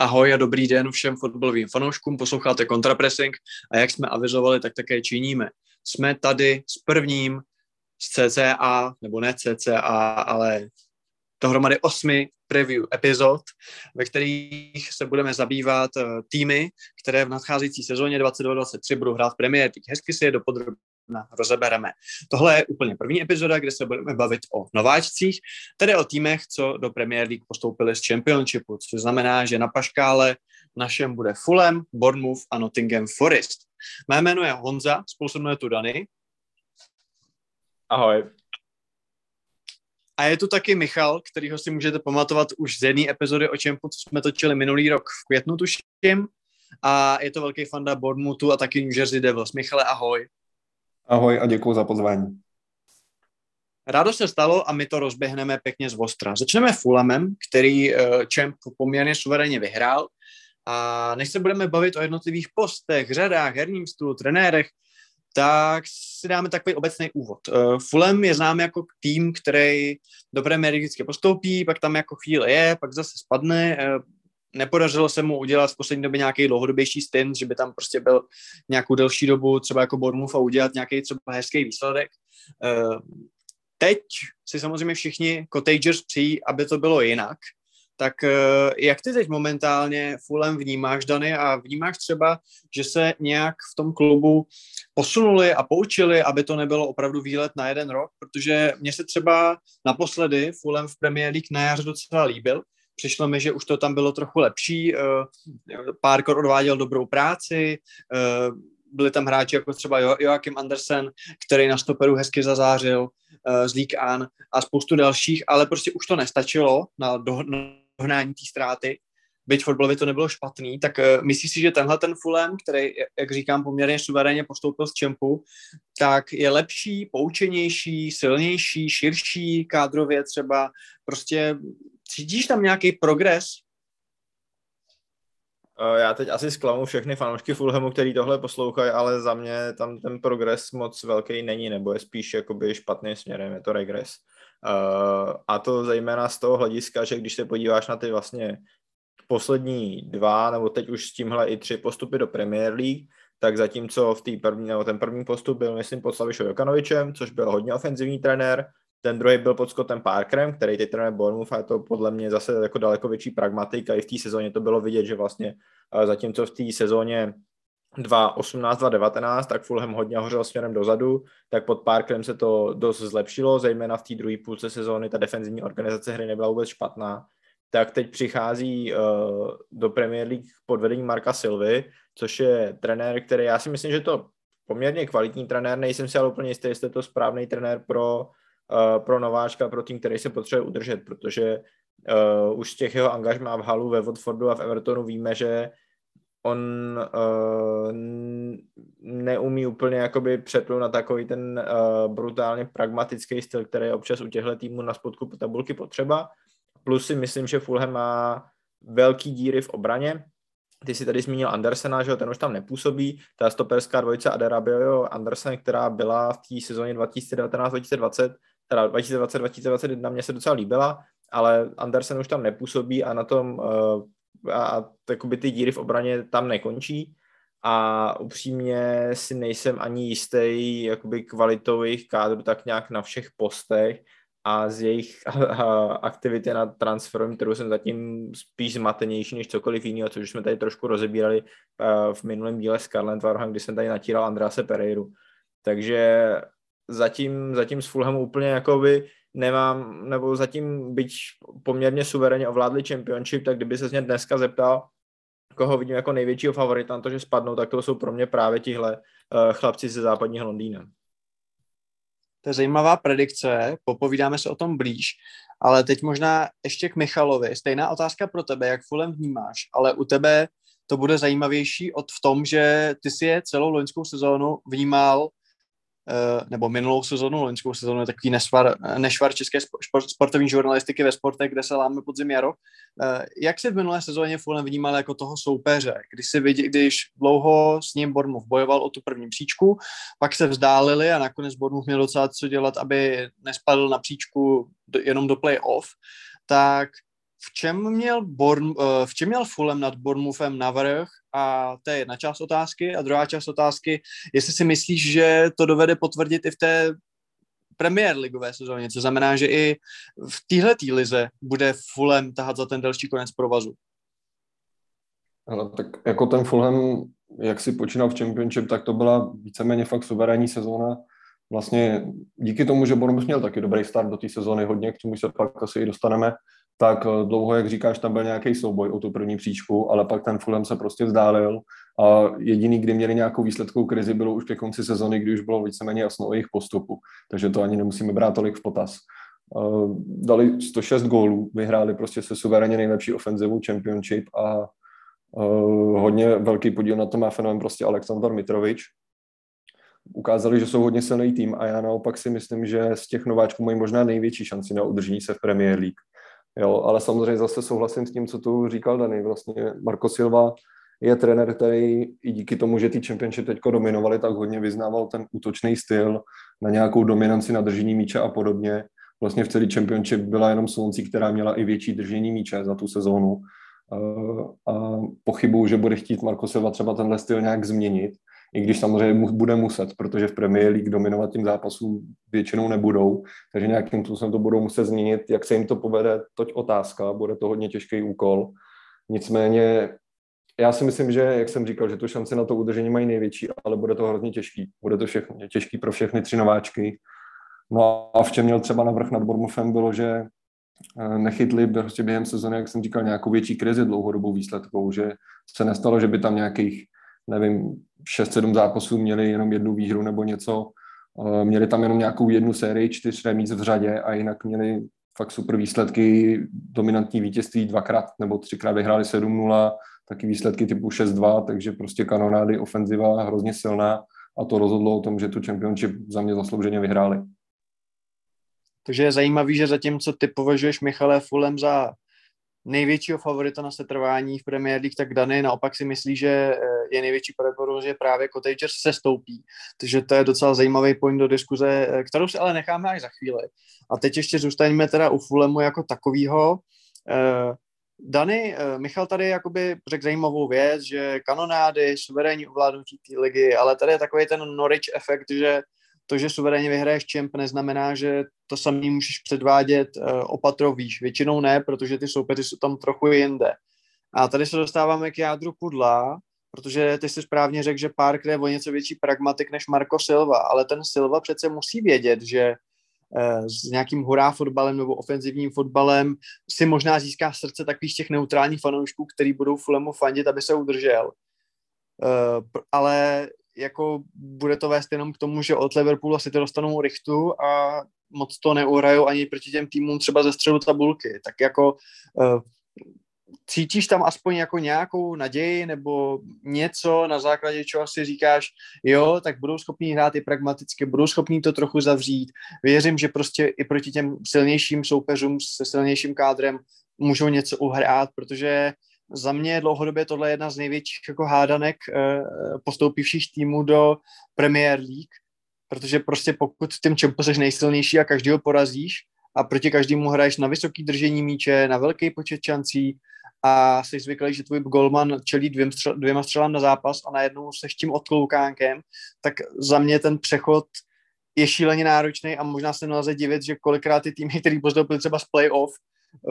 Ahoj a dobrý den všem fotbalovým fanouškům, posloucháte Contrapressing a jak jsme avizovali, tak také činíme. Jsme tady s prvním z CCA, nebo ne CCA, ale dohromady osmi preview epizod, ve kterých se budeme zabývat uh, týmy, které v nadcházející sezóně 22-23 budou hrát v Premier League. Hezky si je dopodrobně rozebereme. Tohle je úplně první epizoda, kde se budeme bavit o nováčcích, tedy o týmech, co do Premier League postoupili z Championshipu, což znamená, že na paškále našem bude Fulham, Bournemouth a Nottingham Forest. Mé jméno je Honza, spolu se mnou je tu Dany. Ahoj. A je tu taky Michal, kterýho si můžete pamatovat už z jedné epizody o Čempu, co jsme točili minulý rok v květnu, tuším. A je to velký fanda Bournemouthu a taky New Jersey Devils. Michale, ahoj. Ahoj a děkuji za pozvání. Rádo se stalo a my to rozběhneme pěkně z Vostra. Začneme Fulhamem, který uh, Champ poměrně suverénně vyhrál. A než se budeme bavit o jednotlivých postech, řadách, herním stůlu, trenérech, tak si dáme takový obecný úvod. Uh, Fulham je znám jako tým, který do Premier vždycky postoupí, pak tam jako chvíli je, pak zase spadne. Nepodařilo se mu udělat v poslední době nějaký dlouhodobější stint, že by tam prostě byl nějakou delší dobu třeba jako Bournemouth a udělat nějaký třeba hezký výsledek. Eh, teď si samozřejmě všichni Cottagers přijí, aby to bylo jinak, tak eh, jak ty teď momentálně Fulham vnímáš, Dany, a vnímáš třeba, že se nějak v tom klubu posunuli a poučili, aby to nebylo opravdu výlet na jeden rok, protože mně se třeba naposledy Fulham v Premier League na jaře docela líbil, přišlo mi, že už to tam bylo trochu lepší, eh, Parker odváděl dobrou práci, eh, byli tam hráči jako třeba Joachim Andersen, který na stoperu hezky zazářil, eh, z League An a spoustu dalších, ale prostě už to nestačilo na dohnání té ztráty. Byť fotbalově to nebylo špatný, tak uh, myslíš si, že tenhle ten Fulham, který, jak říkám, poměrně suverénně postoupil z Čempu, tak je lepší, poučenější, silnější, širší kádrově třeba, prostě Cítíš tam nějaký progres? Eh, já teď asi zklamu všechny fanoušky Fulhamu, který tohle poslouchají, ale za mě tam ten progres moc velký není, nebo je spíš jakoby špatným směrem, je to regres. Uh, a to zejména z toho hlediska, že když se podíváš na ty vlastně poslední dva, nebo teď už s tímhle i tři postupy do Premier League, tak zatímco v té první, nebo ten první postup byl, myslím, pod Slavišou Jokanovičem, což byl hodně ofenzivní trenér, ten druhý byl pod Scottem Parkerem, který teď trénuje Bournemouth a je to podle mě zase jako daleko větší pragmatik i v té sezóně to bylo vidět, že vlastně eh, zatímco v té sezóně 2018, 2019, tak Fulham hodně hořel směrem dozadu, tak pod Parkerem se to dost zlepšilo, zejména v té druhé půlce sezóny ta defenzivní organizace hry nebyla vůbec špatná. Tak teď přichází uh, do Premier League pod vedením Marka Silvy, což je trenér, který já si myslím, že to poměrně kvalitní trenér, nejsem si ale úplně jistý, jestli je to správný trenér pro pro nováčka, pro tým, který se potřebuje udržet, protože uh, už z těch jeho angažmá v Halu, ve Watfordu a v Evertonu víme, že on uh, neumí úplně jakoby přepnout na takový ten uh, brutálně pragmatický styl, který je občas u těchto týmů na spodku tabulky potřeba. Plus si myslím, že Fulham má velký díry v obraně. Ty si tady zmínil Andersena, že ten už tam nepůsobí. Ta stoperská dvojice Aderabio Andersen, která byla v té sezóně 2019-2020, teda 2020-2021 mě se docela líbila, ale Andersen už tam nepůsobí a na tom uh, a takoby ty díry v obraně tam nekončí a upřímně si nejsem ani jistý jakoby kvalitou jejich kádru tak nějak na všech postech a z jejich aktivity na transferovém trhu jsem zatím spíš zmatenější než cokoliv jiného, což jsme tady trošku rozebírali uh, v minulém díle s Karlem Tvarhem, kdy jsem tady natíral Andráse Pereiru. Takže zatím, zatím s Fulhamu úplně jakoby nemám, nebo zatím byť poměrně suverénně ovládli championship, tak kdyby se mě dneska zeptal, koho vidím jako největšího favorita na to, že spadnou, tak to jsou pro mě právě tihle uh, chlapci ze západního Londýna. To je zajímavá predikce, popovídáme se o tom blíž, ale teď možná ještě k Michalovi. Stejná otázka pro tebe, jak Fulham vnímáš, ale u tebe to bude zajímavější od v tom, že ty si je celou loňskou sezónu vnímal Eh, nebo minulou sezonu, loňskou sezonu je takový nešvar, nešvar české sportovní žurnalistiky ve sportech, kde se láme podzim jaro. Eh, jak si v minulé sezóně Fulham vnímal jako toho soupeře? Když si vidí, když dlouho s ním Bournemouth bojoval o tu první příčku, pak se vzdálili a nakonec Bournemouth měl docela co dělat, aby nespadl na příčku jenom do play-off, tak v čem měl, Born, eh, v čem měl Fulham nad Bournemouthem navrh? A to je jedna část otázky. A druhá část otázky, jestli si myslíš, že to dovede potvrdit i v té Premier ligové sezóně, co znamená, že i v téhle lize bude Fulham tahat za ten další konec provazu. Ale tak jako ten Fulham, jak si počínal v Championship, tak to byla víceméně fakt suverénní sezóna. Vlastně díky tomu, že Bournemouth měl taky dobrý start do té sezóny hodně, k čemu se pak asi i dostaneme, tak eh, dlouho, jak říkáš, tam byl nějaký souboj o tu první příčku, ale pak ten Fulham se prostě vzdálil a jediný, kdy měli nějakou výsledkovou krizi, bylo už ke konci sezony, kdy už bylo víceméně jasno o jejich postupu, takže to ani nemusíme brát tolik v potaz. Eh, dali 106 gólů, vyhráli prostě se suverénně nejlepší ofenzivu Championship a uh, hodně velký podíl na tom má fenomen prostě Aleksandr Mitrovič. Ukázali, že jsou hodně silný tým a já naopak si myslím, že z těch nováčků mají možná největší šanci na udržení se v Premier League. Jo, ale samozřejmě zase souhlasím s tím, co tu říkal Dany. Vlastně Marco Silva je trenér, který i díky tomu, že ty championship teď dominovali, tak hodně vyznával ten útočný styl na nějakou dominanci na držení míče a podobně. Vlastně v celý championship byla jenom Slunci, která měla i větší držení míče za tu sezónu. A pochybuju, že bude chtít Marco Silva třeba tenhle styl nějak změnit, i když samozřejmě bude muset, protože v Premier League dominovat tím zápasu většinou nebudou, takže nějakým způsobem to budou muset změnit. Jak se jim to povede, toť otázka, bude to hodně těžký úkol. Nicméně já si myslím, že, jak jsem říkal, že tu šanci na to udržení mají největší, ale bude to hrozně těžký. Bude to všechny, těžký pro všechny tři nováčky. No a v čem měl třeba navrh nad Bormufem bylo, že eh, nechytli prostě během sezóny, jak jsem říkal, nějakou větší krizi dlouhodobou výsledkou, že se nestalo, že by tam nějakých nevím, 6-7 zápasů měli jenom jednu výhru nebo něco. Eh, měli tam jenom nějakou jednu sérii, čtyř remíz v řadě a jinak měli fakt super výsledky, dominantní vítězství dvakrát nebo třikrát vyhráli 7-0, taky výsledky typu 6-2, takže prostě kanonády, ofenziva hrozně silná a to rozhodlo o tom, že tu championship za mě zaslouženě vyhráli. Takže je zajímavý, že zatímco ty považuješ Michale Fulem za největšího favorita na setrvání v Premier League, tak Dany naopak si myslí, že eh, je největší pravděpodobnost, že právě Cottagers se stoupí. Takže to je docela zajímavý point do diskuze, eh, kterou si ale necháme až za chvíli. A teď ještě zůstaneme teda u Fulemu jako takovýho. Eh, Dany, Michal tady jakoby řekl zajímavou věc, že kanonády, suverénní ovládnutí té ligy, ale tady je takový ten Norwich efekt, že to, že suverénně vyhraješ čemp, neznamená, že to samý můžeš předvádět uh, opatro výš. Většinou ne, protože ty soupeři jsou tam trochu jinde. A tady se dostáváme k jádru pudla, protože ty jsi správně řekl, že Parker je o něco větší pragmatik než Marco Silva, ale ten Silva přece musí vědět, že uh, s nějakým hurá fotbalem nebo ofenzivním fotbalem si možná získá srdce takových těch neutrálních fanoušků, který budou Fulemu fandit, aby se udržel. Uh, ale jako bude to vést jenom k tomu, že od Liverpoolu asi to dostanou rychtu a moc to neuhrajou ani proti těm týmům třeba ze středu tabulky. Tak jako uh, cítíš tam aspoň jako nějakou naději nebo něco, na základě čeho si říkáš, jo, tak budou schopní hrát i pragmaticky, budou schopní to trochu zavřít. Věřím, že prostě i proti těm silnějším soupeřům se silnějším kádrem můžou něco uhrát, protože za mě dlouhodobě tohle je jedna z největších jako hádanek eh, postoupivších týmů do Premier League, protože prostě pokud v tím čempu jsi nejsilnější a každýho porazíš a proti každému hraješ na vysoký držení míče, na velký počet šancí a jsi zvyklý, že tvůj golman čelí dvěm střel, dvěma střelám na zápas a najednou seš tím odkloukánkem, tak za mě ten přechod je šíleně náročný a možná se nelze divit, že kolikrát ty týmy, který postoupili třeba z playoff,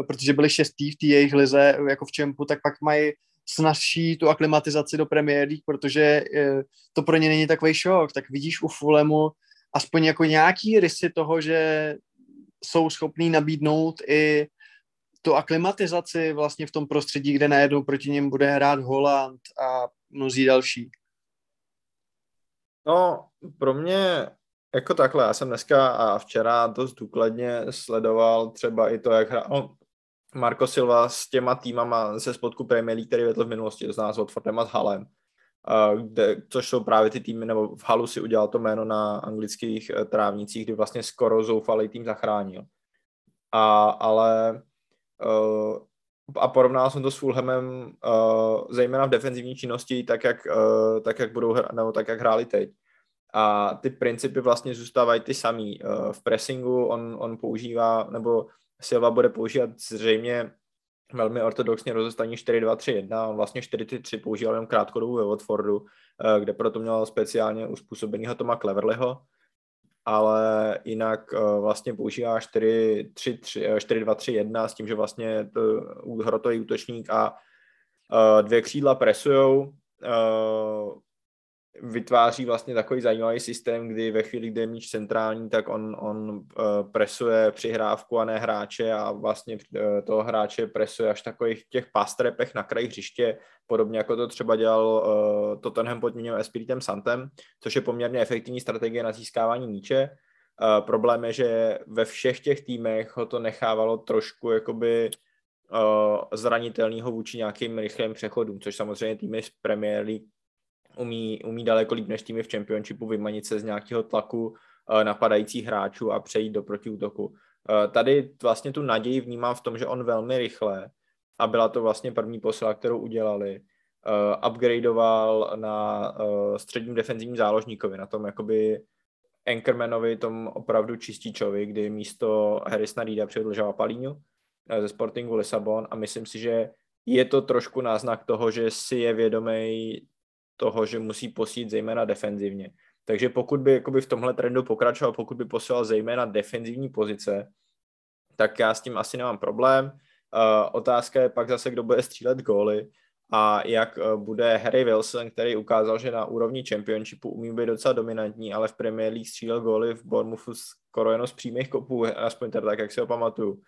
protože byli šestý v té jejich lize jako v Čempu, tak pak mají snažší tu aklimatizaci do Premier League, protože eh, to pro ně není takový šok. Tak vidíš u Fulemu aspoň jako nějaký rysy toho, že jsou schopní nabídnout i tu aklimatizaci vlastně v tom prostředí, kde najednou proti něm bude hrát Holland a mnozí další. No, pro mě jako takhle, já jsem dneska a včera dost důkladně sledoval třeba i to, jak hrál no, Marco Silva s těma týmama ze spodku Premier League, který vedl v minulosti, to znamená s Watfordem a s Halem, kde, což jsou právě ty týmy, nebo v Halu si udělal to jméno na anglických eh, trávnicích, kdy vlastně skoro zoufalý tým zachránil. A, ale uh, a porovnal jsem to s Fulhamem uh, zejména v defenzivní činnosti, tak jak, tak jak budou nebo tak jak hráli teď a ty principy vlastně zůstávají ty samý. Eh, v pressingu on, on používá, nebo Silva bude používat zřejmě velmi ortodoxně rozestaní 4-2-3-1, on vlastně 4-3 používal jenom krátkodobou ve Watfordu, eh, kde proto měl speciálně uspůsobenýho Toma Cleverlyho, ale jinak eh, vlastně používá 4-2-3-1 s tím, že vlastně to hrotový útočník a dvě křídla presujou, vytváří vlastně takový zajímavý systém, kdy ve chvíli, kdy je míč centrální, tak on, on uh, presuje přihrávku a ne hráče a vlastně uh, toho hráče presuje až takových těch pastrepech na kraji hřiště, podobně jako to třeba dělal uh, Tottenham pod mým Espiritem Santem, což je poměrně efektivní strategie na získávání míče. Problém je, že ve všech těch týmech ho to nechávalo trošku jakoby uh, zranitelného vůči nějakým rychlým přechodům, což samozřejmě týmy z Premier League umí, umí daleko líp než týmy v Championshipu vymanit se z nějakého tlaku uh, napadajících hráčů a přejít do protiútoku. Uh, tady vlastně tu naději vnímám v tom, že on velmi rychle, a byla to vlastně první posila, kterou udělali, uh, upgradeoval na středním defenzivním záložníkovi, na tom jakoby Anchormanovi, tom opravdu čističovi, kdy místo Harrisona Reeda přivedl Žava Palíňu ze Sportingu Lisabon a myslím si, že je to trošku náznak toho, že si je vědomý toho, že musí posít zejména defenzivně. Takže pokud by jakoby v tomhle trendu pokračoval, pokud by posílal zejména defenzivní pozice, tak já s tím asi nemám problém. Uh, otázka je pak zase, kdo bude střílet góly a jak uh, bude Harry Wilson, který ukázal, že na úrovni championshipu umí být docela dominantní, ale v Premier League střílel góly v Bournemouthu skoro jenom z přímých kopů, aspoň teda tak, jak si ho pamatuju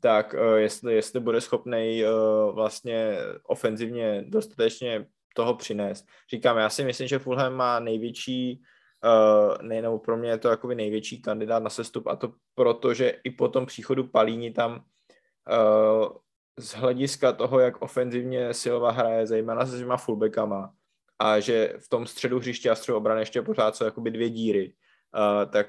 tak uh, jestli, jestli bude schopný vlastně ofenzivně dostatečně toho přinést. Říkám, já si myslím, že Fulham má největší, uh, ne, nebo pro mě je to jakoby největší kandidát na sestup a to proto, že i po tom příchodu Palíni tam uh, z hlediska toho, jak ofenzivně Silva hraje, zejména se svýma fullbackama, a že v tom středu hřiště a středu obrany ještě pořád jsou jakoby dvě díry, uh, tak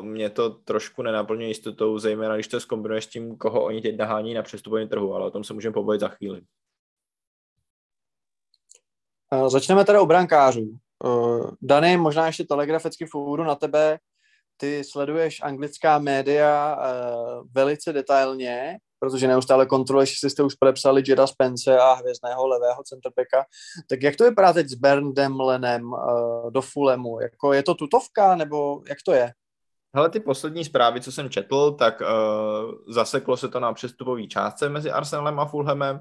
mě to trošku nenaplňuje jistotou, zejména když to zkombinuješ s tím, koho oni teď nahání na přestupovém trhu, ale o tom se můžeme pobavit za chvíli. Uh, začneme teda u brankářů. Uh, Dany, možná ještě telegraficky v úvodu na tebe. Ty sleduješ anglická média uh, velice detailně, protože neustále kontroluješ, jestli jste už podepsali Jeda Spence a hvězdného levého centerpeka. Tak jak to vypadá teď s Berndem Lenem do Fulemu? Jako je to tutovka, nebo jak to je? Hele, ty poslední zprávy, co jsem četl, tak uh, zaseklo se to na přestupový částce mezi Arsenalem a Fulhamem.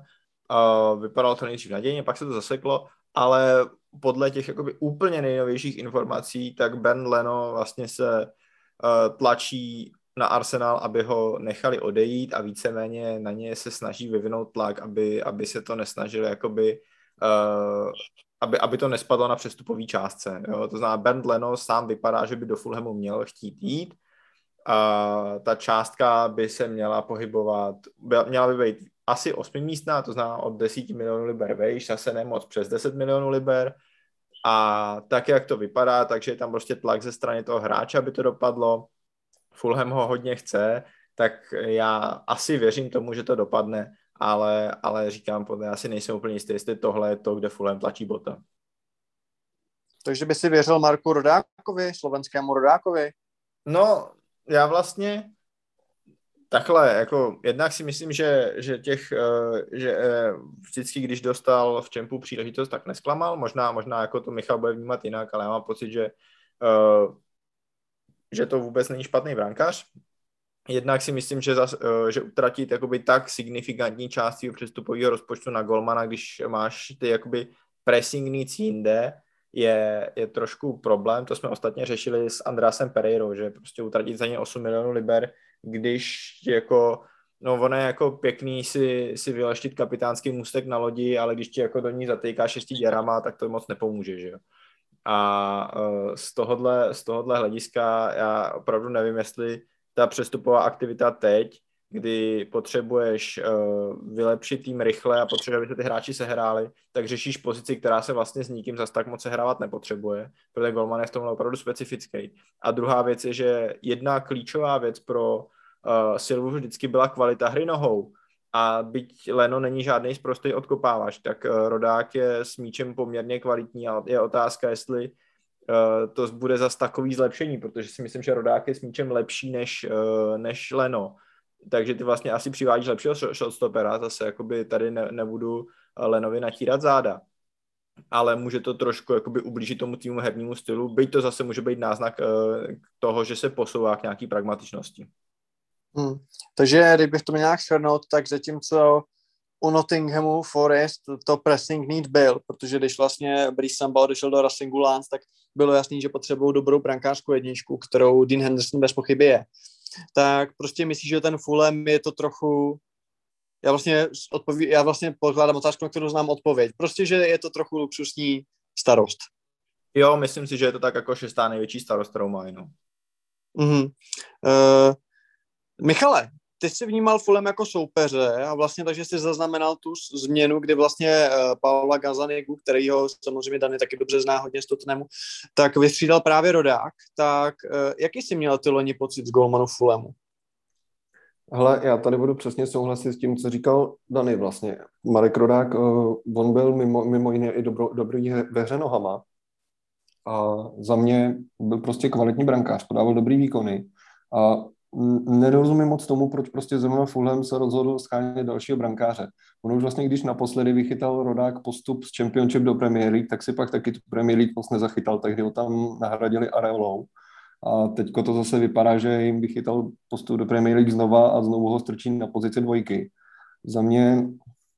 Vypadalo to nejdřív nadějně, pak se to zaseklo ale podle těch jakoby úplně nejnovějších informací, tak Ben Leno vlastně se uh, tlačí na Arsenal, aby ho nechali odejít a víceméně na ně se snaží vyvinout tlak, aby, aby se to nesnažili jakoby, uh, aby, aby to nespadlo na přestupový částce. Jo? To znamená, Ben Leno sám vypadá, že by do Fulhamu měl chtít jít, a ta částka by se měla pohybovat, měla by být asi osmimístná, to znamená od 10 milionů liber vejš, zase nemoc přes 10 milionů liber. A tak, jak to vypadá, takže je tam prostě tlak ze strany toho hráče, aby to dopadlo. Fulham ho hodně chce, tak já asi věřím tomu, že to dopadne, ale, ale říkám, podle asi nejsem úplně jistý, jestli tohle je to, kde Fulham tlačí bota. Takže by si věřil Marku Rodákovi, slovenskému Rodákovi? No, já vlastně takhle, jako jednak si myslím, že, že těch, eh, že eh, vždycky, když dostal v čempu příležitost, tak nesklamal, možná, možná jako to Michal bude vnímat jinak, ale já mám pocit, že, eh, že to vůbec není špatný brankář. Jednak si myslím, že, zas, že utratit jakoby tak signifikantní část svého přestupového rozpočtu na Golmana, když máš ty jakoby pressing needs jinde, je, je trošku problém. To jsme ostatně řešili s Andrásem Pereirou, že prostě utratit za ně 8 milionů liber, když jako No, ono je jako pěkný si, si vyleštit kapitánský můstek na lodi, ale když ti jako do ní zatýká šesti děrama, tak to moc nepomůže, že jo. A uh, z tohohle, z tohohle hlediska já opravdu nevím, jestli ta přestupová aktivita teď kdy potřebuješ uh, vylepšit tým rychle a potřebuješ, aby se ty hráči sehráli, tak řešíš pozici, která se vlastně s nikým zas tak moc sehrávat nepotřebuje, protože Golman je v tomhle opravdu specifický. A druhá věc je, že jedna klíčová věc pro uh, Silvu vždycky byla kvalita hry nohou. A byť Leno není žádný zprostý odkopávač, tak uh, Rodák je s míčem poměrně kvalitní a je otázka, jestli uh, to bude zas takový zlepšení, protože si myslím, že Rodák je s míčem lepší než, uh, než Leno takže ty vlastně asi přivádíš lepšího shotstopera, zase jakoby tady ne, nebudu Lenovi natírat záda. Ale může to trošku jakoby ublížit tomu týmu hernímu stylu, byť to zase může být náznak uh, toho, že se posouvá k nějaký pragmatičnosti. Hmm. Takže kdybych to měl nějak shrnout, tak zatímco u Nottinghamu Forest to pressing need byl, protože když vlastně Brice Samba odešel do Racingu Lance, tak bylo jasný, že potřebují dobrou brankářskou jedničku, kterou Dean Henderson bez pochyby je. Tak prostě myslíš, že ten Fulham je to trochu já vlastně, odpoví, já vlastně pokládám otázku, na kterou znám odpověď. Prostě, že je to trochu luxusní starost. Jo, myslím si, že je to tak jako šestá největší starost, kterou mají, no. Mm-hmm. Uh, Michale, ty jsi vnímal Fulham jako soupeře a vlastně takže jsi zaznamenal tu změnu, kdy vlastně uh, Paula Gazanigu, který ho samozřejmě Dany taky dobře zná hodně z Tottenhamu, tak vystřídal právě Rodák. Tak uh, jaký jsi měl ty loni pocit z golmanu Fulhamu? Hele, já tady budu přesně souhlasit s tím, co říkal Dany vlastně. Marek Rodák, uh, on byl mimo, mimo jiné i dobro, dobrý ve hře nohama. A za mě byl prostě kvalitní brankář, podával dobrý výkony. A nerozumím moc tomu, proč prostě zrovna Fulham se rozhodl schánět dalšího brankáře. On už vlastně, když naposledy vychytal Rodák postup z Championship do Premier League, tak si pak taky tu Premier League moc nezachytal, tehdy ho tam nahradili Areolou. A teďko to zase vypadá, že jim vychytal postup do Premier League znova a znovu ho strčí na pozici dvojky. Za mě,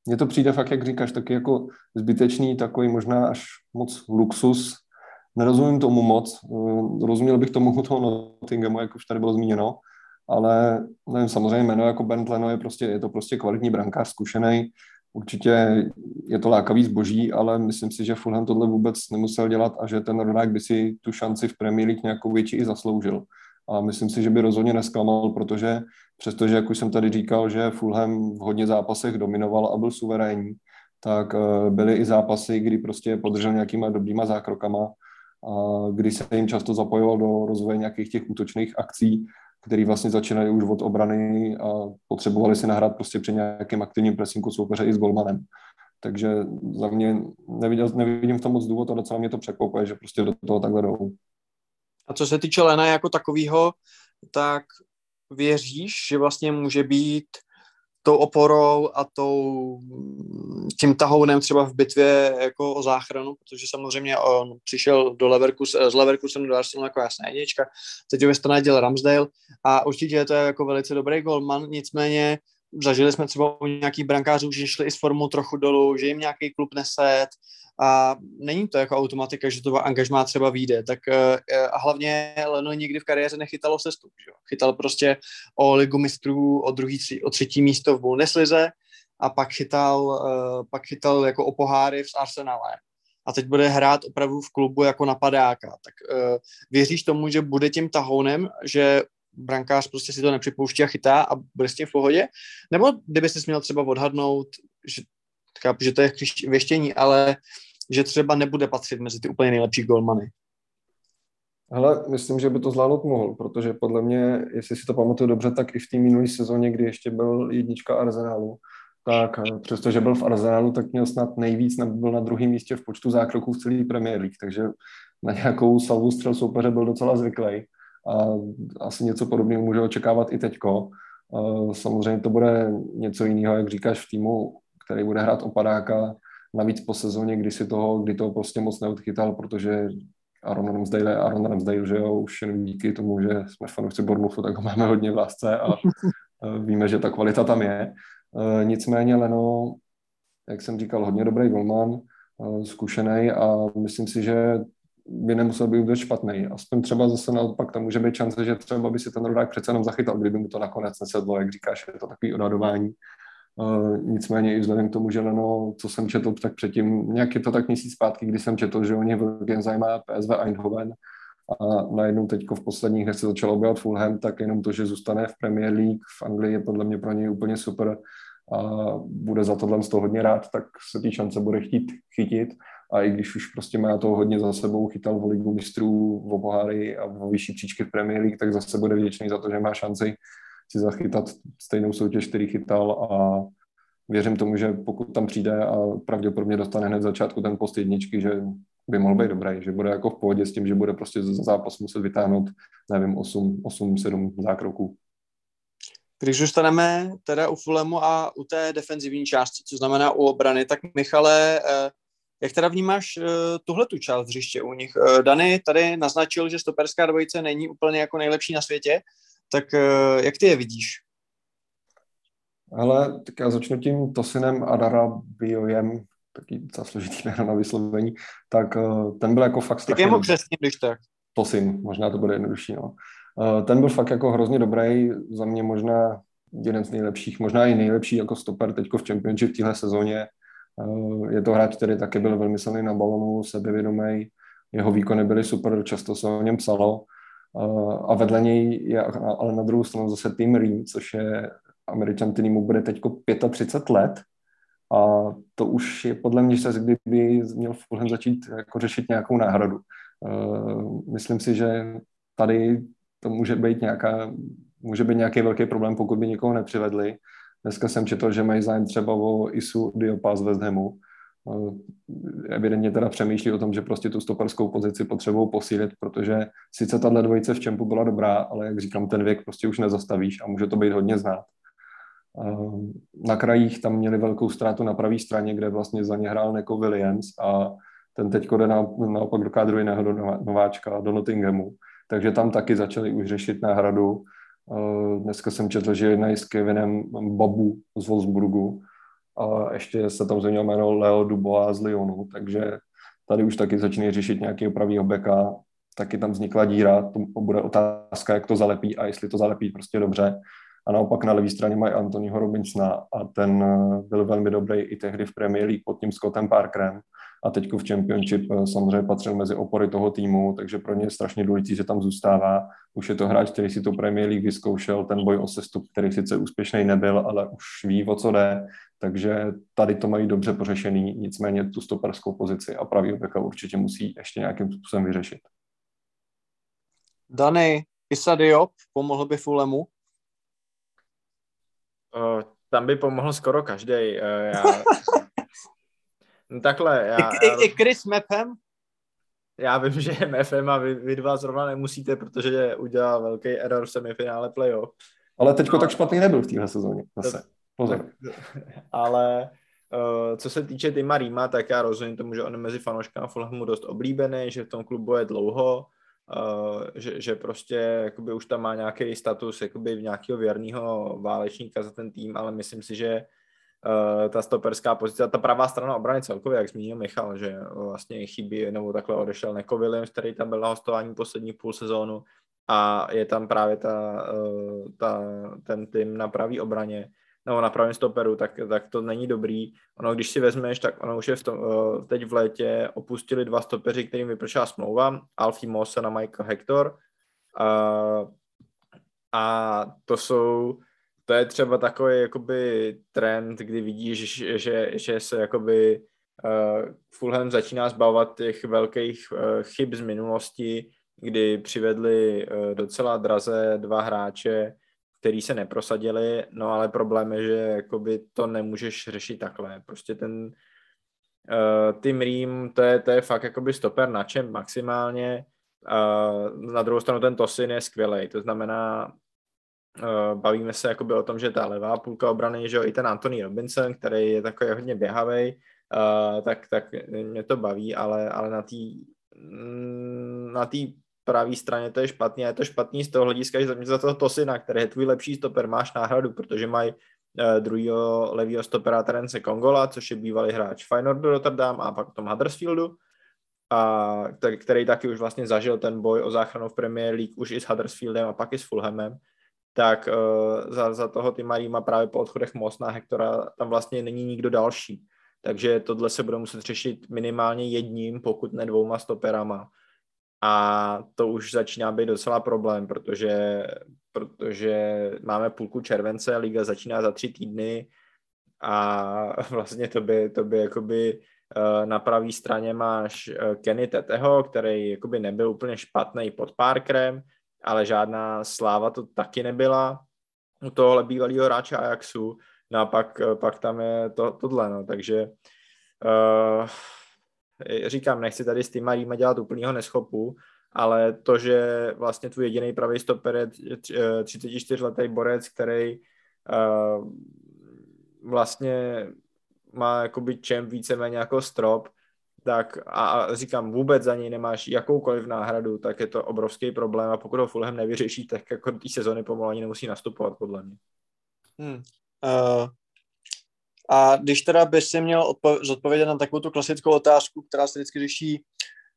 mně to přijde fakt, jak říkáš, taky jako zbytečný, takový možná až moc luxus. Nerozumím tomu moc. Rozuměl bych tomu toho Nottinghamu, jak už tady bylo zmíněno, ale nevím, samozřejmě jméno jako Bernd Leno je prostě, je to prostě kvalitní brankář, zkušený, určitě je to lákavý zboží, ale myslím si, že Fulham tohle vůbec nemusel dělat a že ten Rodák by si tu šanci v Premier League nějakou větší i zasloužil. A myslím si, že by rozhodně nesklamal, protože přestože, jak už jsem tady říkal, že Fulham v hodně zápasech dominoval a byl suverénní, tak eh, byly i zápasy, kdy prostě podržel nějakýma dobrýma zákrokama, a kdy se jim často zapojoval do rozvoje nějakých těch útočných akcí který vlastně začínají už od obrany a potřebovali si nahrát prostě při nějakém aktivním presinku soupeře i s golmanem. Takže za mě neviděl, nevidím v tom moc důvod a docela mě to překvapuje, že prostě do toho takhle jdou. A co se týče Lena jako takového, tak věříš, že vlastně může být tou oporou a tou, tím tahounem třeba v bitvě jako o záchranu, protože samozřejmě on přišel do Leverkus, z Leverkusenu do Arsenalu jako jasná jednička, teď ho ve děl Ramsdale a určitě to je jako velice dobrý golman, nicméně zažili jsme třeba u nějakých brankářů, že šli i s formou trochu dolů, že jim nějaký klub neset a není to jako automatika, že to angažmá třeba vyjde, tak uh, a hlavně Leno nikdy v kariéře nechytalo sestup, že? chytal prostě o ligu mistrů, o, druhý, o třetí místo v Bundeslize a pak chytal, uh, pak chytal jako o poháry v Arsenale a teď bude hrát opravdu v klubu jako napadáka, tak věříš tomu, že bude tím tahounem, že brankář prostě si to nepřipouští a chytá a bude s tím v pohodě? Nebo kdyby jsi měl třeba odhadnout, že, chápu, že to je věštění, ale že třeba nebude patřit mezi ty úplně nejlepší golmany. Ale myslím, že by to zvládnout mohl, protože podle mě, jestli si to pamatuju dobře, tak i v té minulé sezóně, kdy ještě byl jednička Arsenalu, tak eh, přestože byl v Arsenalu, tak měl snad nejvíc, byl na druhém místě v počtu zákroků v celé Premier League, takže na nějakou salvu střel soupeře byl docela zvyklý a asi něco podobného může očekávat i teďko. Eh, samozřejmě to bude něco jiného, jak říkáš, v týmu, který bude hrát opadáka, Navíc po sezóně, kdy si toho, kdy toho prostě moc neodchytal, protože Aaron Ramsdale je Aaron Ramsdale, že jo, už jen díky tomu, že jsme fanoušci Bournemouthu, tak ho máme hodně v lásce a víme, že ta kvalita tam je. E, nicméně Leno, jak jsem říkal, hodně dobrý golman, e, zkušený a myslím si, že by nemusel být vůbec špatný. Aspoň třeba zase naopak tam může být šance, že třeba by si ten rodák přece jenom zachytal, kdyby mu to nakonec nesedlo, jak říkáš, je to takový odhadování. Nicméně i vzhledem k tomu, že Leno, co jsem četl tak předtím, nějak je to tak měsíc zpátky, kdy jsem četl, že oni velký zajímá PSV Eindhoven a najednou teď v posledních dnech se začalo objevovat Fulham, tak jenom to, že zůstane v Premier League v Anglii je podle mě pro něj úplně super a bude za tohle z toho hodně rád, tak se ty šance bude chtít chytit. A i když už prostě má to hodně za sebou, chytal v ligu mistrů, v poháry a v vyšší příčky v Premier League, tak zase bude vděčný za to, že má šanci si zachytat stejnou soutěž, který chytal a věřím tomu, že pokud tam přijde a pravděpodobně dostane hned začátku ten post jedničky, že by mohl být dobrý, že bude jako v pohodě s tím, že bude prostě za zápas muset vytáhnout, nevím, 8, 8 7 zákroků. Když zůstaneme teda u Fulemu a u té defenzivní části, co znamená u obrany, tak Michale, eh, jak teda vnímáš eh, tuhle tu část hřiště u nich? Eh, Dany tady naznačil, že stoperská dvojice není úplně jako nejlepší na světě, tak jak ty je vidíš? Ale tak já začnu tím Tosinem Adara Biojem, taky docela složitý jméno na vyslovení, tak ten byl jako fakt strašně... Tak je mu přesně, když tak. Tosin, možná to bude jednodušší, no. Eh, ten byl fakt jako hrozně dobrý, za mě možná jeden z nejlepších, možná i nejlepší jako stoper teďko v Championship v téhle sezóně. Eh, je to hráč, který taky byl velmi silný na balonu, sebevědomý, jeho výkony byly super, často se o něm psalo. A vedle něj je ale na druhou stranu zase Tim Ream, což je američan, který mu bude teď 35 let. A to už je podle mě čas, kdyby měl Fulham začít jako řešit nějakou náhradu. Myslím si, že tady to může být nějaká, může být nějaký velký problém, pokud by někoho nepřivedli. Dneska jsem četl, že mají zájem třeba o Isu Diopa z West Hamu. Evidentně teda přemýšlí o tom, že prostě tu stoperskou pozici potřebují posílit, protože sice tahle dvojice v čempu byla dobrá, ale jak říkám, ten věk prostě už nezastavíš a může to být hodně znát. Eh, na krajích tam měli velkou ztrátu na pravé straně, kde vlastně za ně hrál Neko Williams a ten teď jde na, naopak do kádru jiného nováčka, do Nottinghamu takže tam taky začali už řešit náhradu. Eh, dneska jsem četl, že jednají s Kevinem Babu z Wolfsburgu a ještě se tam změnil jméno Leo Dubois z Lyonu, takže tady už taky začínají řešit nějaký opravýho beka, taky tam vznikla díra, to bude otázka, jak to zalepí a jestli to zalepí prostě dobře. A naopak na levé straně mají Anthonyho Robinsona a ten eh, byl velmi dobrý i tehdy v Premier League pod tím Scottem Parkerem a teď v Championship eh, samozřejmě patřil mezi opory toho týmu, takže pro ně je strašně důležité, že tam zůstává. Už je to hráč, který si to Premier League vyzkoušel, ten boj o sestup, který sice úspěšný nebyl, ale už ví, o co jde, takže tady to mají dobře pořešený, nicméně tu stoperskou pozici a pravý beka určitě musí ještě nějakým způsobem vyřešit. Dany, Issa Diop pomohl by Fulemu? Uh, tam by pomohl skoro každý. Uh, já No takhle, já... I, i, i Chris Mephem? Já vím, že je Mephem a vy, vy dva zrovna nemusíte, protože udělal velký error v semifinále playoff. Ale teďko no. tak špatný nebyl v téhle sezóně zase. Pozor. Ale uh, co se týče Tima Rýma, tak já rozumím tomu, že on je mezi fanouškama Fulhamu dost oblíbený, že v tom klubu je dlouho, uh, že, že prostě jakoby už tam má nějaký status jakoby v nějakého věrného válečníka za ten tým, ale myslím si, že uh, ta stoperská pozice, ta pravá strana obrany celkově, jak zmínil Michal, že vlastně chybí, nebo takhle odešel Neko Williams, který tam byl na hostování poslední půl sezónu a je tam právě ta, uh, ta, ten tým na pravý obraně, nebo na pravém stoperu, tak, tak to není dobrý. Ono, když si vezmeš, tak ono už je v tom, uh, teď v létě opustili dva stopeři, kterým vypršela smlouva, Alfie Moss a Michael Hector. Uh, a to jsou to je třeba takový jakoby trend, kdy vidíš, že, že se jakoby uh, Fulham začíná zbavovat těch velkých uh, chyb z minulosti, kdy přivedli uh, docela draze dva hráče, který se neprosadili, no ale problém je, že jakoby to nemůžeš řešit takhle. Prostě ten uh, Tim Ream, to je, to je fakt jakoby stoper na čem maximálně. Uh, na druhou stranu ten Tosin je skvělý, to znamená, bavíme se jakoby o tom, že ta levá půlka obrany, že jo, i ten Anthony Robinson, který je takový hodně běhavý, uh, tak, tak mě to baví, ale, ale na té mm, na té pravé straně to je špatný a je to špatný z toho hlediska, že za toho Tosina, který je tvůj lepší stoper, máš náhradu, protože mají uh, druhého levého stopera Terence Kongola, což je bývalý hráč Feyenoordu Rotterdam a pak tom Huddersfieldu, a který taky už vlastně zažil ten boj o záchranu v Premier League už i s Huddersfieldem a pak i s Fulhamem tak uh, za, za toho Tima má právě po odchodech Mosna Hektora tam vlastně není nikdo další. Takže tohle se bude muset řešit minimálně jedním, pokud ne dvouma stoperama. A to už začíná být docela problém, protože, protože máme půlku července, liga začíná za tři týdny a vlastně to by, to by jakoby eh, na pravé straně máš eh, Kenny Teteho, který jakoby nebyl úplně špatný pod Parkerem, ale žádná sláva to taky nebyla u tohohle bývalého hráče Ajaxu. No a pak, pak tam je to, tohle, no, takže uh, říkám, nechci tady s Rýma dělat úplného neschopu, ale to, že vlastně tvůj jediný pravý stoper je 34-letý borec, který uh, vlastně má jakoby čem víceméně jako strop, tak a, říkám, vůbec za něj nemáš jakoukoliv náhradu, tak je to obrovský problém a pokud ho Fulham nevyřeší, tak jako té sezony pomalu ani nemusí nastupovat, podle mě. Hmm. Uh, a když teda bys si měl odpo- zodpovědět na takovou tu klasickou otázku, která se vždycky řeší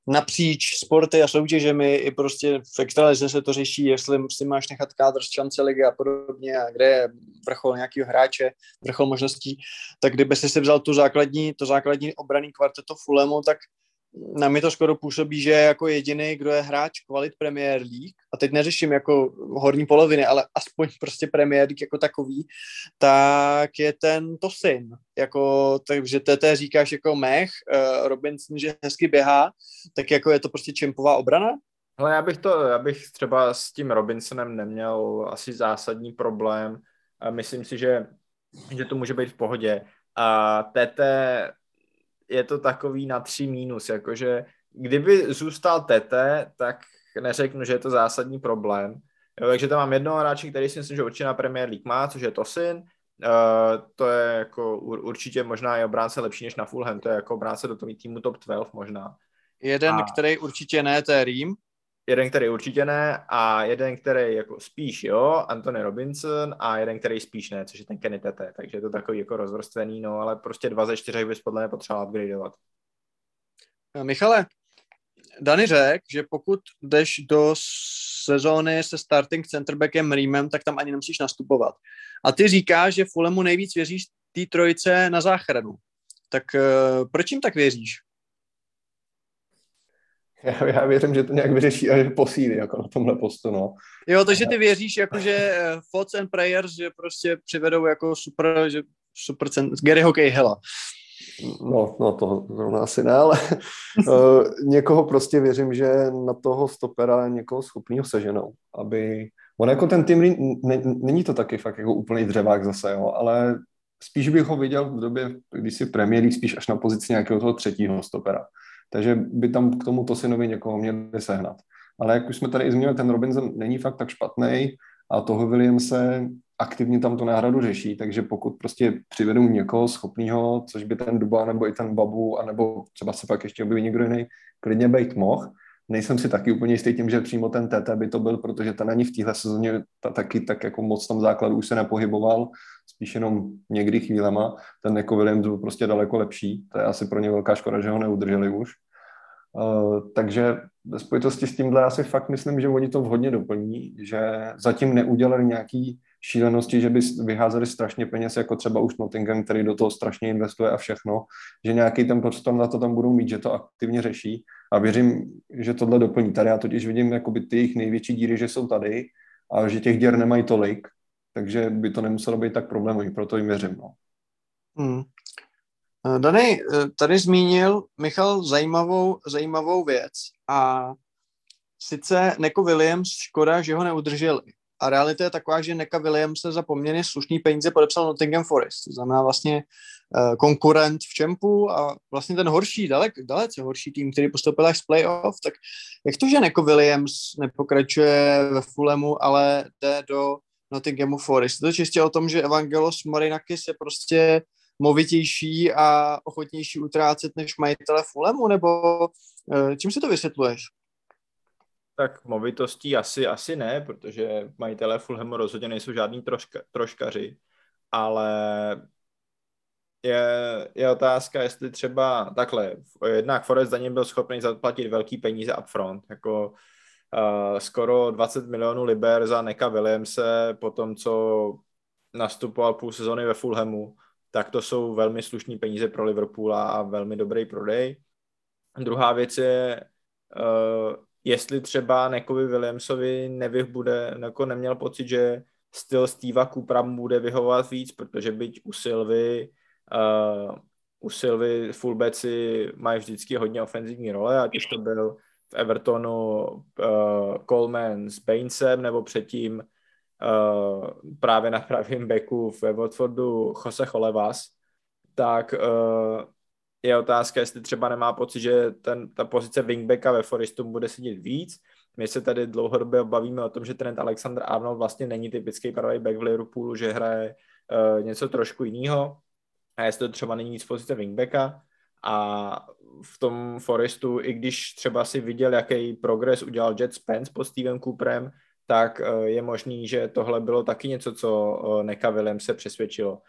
napříč sporty a soutěžemi, i prostě v extralize se to řeší, jestli si máš nechat kádr z šance ligy a podobně, a kde je vrchol nějakého hráče, vrchol možností, tak kdyby si vzal tu základní, to základní obraný kvarteto Fulemu, tak na mě to skoro působí, že jako jediný, kdo je hráč kvalit Premier League, a teď neřeším jako horní poloviny, ale aspoň prostě Premier League jako takový, tak je ten Tosin. Jako, takže TT říkáš jako mech, uh, Robinson, že hezky běhá, tak jako je to prostě čempová obrana? Ale já bych to, já bych třeba s tím Robinsonem neměl asi zásadní problém. Myslím si, že, že to může být v pohodě. A TT je to takový na tři mínus, jakože kdyby zůstal Tete, tak neřeknu, že je to zásadní problém. Jo, takže tam mám jednoho hráče, který si myslím, že určitě na Premier League má, což je Tosin. Uh, to je jako určitě možná je obránce lepší než na Fulham, to je jako obránce do toho týmu top 12 možná. Jeden, a... který určitě ne, to je Rým jeden, který určitě ne a jeden, který jako spíš jo, Anthony Robinson a jeden, který spíš ne, což je ten Kenny Tete, takže je to takový jako rozvrstvený, no ale prostě dva ze čtyřech bys podle mě potřeboval upgradeovat. Eh, Michale, Dani řekl, že pokud jdeš do sezóny se starting centerbackem Rýmem, tak tam ani nemusíš nastupovat. A ty říkáš, že Fulemu nejvíc věříš té trojice na záchranu. Tak uh, proč jim tak věříš? Já, já věřím, že to nějak vyřeší a že posílí jako na tomhle postu, no. Jo, takže ty věříš, jako že eh, thoughts and prayers, že prostě přivedou jako super, že super Gary Hokej Hela. No, no to zrovna asi ne, ale uh, někoho prostě věřím, že na toho stopera někoho schopného seženou, aby, on jako ten tým, ne, není to taky fakt jako úplný dřevák zase, jo, ale spíš bych ho viděl v době, když si League spíš až na pozici nějakého toho třetího stopera. Takže by tam k tomu Tosinovi někoho měli sehnat. Ale jak už jsme tady i zmínili, ten Robinson není fakt tak špatný a toho Williamse aktivně tam tu náhradu řeší, takže pokud prostě přivedou někoho schopného, což by ten Duba nebo i ten Babu, anebo třeba se pak ještě objeví někdo jiný, klidně být mohl, nejsem si taky úplně jistý tím, že přímo ten TT by to byl, protože ten ani v téhle sezóně ta, taky tak jako moc tam základu už se nepohyboval, spíš jenom někdy chvílema. Ten jako Williams byl prostě daleko lepší, to je asi pro ně velká škoda, že ho neudrželi už. Uh, takže ve spojitosti s tímhle já si fakt myslím, že oni to vhodně doplní, že zatím neudělali nějaký šílenosti, že by vyházeli strašně peněz, jako třeba už Nottingham, který do toho strašně investuje a všechno, že nějaký ten prostor na to tam budou mít, že to aktivně řeší a věřím, že tohle doplní. Tady já totiž vidím jakoby ty jejich největší díry, že jsou tady a že těch děr nemají tolik, takže by to nemuselo být tak problémový, proto jim věřím. No. Hmm. Eh, Dany, eh, tady zmínil Michal zajímavou, zajímavou věc a sice Neko Williams, škoda, že ho neudrželi. A realita je taková, že Neka Williams se za poměrně slušný peníze podepsal Nottingham Forest. To znamená vlastně uh, konkurent v Čempu a vlastně ten horší, dalek, dalece horší tým, který postoupil až z playoff. Tak jak to, že Neko Williams nepokračuje ve Fulemu, ale jde do Nottinghamu Forest? Je to čistě o tom, že Evangelos Marinakis je prostě movitější a ochotnější utrácet než majitele Fulemu, nebo uh, čím si to vysvětluješ? Tak movitostí asi, asi ne, protože majitelé Fulhamu rozhodně nejsou žádní troška, troškaři, ale je, je otázka, jestli třeba takhle, jednak Forest za ním byl schopný zaplatit velký peníze upfront, jako uh, skoro 20 milionů liber za Neka Williamse po tom, co nastupoval půl sezony ve Fulhamu, tak to jsou velmi slušní peníze pro Liverpool a velmi dobrý prodej. Druhá věc je, uh, jestli třeba Nekovi Williamsovi nevych bude, jako neměl pocit, že styl Steva Coopera mu bude vyhovovat víc, protože byť u Silvy uh, u Silvy fullbacki mají vždycky hodně ofenzivní role, ať už to byl v Evertonu uh, Coleman s Bainesem, nebo předtím uh, právě na pravém beku ve Watfordu Jose Cholevas, tak uh, je otázka, jestli třeba nemá pocit, že ten, ta pozice wingbacka ve Forestu bude sedět víc. My se tady dlouhodobě bavíme o tom, že Trent Alexander Arnold vlastně není typický pravý back v Liverpoolu, že hraje uh, něco trošku jiného. A jestli to třeba není nic pozice wingbacka. A v tom Forestu, i když třeba si viděl, jaký progres udělal Jet Spence pod Stevem Cooperem, tak eh, je možný, že tohle bylo taky něco, co eh, Neka Williams se přesvědčilo.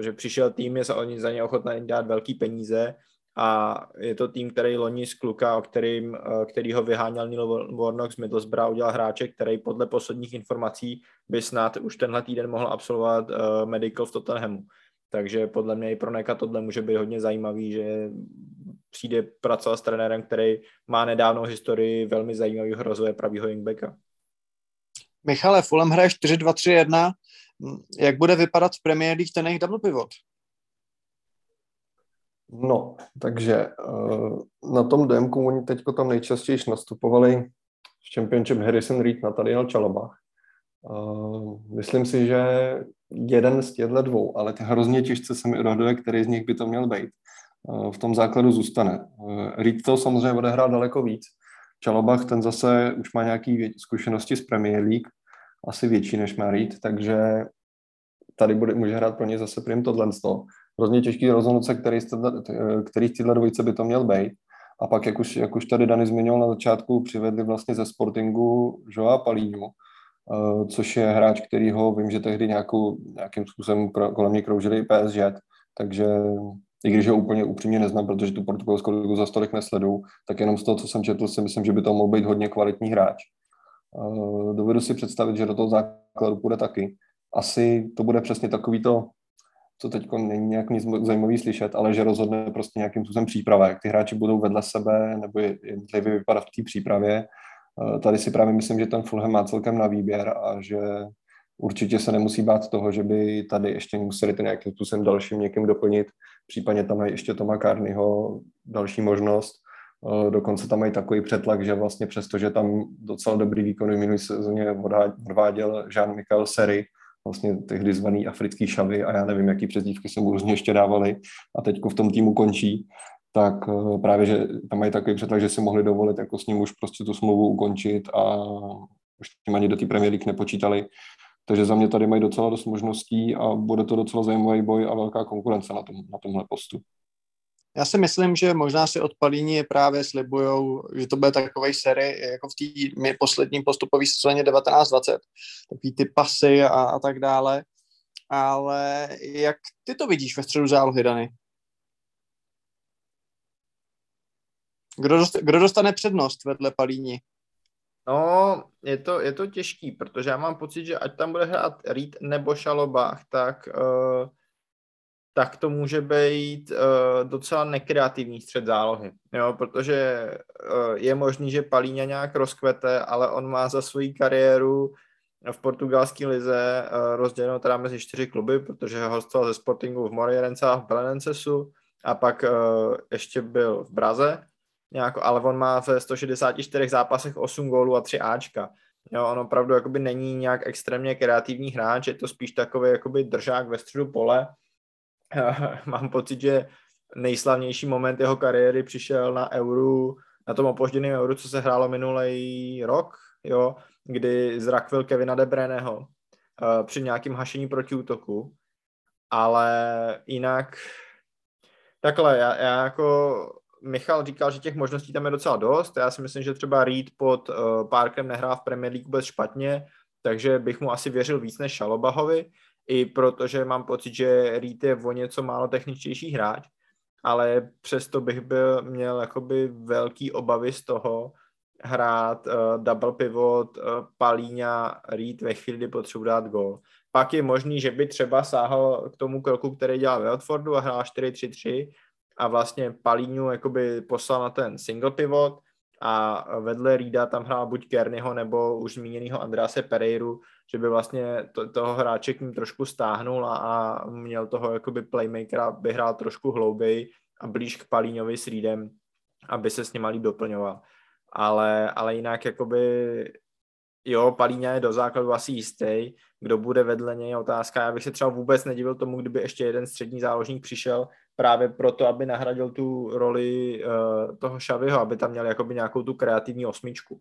Že přišel tým, je za, oni za ně ochotný dát velký peníze a je to tým, který loni z kluka, o kterým, eh, který ho vyháněl Neil Warnock z Middlesbrough, udělal hráče, který podle posledních informací by snad už tenhle týden mohl absolvovat medical v Tottenhamu. Takže podle mě i pro Neka tohle může být hodně zajímavý, že přijde pracovat s trenérem, který má nedávnou historii velmi zajímavého rozvoje pravýho wingbacka. Michale, Fulham hraje 4-2-3-1. Jak bude vypadat v Premier League ten jejich double pivot? No, takže uh, na tom DMku oni teďko tam nejčastěji nastupovali v Championship Harrison Reed na Tadiel Čalabach. Uh, myslím si, že jeden z těchto dvou, ale hrozně těžce se mi odhaduje, který z nich by to měl být. Uh, v tom základu zůstane. Reed to samozřejmě odehrál daleko víc, Čalobach, ten zase už má nějaké zkušenosti z Premier League, asi větší než má takže tady bude, může hrát pro ně zase prim tohle. Hrozně těžký rozhodnout se, který, který z téhle dvojice by to měl být. A pak, jak už, jak už tady Dani zmiňoval na začátku, přivedli vlastně ze Sportingu Joa Palíňu, uh, což je hráč, který ho vím, že tehdy nějakou, nějakým způsobem kolem mě kroužili i PSG, takže i když ho úplně upřímně neznám, protože tu portugalskou ligu za stolik nesledu, tak jenom z toho, co jsem četl, si myslím, že by to mohl být hodně kvalitní hráč. Uh, dovedu si představit, že do toho základu půjde taky. Asi to bude přesně takový to, co teď není nějak nic zajímavý slyšet, ale že rozhodne prostě nějakým způsobem příprava, jak ty hráči budou vedle sebe nebo jednotlivě vypadat v té přípravě. Uh, tady si právě myslím, že ten Fulham má celkem na výběr a že určitě se nemusí bát toho, že by tady ještě museli to nějakým způsobem dalším někým doplnit. Případně tam mají ještě Toma Carneyho další možnost. Eh, dokonce tam mají takový přetlak, že vlastně přesto, že tam docela dobrý výkon v minulý sezóně odváděl Jean-Michel Seri, vlastně tehdy zvaný africký šavy a já nevím, jaký přezdívky se mu různě ještě dávali a teď v tom týmu končí, tak eh, právě, že tam mají takový přetlak, že si mohli dovolit jako s ním už prostě tu smlouvu ukončit a už tím ani do té Premier League nepočítali. Takže za mě tady mají docela dost možností a bude to docela zajímavý boj a velká konkurence na, tom, na tomhle postu. Já si myslím, že možná si od Palíni právě slibujou, že to bude takový série jako v té poslední postupové sezóně 1920, takový ty pasy a, a tak dále. Ale jak ty to vidíš ve středu zálohy, Dany? Kdo, dost, kdo dostane přednost vedle Palíni? No, je to, je to těžký, protože já mám pocit, že ať tam bude hrát Reed nebo Šalobách, tak, uh, tak to může být uh, docela nekreativní střed zálohy, jo, protože uh, je možný, že Palíňa nějak rozkvete, ale on má za svoji kariéru v portugalské lize uh, rozdělenou teda mezi čtyři kluby, protože hostoval ze Sportingu v Morierence a v Belenensesu a pak uh, ještě byl v Braze nějak, ale on má ve 164 zápasech 8 gólů a 3 Ačka. Jo, on opravdu jakoby není nějak extrémně kreativní hráč, je to spíš takový jakoby držák ve středu pole. Mám pocit, že nejslavnější moment jeho kariéry přišel na Euru, na tom opožděném Euru, co se hrálo minulý rok, jo, kdy zrakvil Kevina De Breného uh, při nějakým hašení proti útoku. Ale jinak takhle, já, já jako Michal říkal, že těch možností tam je docela dost. Já si myslím, že třeba Reed pod uh, Parkem nehrá v Premier League vůbec špatně, takže bych mu asi věřil víc než Šalobahovi, i protože mám pocit, že Reed je o něco málo techničtější hráč, ale přesto bych byl, měl jakoby velký obavy z toho hrát uh, double pivot uh, Palíňa Reed ve chvíli, kdy potřebuji dát gol. Pak je možný, že by třeba sáhl k tomu kroku, který dělal ve Watfordu a hrál 4-3-3, a vlastně Palíňu jakoby poslal na ten single pivot a vedle Rida tam hrál buď Kernyho nebo už zmíněného Andrease Pereiru, že by vlastně to, toho hráče k ním trošku stáhnul a, a měl toho jakoby playmakera, by hrál trošku hlouběji a blíž k Palíňovi s Reedem, aby se s ním líp doplňoval. Ale, ale jinak jakoby Jo, Palíňa je do základu asi jistý. Kdo bude vedle něj, otázka. Já bych se třeba vůbec nedivil tomu, kdyby ještě jeden střední záložník přišel právě proto, aby nahradil tu roli uh, toho Šavyho, aby tam měl jakoby nějakou tu kreativní osmičku.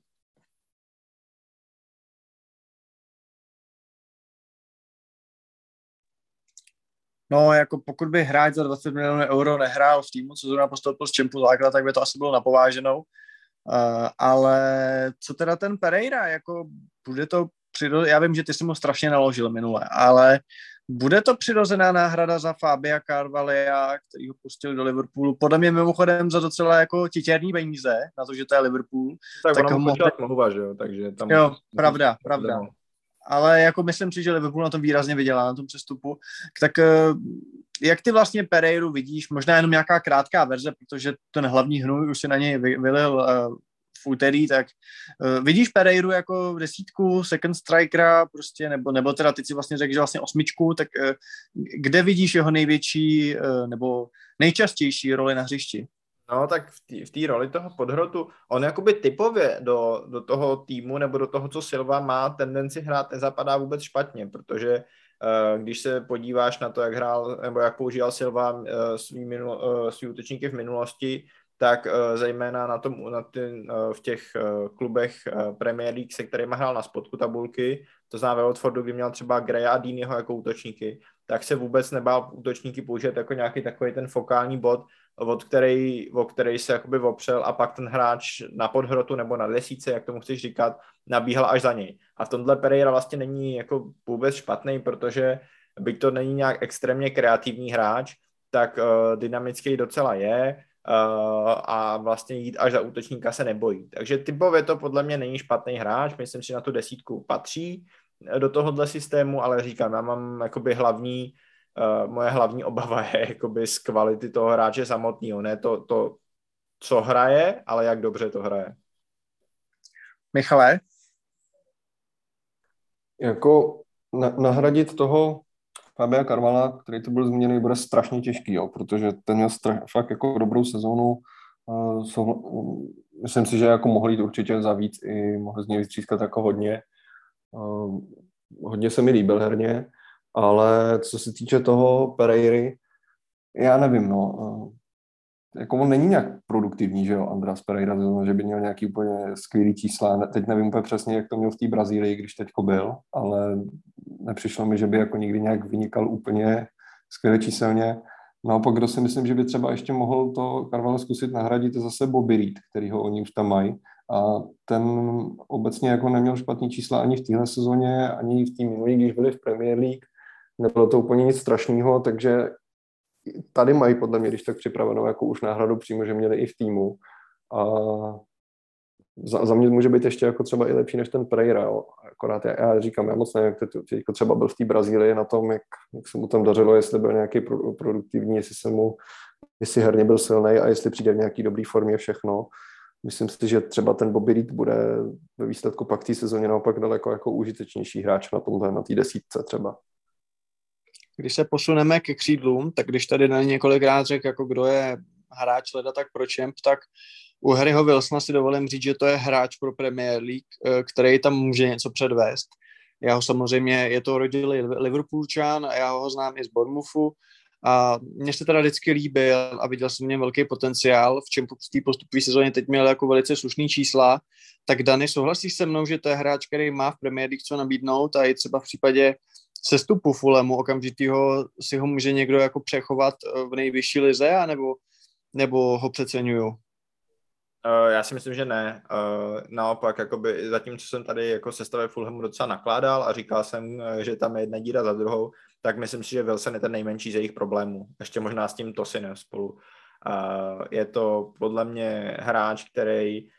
No, jako pokud by hráč za 20 milionů euro nehrál v týmu, co zrovna postoupil z Čempu základ, tak by to asi bylo napováženou. Uh, ale co teda ten Pereira, jako bude to přiro... já vím, že ty jsi mu strašně naložil minule, ale bude to přirozená náhrada za Fabia Carvalia, který ho pustil do Liverpoolu. Podle mě mimochodem za docela jako titěrný peníze, na to, že to je Liverpool. Tak, tak ono mohl... smlouva, že jo, takže tam... Jo, pravda, pravda ale jako myslím si, že Liverpool na tom výrazně vydělá, na tom přestupu. Tak eh, jak ty vlastně Pereiru vidíš, možná jenom nějaká krátká verze, protože ten hlavní hnůj už se na něj vylil eh, v úterý, tak uh, vidíš Pereiru jako desítku, second strikera, prostě, nebo, nebo teda teď si vlastně řekl, že vlastně osmičku, tak kde vidíš jeho největší nebo nejčastější roli na hřišti? No, tak v té roli toho podhrotu, on jakoby typově do, do toho týmu nebo do toho, co Silva má tendenci hrát, nezapadá vůbec špatně, protože uh, když se podíváš na to, jak hrál nebo jak používal Silva uh, svý, minul, uh, svý útočníky v minulosti, tak zejména na tom, na ty, v těch klubech Premier League, se kterými hrál na spodku tabulky, to znamená ve Watfordu, kdy měl třeba Greya a Deanyho jako útočníky, tak se vůbec nebál útočníky použít jako nějaký takový ten fokální bod, od který, o který se jakoby opřel a pak ten hráč na podhrotu nebo na desíce, jak tomu chceš říkat, nabíhal až za něj. A v tomhle Pereira vlastně není jako vůbec špatný, protože byť to není nějak extrémně kreativní hráč, tak uh, dynamický docela je uh, a vlastně jít až za útočníka se nebojí. Takže typově to podle mě není špatný hráč, myslím si, že na tu desítku patří do tohohle systému, ale říkám, já mám jakoby hlavní uh, moje hlavní obava je jakoby z kvality toho hráče samotného, ne to, to, co hraje, ale jak dobře to hraje. Michale? Jako na, nahradit toho Fabia Karvala, který to byl zmíněný, bude strašně těžký, jo, protože ten měl strach, fakt jako dobrou sezónu. Uh, so, myslím si, že jako mohl jít určitě za víc i mohl z něj vystřískat jako hodně. Uh, hodně se mi líbil herně ale co se týče toho Pereiry, já nevím, no, eh, jako on není nějak produktivní, že jo, Andras Pereira, že by měl nějaký úplně skvělý čísla. Teď nevím úplně přesně, jak to měl v té Brazílii, když teďko byl, ale nepřišlo mi, že by jako nikdy nějak vynikal úplně skvěle číselně. Naopak, kdo si myslím, že by třeba ještě mohl to Carvalho zkusit nahradit, je zase Bobby Reed, který ho oni už tam mají. A ten obecně jako neměl špatný čísla ani v téhle sezóně, ani v té minulé, když byli v Premier League nebylo to úplně nic strašného, takže tady mají podle mě, když tak připravenou jako už náhradu přímo, že měli i v týmu. A za, za mě může být ještě jako třeba i lepší než ten Pereira, jo. akorát já, já říkám, já moc nevím, jak to, jako třeba byl v té Brazílii na tom, jak, jak se mu tam dařilo, jestli byl nějaký pro, produktivní, jestli se mu, jestli herně byl silný a jestli přijde v nějaký dobrý formě všechno. Myslím si, že třeba ten Bobby Reed bude ve výsledku pak té sezóně naopak daleko jako užitečnější hráč na tomhle, na té desítce třeba. Když se posuneme ke křídlům, tak když tady na několikrát řekl, jako kdo je hráč leda, tak pro čemp, tak u Harryho Wilsona si dovolím říct, že to je hráč pro Premier League, eh, který tam může něco předvést. Já ho samozřejmě, je to rodilý Liverpoolčan a já ho znám i z Bournemouthu. A mně se teda vždycky líbil a viděl jsem v něm velký potenciál, v čem v té postupové sezóně teď měl jako velice slušný čísla, tak Dany, souhlasíš se mnou, že to je hráč, který má v Premier League co nabídnout? A i třeba v případě sestupu Fulemu okamžitýho si ho může někdo jako přechovat eh, v nejvyšší lize, anebo, nebo ho přeceňuju? Uh, já si myslím, že ne. Uh, naopak, jakoby, zatímco jsem tady jako sestavě Fulhamu docela nakládal a říkal jsem, že tam je jedna díra za druhou, tak myslím si, že Wilson je ten nejmenší z jejich problémů. Ještě možná s tím Tosinem spolu. Je to podle mě hráč, který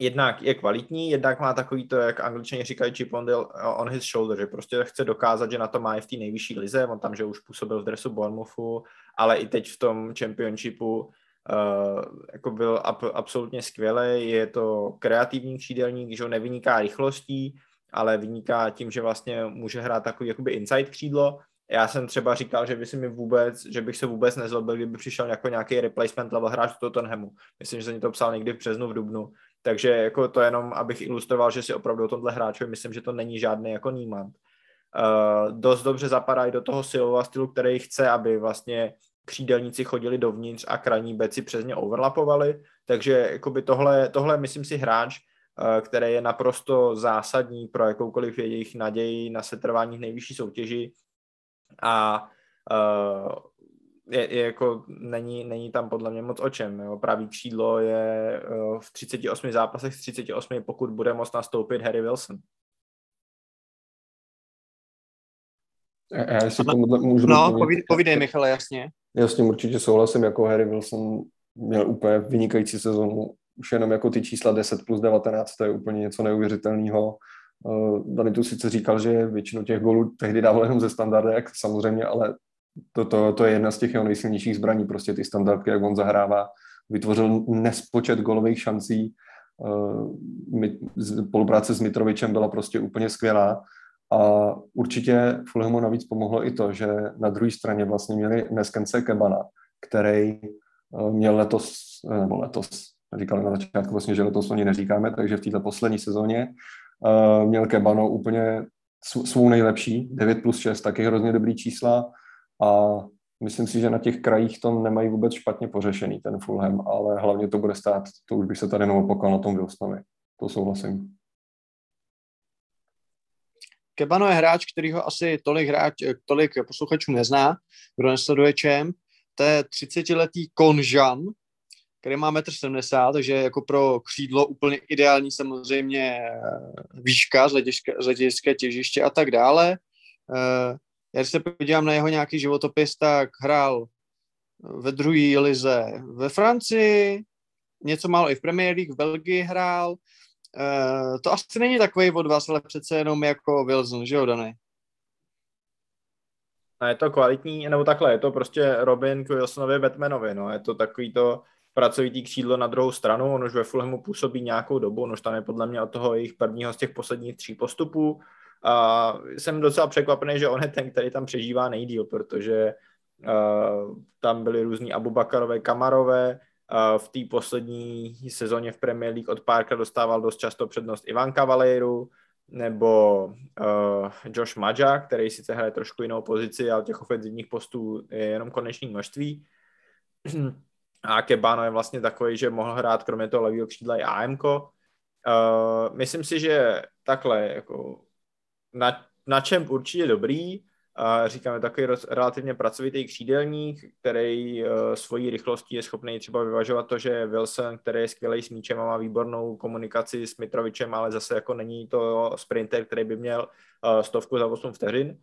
jednak je kvalitní, jednak má takový to, jak angličani říkají chip on, the, on his shoulder, že prostě chce dokázat, že na to má i v té nejvyšší lize, on tam, že už působil v dresu Bournemouthu, ale i teď v tom championshipu uh, jako byl ab, absolutně skvělý, je to kreativní křídelník, že ho nevyniká rychlostí, ale vyniká tím, že vlastně může hrát takový jakoby inside křídlo, já jsem třeba říkal, že by si mi vůbec, že bych se vůbec nezlobil, kdyby přišel jako nějaký replacement level hráč do Tottenhamu. Myslím, že jsem to psal někdy v březnu, v Dubnu, Takže jako to jenom, abych ilustroval, že si opravdu o tomhle hráčovi myslím, že to není žádný jako Niemand. Uh, dost dobře zapadá i do toho silového stylu, který chce, aby vlastně křídelníci chodili dovnitř a krajní beci přes ně overlapovali, takže jakoby tohle, tohle myslím si hráč, uh, který je naprosto zásadní pro jakoukoliv jejich naději na setrvání v nejvyšší soutěži a uh, je, je jako, není, není tam podle mě moc o čem. Jo. Pravý křídlo je v 38 zápasech z 38, pokud bude moct nastoupit Harry Wilson. Já si tomuhle můžu No, povídej, povídej Michale, jasně. Já s tím určitě souhlasím, jako Harry Wilson měl úplně vynikající sezonu. Už jenom jako ty čísla 10 plus 19, to je úplně něco neuvěřitelného. Uh, Dani tu sice říkal, že většinu těch gólů tehdy dával jenom ze standardek, samozřejmě, ale to, to, to je jedna z těch jeho nejsilnějších zbraní, prostě ty standardky, jak on zahrává. Vytvořil nespočet golových šancí, uh, spolupráce s Mitrovičem byla prostě úplně skvělá. A určitě Fulhamu navíc pomohlo i to, že na druhé straně vlastně měli Neskence Kebana, který uh, měl letos, eh, nebo letos, říkali na začátku vlastně, že letos oni neříkáme, takže v této poslední sezóně měl Kebano úplně svou nejlepší, 9 plus 6, taky hrozně dobrý čísla a myslím si, že na těch krajích to nemají vůbec špatně pořešený, ten Fulham, ale hlavně to bude stát, to už bych se tady neopakal na tom Wilsonovi. To souhlasím. Kebano je hráč, který ho asi tolik, hráč, tolik posluchačů nezná, kdo nesleduje čem. To je 30-letý Konžan, který má 1,70 m, takže jako pro křídlo úplně ideální samozřejmě výška z hlediska těžiště a tak dále. Já když se podívám na jeho nějaký životopis, tak hrál ve druhé lize ve Francii, něco málo i v Premier League, v Belgii hrál. E, to asi není takový od vás, ale přece jenom jako Wilson, že jo, Dany? A je to kvalitní, nebo takhle, je to prostě Robin k Wilsonovi Batmanovi, no, je to takový to pracovitý křídlo na druhou stranu, on už ve Fulhamu působí nějakou dobu, on už tam je podle mě od toho jejich prvního z těch posledních tří postupů, a jsem docela překvapený, že on je ten, který tam přežívá nejdíl, protože uh, tam byly různí Abubakarové, Kamarové, v té poslední sezóně v Premier League od Parka dostával dost často přednost Ivan Cavaleru, nebo uh, Josh Maja, který sice hraje trošku jinou pozici, ale těch ofenzivních postů je jenom konečný množství. A Kebano je vlastně takový, že mohl hrát kromě toho levého křídla i AMK. Uh, myslím si, že takhle, jako na, na čem určitě dobrý, a říkáme takový roz, relativně pracovitý křídelník, který uh, svojí rychlostí je schopný třeba vyvažovat to, že Wilson, který je skvělý s míčem a má výbornou komunikaci s Mitrovičem, ale zase jako není to sprinter, který by měl uh, stovku za 8 vteřin.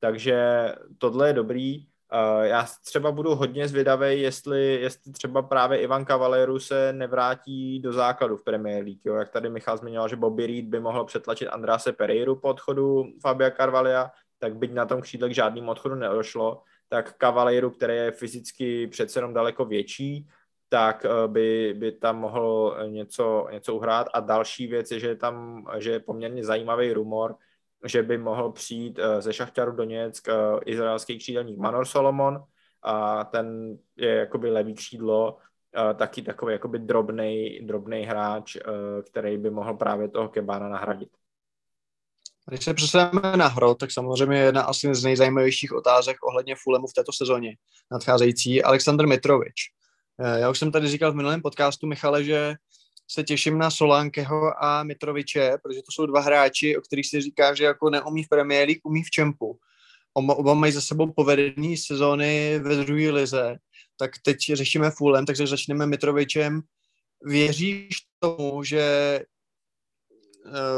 Takže tohle je dobrý. Uh, já třeba budu hodně zvědavý, jestli, jestli třeba právě Ivan Cavaleru se nevrátí do základu v Premier League. Jo? Jak tady Michal zmiňoval, že Bobby Reed by mohl přetlačit Andrase Pereiru po odchodu Fabia Carvalia, tak byť na tom křídle k žádným odchodu nedošlo, tak Cavaleru, který je fyzicky přece jenom daleko větší, tak uh, by, by tam mohl něco, něco uhrát. A další věc je, že je tam že je poměrně zajímavý rumor, že by mohl přijít eh, ze Šachtaru Doněck eh, izraelský křídelník Manor Solomon a ten je jakoby levý křídlo, eh, taky takový jakoby drobnej, drobnej hráč, který by mohl právě toho Kebána nahradit. Když se přesuneme na hro, tak samozřejmě jedna asi z nejzajímavějších otázek ohledně Fulemu v této sezóně nadcházející, Aleksandr Mitrovič. Já už jsem tady říkal v minulém podcastu, Michale, že se těším na Solánkeho a Mitroviče, protože to jsou dva hráči, o kterých se říká, že jako neumí v Premier League, umí v Čempu. Oba mají za sebou povedený sezóny ve druhé lize, tak teď řešíme Fulem, takže začneme Mitrovičem. Věříš tomu, že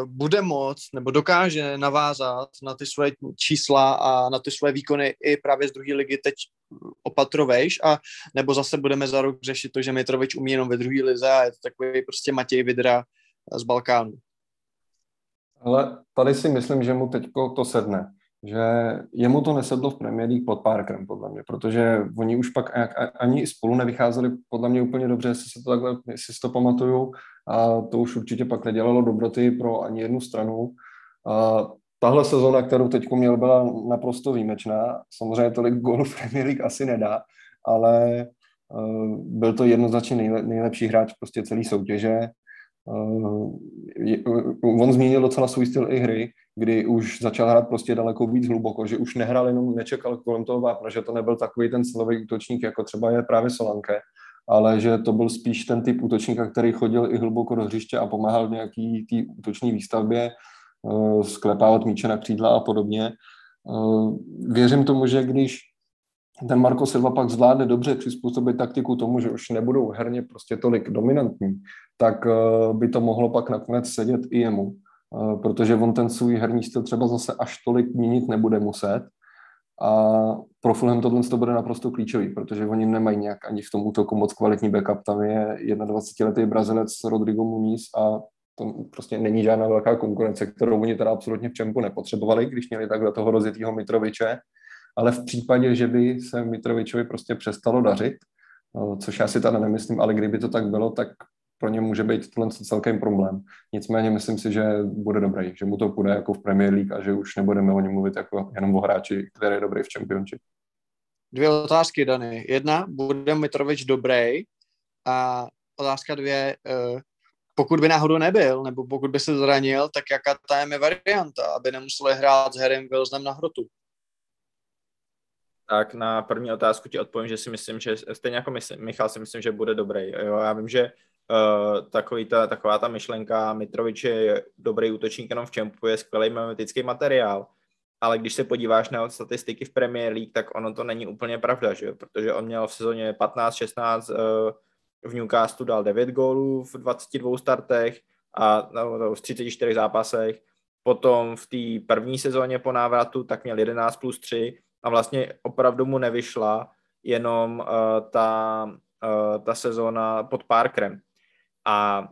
bude moc nebo dokáže navázat na ty svoje čísla a na ty svoje výkony i právě z druhé ligy teď opatrovejš a nebo zase budeme za rok řešit to, že Mitrovič umí jenom ve druhé lize a je to takový prostě Matěj Vidra z Balkánu. Ale tady si myslím, že mu teď to sedne. Že jemu to nesedlo v Premier League pod Parkerem, podle mě, protože oni už pak ani spolu nevycházeli podle mě úplně dobře, jestli si to takhle, jestli si to pamatuju, a to už určitě pak nedělalo dobroty pro ani jednu stranu. A tahle sezóna, kterou teď měl, byla naprosto výjimečná. Samozřejmě tolik gólů v Premier League asi nedá, ale uh, byl to jednoznačně nejle, nejlepší hráč prostě celé soutěže on změnil docela svůj styl i hry, kdy už začal hrát prostě daleko víc hluboko, že už nehrál jenom, nečekal kolem toho vápna, že to nebyl takový ten silový útočník, jako třeba je právě Solanke, ale že to byl spíš ten typ útočníka, který chodil i hluboko do hřiště a pomáhal v nějaký té útoční výstavbě, uh, sklepávat míče na křídla a podobně. Uh, věřím tomu, že když ten Marco Silva pak zvládne dobře přizpůsobit taktiku tomu, že už nebudou herně prostě tolik dominantní, tak uh, by to mohlo pak nakonec sedět i jemu, protože on ten svůj herní styl třeba zase až tolik měnit nebude muset, a pro Fulham tohle to bude naprosto klíčový, protože oni nemají nějak ani v tom útoku moc kvalitní backup. Tam je 21-letý Brazilec Rodrigo Muniz a to prostě není žádná velká konkurence, kterou oni teda absolutně v Čempu nepotřebovali, když měli takhle toho rozjetého Mitroviče. Ale v případě, že by se Mitrovičovi prostě přestalo dařit, no, což já si tady nemyslím, ale kdyby to tak bylo, tak pro ně může být tohle celkem problém. Nicméně myslím si, že bude dobrý, že mu to půjde jako v Premier League a že už nebudeme o něm mluvit jako jenom o hráči, který je dobrý v Championship. Dvě otázky, Dany. Jedna, bude Mitrovič dobrý? A otázka dvě, eh, pokud by náhodou nebyl, nebo pokud by se zranil, tak jaká tam je varianta, aby nemuseli hrát s Harrym Wilsonem na hrotu? Tak na první otázku ti odpovím, že si myslím, že stejně jako myslím, Michal si myslím, že bude dobrý. Jo, já vím, že uh, takový ta, taková ta myšlenka Mitrovič je dobrý útočník jenom v čempu, je skvělý memetický materiál, ale když se podíváš na statistiky v Premier League, tak ono to není úplně pravda, že? protože on měl v sezóně 15-16 uh, v Newcastle dal 9 gólů v 22 startech a no, no, v 34 zápasech. Potom v té první sezóně po návratu tak měl 11 plus 3 a vlastně opravdu mu nevyšla jenom uh, ta, uh, ta sezóna pod Parkerem. A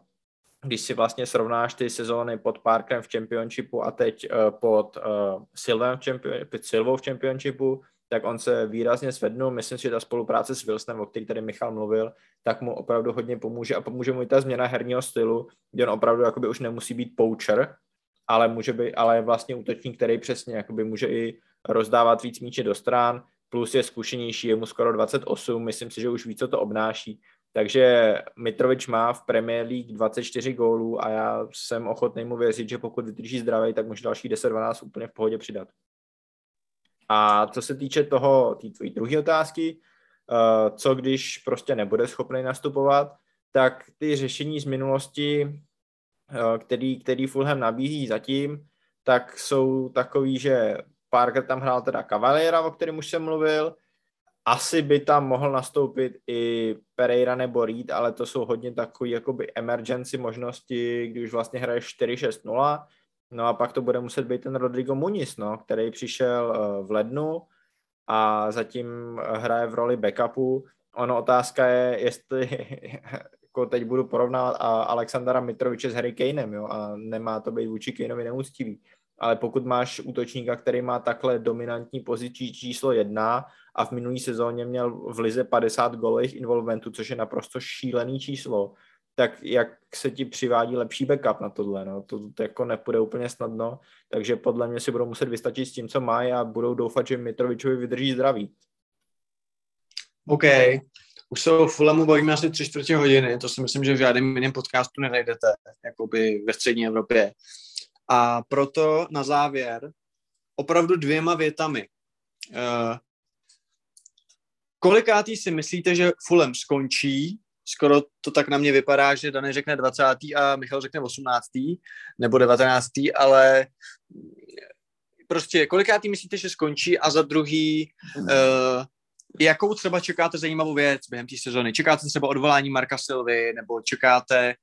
když si vlastně srovnáš ty sezóny pod Parkerem v Championshipu a teď uh, pod uh, Silvem v Champion, Silvou v Championshipu, tak on se výrazně zvednul. Myslím si, že ta spolupráce s Wilsonem, o který tady Michal mluvil, tak mu opravdu hodně pomůže a pomůže mu i ta změna herního stylu, kde on opravdu jakoby už nemusí být poucher, ale může být, ale je vlastně útočník, který přesně jakoby může i rozdávat víc míče do strán, plus je zkušenější, je mu skoro 28, myslím si, že už ví, co to obnáší. Takže Mitrovič má v Premier League 24 gólů a já jsem ochotný mu věřit, že pokud vydrží zdravý, tak může další 10-12 úplně v pohodě přidat. A co se týče toho, té tvojí druhé otázky, uh, co když prostě nebude schopný nastupovat, tak ty řešení z minulosti, uh, který, který Fulham nabízí zatím, tak jsou takový, že Parker tam hrál teda Cavaliera, o kterém už jsem mluvil, asi by tam mohl nastoupit i Pereira nebo Reed, ale to jsou hodně takové jakoby emergency možnosti, když vlastně hraje 4-6-0. No a pak to bude muset být ten Rodrigo Muniz, no, který přišel eh, v lednu a zatím hraje v roli backupu. Ono otázka je, jestli jako teď budu porovnávat Alexandra Mitroviče s Harry Kanem, jo, a nemá to být vůči Kaneovi neúctivý ale pokud máš útočníka, který má takhle dominantní pozici číslo jedna a v minulý sezóně měl v lize 50 golových involvementů, což je naprosto šílený číslo, tak jak se ti přivádí lepší backup na tohle, no? to, to jako nepůjde úplně snadno, takže podle mě si budou muset vystačit s tím, co mají a budou doufat, že Mitrovičovi vydrží zdraví. OK, už se o Fulhamu bavíme asi tři čtvrtě hodiny, to si myslím, že v žádném jiném podcastu nenajdete, jakoby ve střední Evropě. A proto na závěr opravdu dvěma větami. Uh, kolikátý si myslíte, že Fulham skončí? Skoro to tak na mě vypadá, že Dany řekne 20. a Michal řekne 18. nebo 19. ale prostě kolikátý myslíte, že skončí a za druhý uh, jakou třeba čekáte zajímavou věc během té sezony? Čekáte třeba odvolání Marka Silvy nebo čekáte,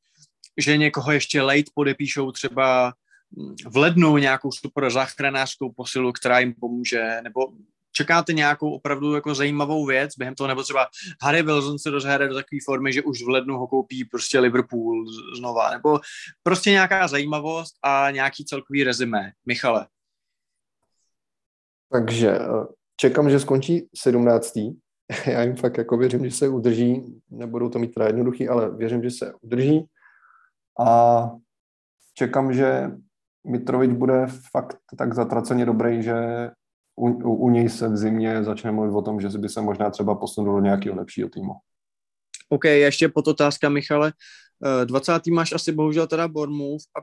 že někoho ještě late podepíšou třeba v lednu nějakou super záchranářskou posilu, která jim pomůže, nebo čekáte nějakou opravdu jako zajímavou věc během toho, nebo třeba Harry Wilson se rozhraje do takové formy, že už v lednu ho koupí prostě Liverpool znova, nebo prostě nějaká zajímavost a nějaký celkový rezime. Michale. Takže eh, čekám, že skončí 17. Já jim fakt jako věřím, že se udrží, nebudou to mít teda jednoduchý, ale věřím, že se udrží. A čekám, že Mitrovič bude fakt tak zatraceně dobrý, že u, u, u něj se v zimě začne mluvit o tom, že by se možná třeba posunul do nějakého lepšího týmu. OK, ještě pod otázka, Michale. 20. máš asi bohužel teda Bournemouth a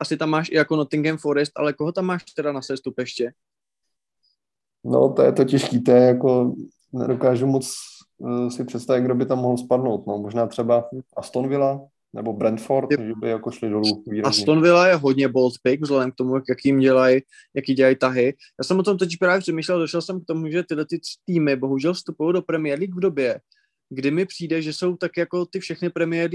asi tam máš i jako Nottingham Forest, ale koho tam máš teda na sestup ještě? No, to je to těžký, to je jako, nedokážu moc uh, si představit, kdo by tam mohl spadnout. No, možná třeba Aston Villa nebo Brentford, je, že by jako šli dolů výrazně. Aston Villa je hodně bold pick, vzhledem k tomu, jak jim dělají, jaký dělají tahy. Já jsem o tom teď právě přemýšlel, došel jsem k tomu, že tyhle ty týmy bohužel vstupují do Premier League v době, kdy mi přijde, že jsou tak jako ty všechny Premier,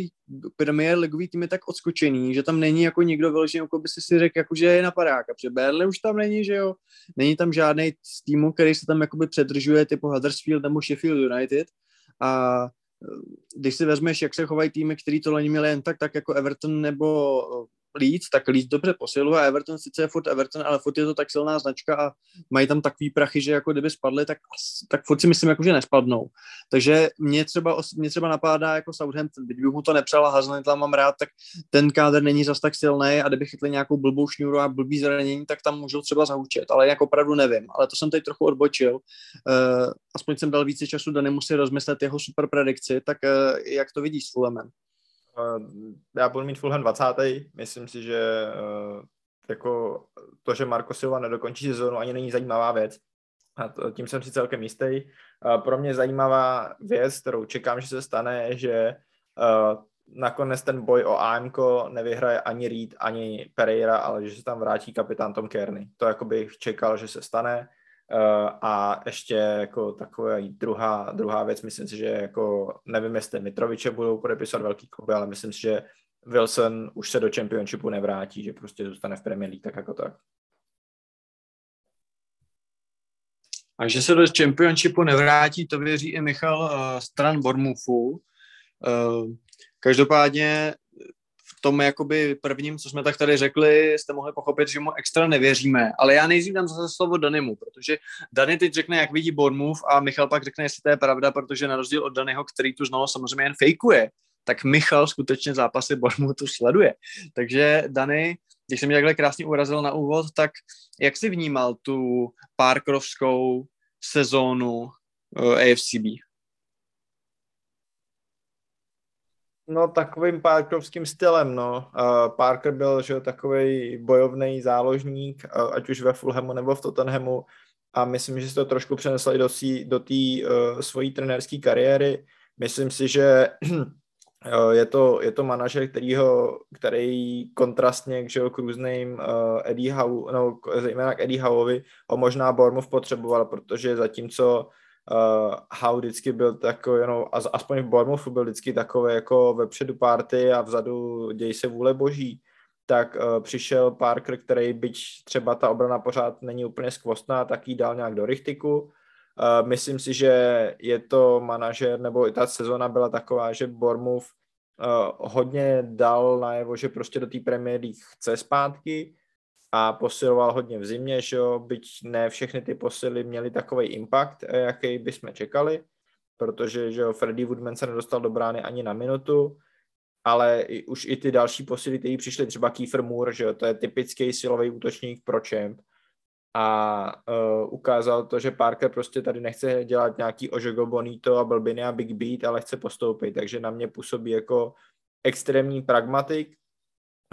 Premier League týmy tak odskočený, že tam není jako nikdo vyložený, jako by si si řekl, jako že je na padáka, protože Burnley už tam není, že jo, není tam žádný z týmu, který se tam jakoby předržuje, typu Huddersfield nebo Sheffield United a když si vezmeš, jak se chovají týmy, který to loni měli jen tak, tak jako Everton nebo Leeds, tak Leeds dobře posiluje Everton sice je furt Everton, ale furt je to tak silná značka a mají tam takový prachy, že jako kdyby spadly, tak, tak furt si myslím, jako, že nespadnou. Takže mě třeba, mě třeba napádá jako Southampton, byť bych mu to nepřál a tam mám rád, tak ten kádr není zas tak silný a kdyby chytli nějakou blbou šňůru a blbý zranění, tak tam můžou třeba zahučet, ale jako opravdu nevím. Ale to jsem teď trochu odbočil. Uh, aspoň jsem dal více času Danimu si rozmyslet jeho super predikci, tak uh, jak to vidíš s Fulemem? Eh, já budu mít Fulham 20. Myslím si, že uh, jako to, že Marco Silva nedokončí sezónu, ani není zajímavá věc. A to, tím jsem si celkem jistý. Pro mě zajímavá věc, kterou čekám, že se stane, je, že uh, nakonec ten boj o AMK nevyhraje ani Reed, ani Pereira, ale že se tam vrátí kapitán Tom Kearney. To jako bych čekal, že se stane. Uh, a ještě jako taková druhá, druhá věc, myslím si, že jako nevím, jestli Mitroviče budou podepisovat velký kluby, ale myslím si, že Wilson už se do championshipu nevrátí, že prostě zůstane v Premier League tak jako tak. A že se do championshipu nevrátí, to věří i Michal uh, stran Bormufu. Uh, každopádně tom jakoby prvním, co jsme tak tady řekli, jste mohli pochopit, že mu extra nevěříme. Ale já nejdřív dám zase slovo Danimu, protože Dany teď řekne, jak vidí Bournemouth a Michal pak řekne, jestli to je pravda, protože na rozdíl od Danyho, který tu znalost samozřejmě jen fejkuje, tak Michal skutečně zápasy Bournemouthu sleduje. Takže Dany, když jsem mě takhle krásně urazil na úvod, tak jak jsi vnímal tu párkrovskou sezónu eh, AFCB? No takovým Parkerovským stylem, no. Parker byl, že takový bojovný záložník, ať už ve Fulhamu nebo v Tottenhamu a myslím, že se to trošku přenesl i do, do té uh, svojí trenérské kariéry. Myslím si, že uh, je to, je to manažer, kterýho, který kontrastně že k různým uh, Eddie Howe, no, zejména k Eddie Howeovi, ho možná Bournemouth potřeboval, protože zatímco uh, How vždycky byl takový, no, aspoň v Bournemouthu byl vždycky takový jako vepředu party a vzadu děj se vůle boží, tak uh, přišel Parker, který byť třeba ta obrana pořád není úplně skvostná, tak jí dal nějak do rychtiku. Uh, myslím si, že je to manažer, nebo i ta sezona byla taková, že Bournemouth uh, hodně dal najevo, že prostě do té Premier League chce zpátky, a posiloval hodně v zimě, že jo, byť ne všechny ty posily měly takový impact, eh, jaký bychom čekali, protože že jo, Freddy Woodman se nedostal do brány ani na minutu, ale i, už i ty další posily, které přišly, třeba Kiefer Moore, že jo, to je typický silový útočník pro champ, a uh, ukázal to, že Parker prostě tady nechce dělat nějaký ožogo bonito a blbiny a big beat, ale chce postoupit, takže na mě působí jako extrémní pragmatik.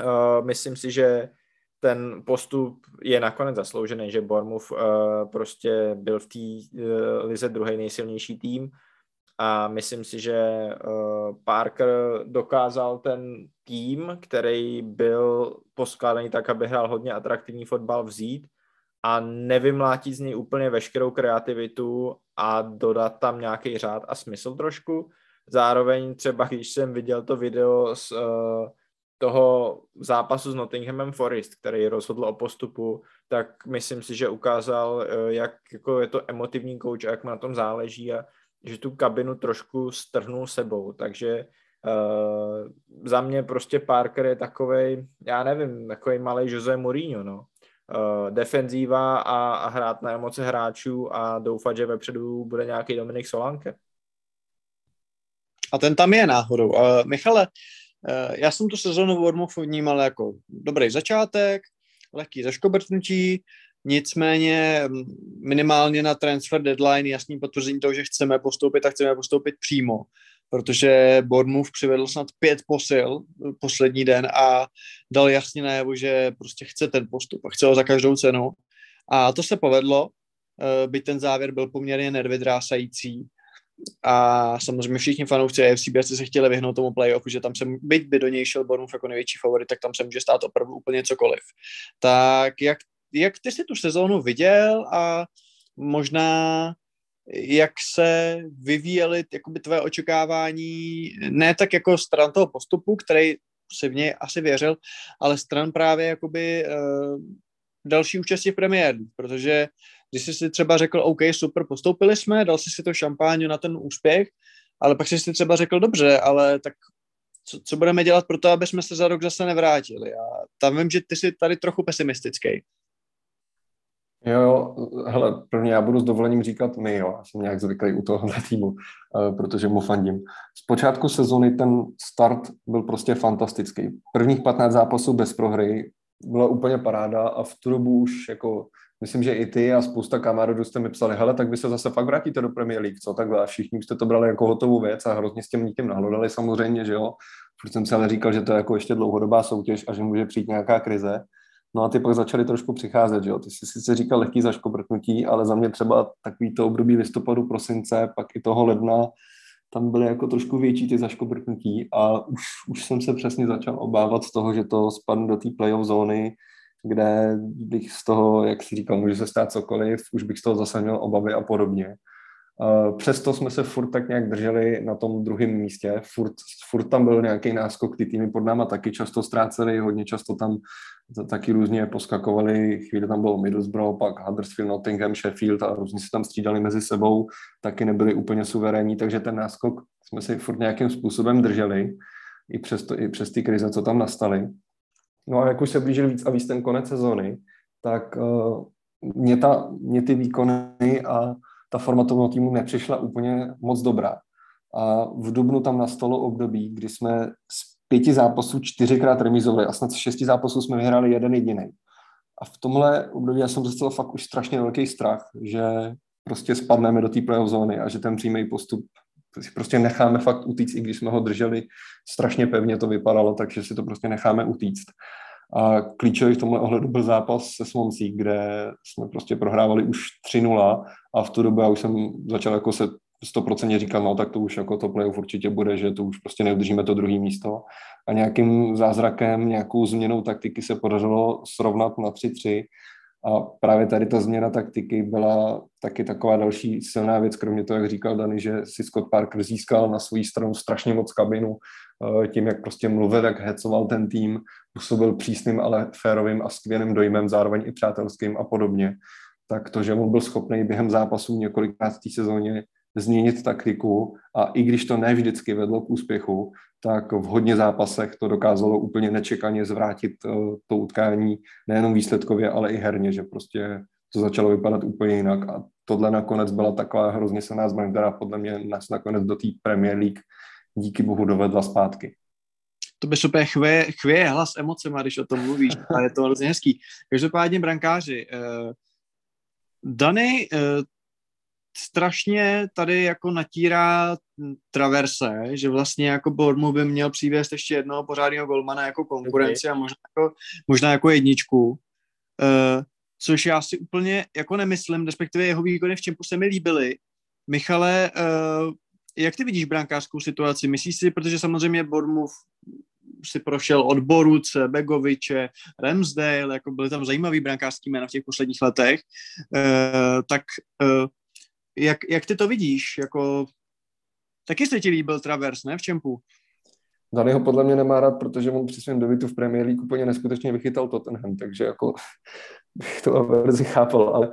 Uh, myslím si, že ten postup je nakonec zasloužený, že Bournemouth uh, prostě byl v té uh, lize druhý nejsilnější tým a myslím si, že uh, Parker dokázal ten tým, který byl poskládaný tak, aby hrál hodně atraktivní fotbal, vzít a nevymlátit z něj úplně veškerou kreativitu a dodat tam nějaký řád a smysl trošku. Zároveň třeba, když jsem viděl to video s uh, toho zápasu s Nottinghamem Forest, který rozhodl o postupu, tak myslím si, že ukázal, eh, jak jako je to emotivní coach a jak mu na tom záleží a že tu kabinu trošku strhnul sebou, takže uh, za mě prostě Parker je takovej, já nevím, takový malý Jose Mourinho, no. Uh, defenzíva a, a hrát na emoce hráčů a doufat, že vepředu bude nějaký Dominik Solanke. A ten tam je náhodou. Uh, Michale, já jsem tu sezonu Wormhofu vnímal jako dobrý začátek, lehký zaškobrtnutí, nicméně mm, minimálně na transfer deadline jasný potvrzení toho, že chceme postoupit a chceme postoupit přímo. protože Bournemouth přivedl snad pět posil poslední den a dal jasně najevo, že prostě chce ten postup a chce ho za každou cenu. A to se povedlo, eh, byť ten závěr byl poměrně nervydrásající. A samozřejmě všichni fanoušci AFC Běrci se chtěli vyhnout tomu playoffu, že tam se, byť by do něj šel Bournemouth jako největší favorit, tak tam se může stát opravdu úplně cokoliv. Tak jak, jak ty si tu sezónu viděl a možná jak se vyvíjely jakoby tvé očekávání, ne tak jako stran toho postupu, který si v něj asi věřil, ale stran právě jakoby uh, další účastí v premiéru, protože když jsi si třeba řekl, OK, super, postoupili jsme, dal jsi si to šampáňu na ten úspěch, ale pak jsi si třeba řekl, dobře, ale tak co, co budeme dělat pro to, aby jsme se za rok zase nevrátili. A tam vím, že ty jsi tady trochu pesimistický. Jo, hele, prvně já budu s dovolením říkat my, jo, já jsem nějak zvyklý u tohohle týmu, uh, protože mu fandím. Z počátku sezony ten start byl prostě fantastický. Prvních 15 zápasů bez prohry byla úplně paráda a v tu dobu už jako myslím, že i ty a spousta kamarádů jste mi psali, hele, tak vy se zase fakt vrátíte do Premier League, co takhle a všichni jste to brali jako hotovou věc a hrozně s tím tím nahlodali samozřejmě, že jo. Furt jsem si ale říkal, že to je jako ještě dlouhodobá soutěž a že může přijít nějaká krize. No a ty pak začaly trošku přicházet, že jo. Ty jsi sice říkal lehký zaškobrtnutí, ale za mě třeba takový to období listopadu, prosince, pak i toho ledna, tam byly jako trošku větší ty zaškobrtnutí a už, už jsem se přesně začal obávat z toho, že to spadne do té playoff zóny, kde bych z toho, jak si říkal, může se stát cokoliv, už bych z toho zase měl obavy a podobně. Přesto jsme se furt tak nějak drželi na tom druhém místě. Furt, furt tam byl nějaký náskok, ty týmy pod náma taky často ztráceli, hodně často tam taky různě poskakovali. Chvíli tam bylo Middlesbrough, pak Huddersfield, Nottingham, Sheffield a různě se tam střídali mezi sebou, taky nebyli úplně suverénní, takže ten náskok jsme si furt nějakým způsobem drželi, i přes, to, i přes ty krize, co tam nastaly. No a jak už se blížil víc a víc ten konec sezóny, tak uh, mě, ta, mě ty výkony a ta forma toho týmu nepřišla úplně moc dobrá. A v Dubnu tam nastalo období, kdy jsme z pěti zápasů čtyřikrát remizovali a snad z šesti zápasů jsme vyhráli jeden jediný. A v tomhle období já jsem dostal fakt už strašně velký strach, že prostě spadneme do té playoff zóny a že ten přímý postup si prostě necháme fakt utíct, i když jsme ho drželi strašně pevně, to vypadalo, takže si to prostě necháme utíct. A klíčový v tomhle ohledu byl zápas se Swansea, kde jsme prostě prohrávali už 3-0 a v tu dobu já už jsem začal jako se 100% říkat, no tak to už jako to playoff určitě bude, že to už prostě neudržíme to druhé místo. A nějakým zázrakem, nějakou změnou taktiky se podařilo srovnat na 3-3 a právě tady ta změna taktiky byla taky taková další silná věc, kromě toho, jak říkal Dani, že si Scott Parker získal na svou stranu strašně moc kabinu, eh, tím, jak prostě mluvil, jak hecoval ten tým, působil přísným, ale férovým a skvělým dojmem, zároveň i přátelským a podobně. Tak to, že on byl schopný během zápasů několikrát v té sezóně změnit taktiku a i když to ne vždycky vedlo k úspěchu, tak v hodně zápasech to dokázalo úplně nečekaně zvrátit uh, to utkání nejenom výsledkově, ale i herně, že prostě to začalo vypadat úplně jinak a tohle nakonec byla taková hrozně silná zbraň, která podle mě nás nakonec do té Premier League díky bohu dovedla zpátky. To by super chvěje, chvěje hlas emocema, když o tom mluvíš a je to hrozně hezký. Každopádně brankáři, uh, Dany, uh, strašně tady jako natírá traverse, že vlastně jako Bournemouth by měl přivést ještě jednoho pořádného golmana jako konkurenci okay. a možná jako, možná jako jedničku. Uh, což já si úplně jako nemyslím, respektive jeho výkony v čempu se mi líbily. Michale, uh, jak ty vidíš brankářskou situaci? Myslíš si, protože samozřejmě Bournemouth si prošel od Boruce, Begoviče, Ramsdale, jako byly tam zajímavý brankářský jména v těch posledních letech, uh, tak jak, jak ty to vidíš? Jako, taky se ti líbil Travers, ne, v Čempu? Dany ho podle mě nemá rád, protože on při svém dobytu v Premier League úplně neskutečně vychytal Tottenham, takže jako bych to verzi chápal, ale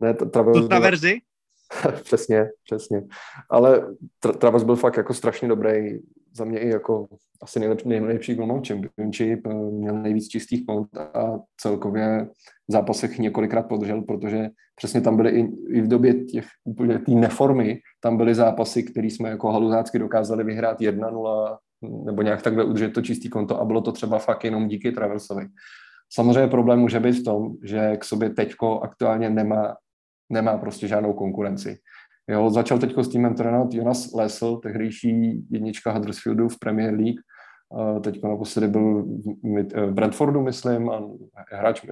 ne, Travers... To Traverzi? přesně, přesně. Ale Travers byl fakt jako strašně dobrý, za mě i jako asi nejlepší, nejlepší golman Championship, měl nejvíc čistých kont a celkově v zápasech několikrát podržel, protože přesně tam byly i, i v době těch úplně té neformy, tam byly zápasy, které jsme jako haluzácky dokázali vyhrát 1-0 nebo nějak takhle udržet to čistý konto a bylo to třeba fakt jenom díky Traversovi. Samozřejmě problém může být v tom, že k sobě teďko aktuálně nemá, nemá prostě žádnou konkurenci. Jo, začal teď s týmem trénovat Jonas Lesl, tehdejší jednička Huddersfieldu v Premier League. Teď naposledy byl v Bradfordu, myslím, a hráč,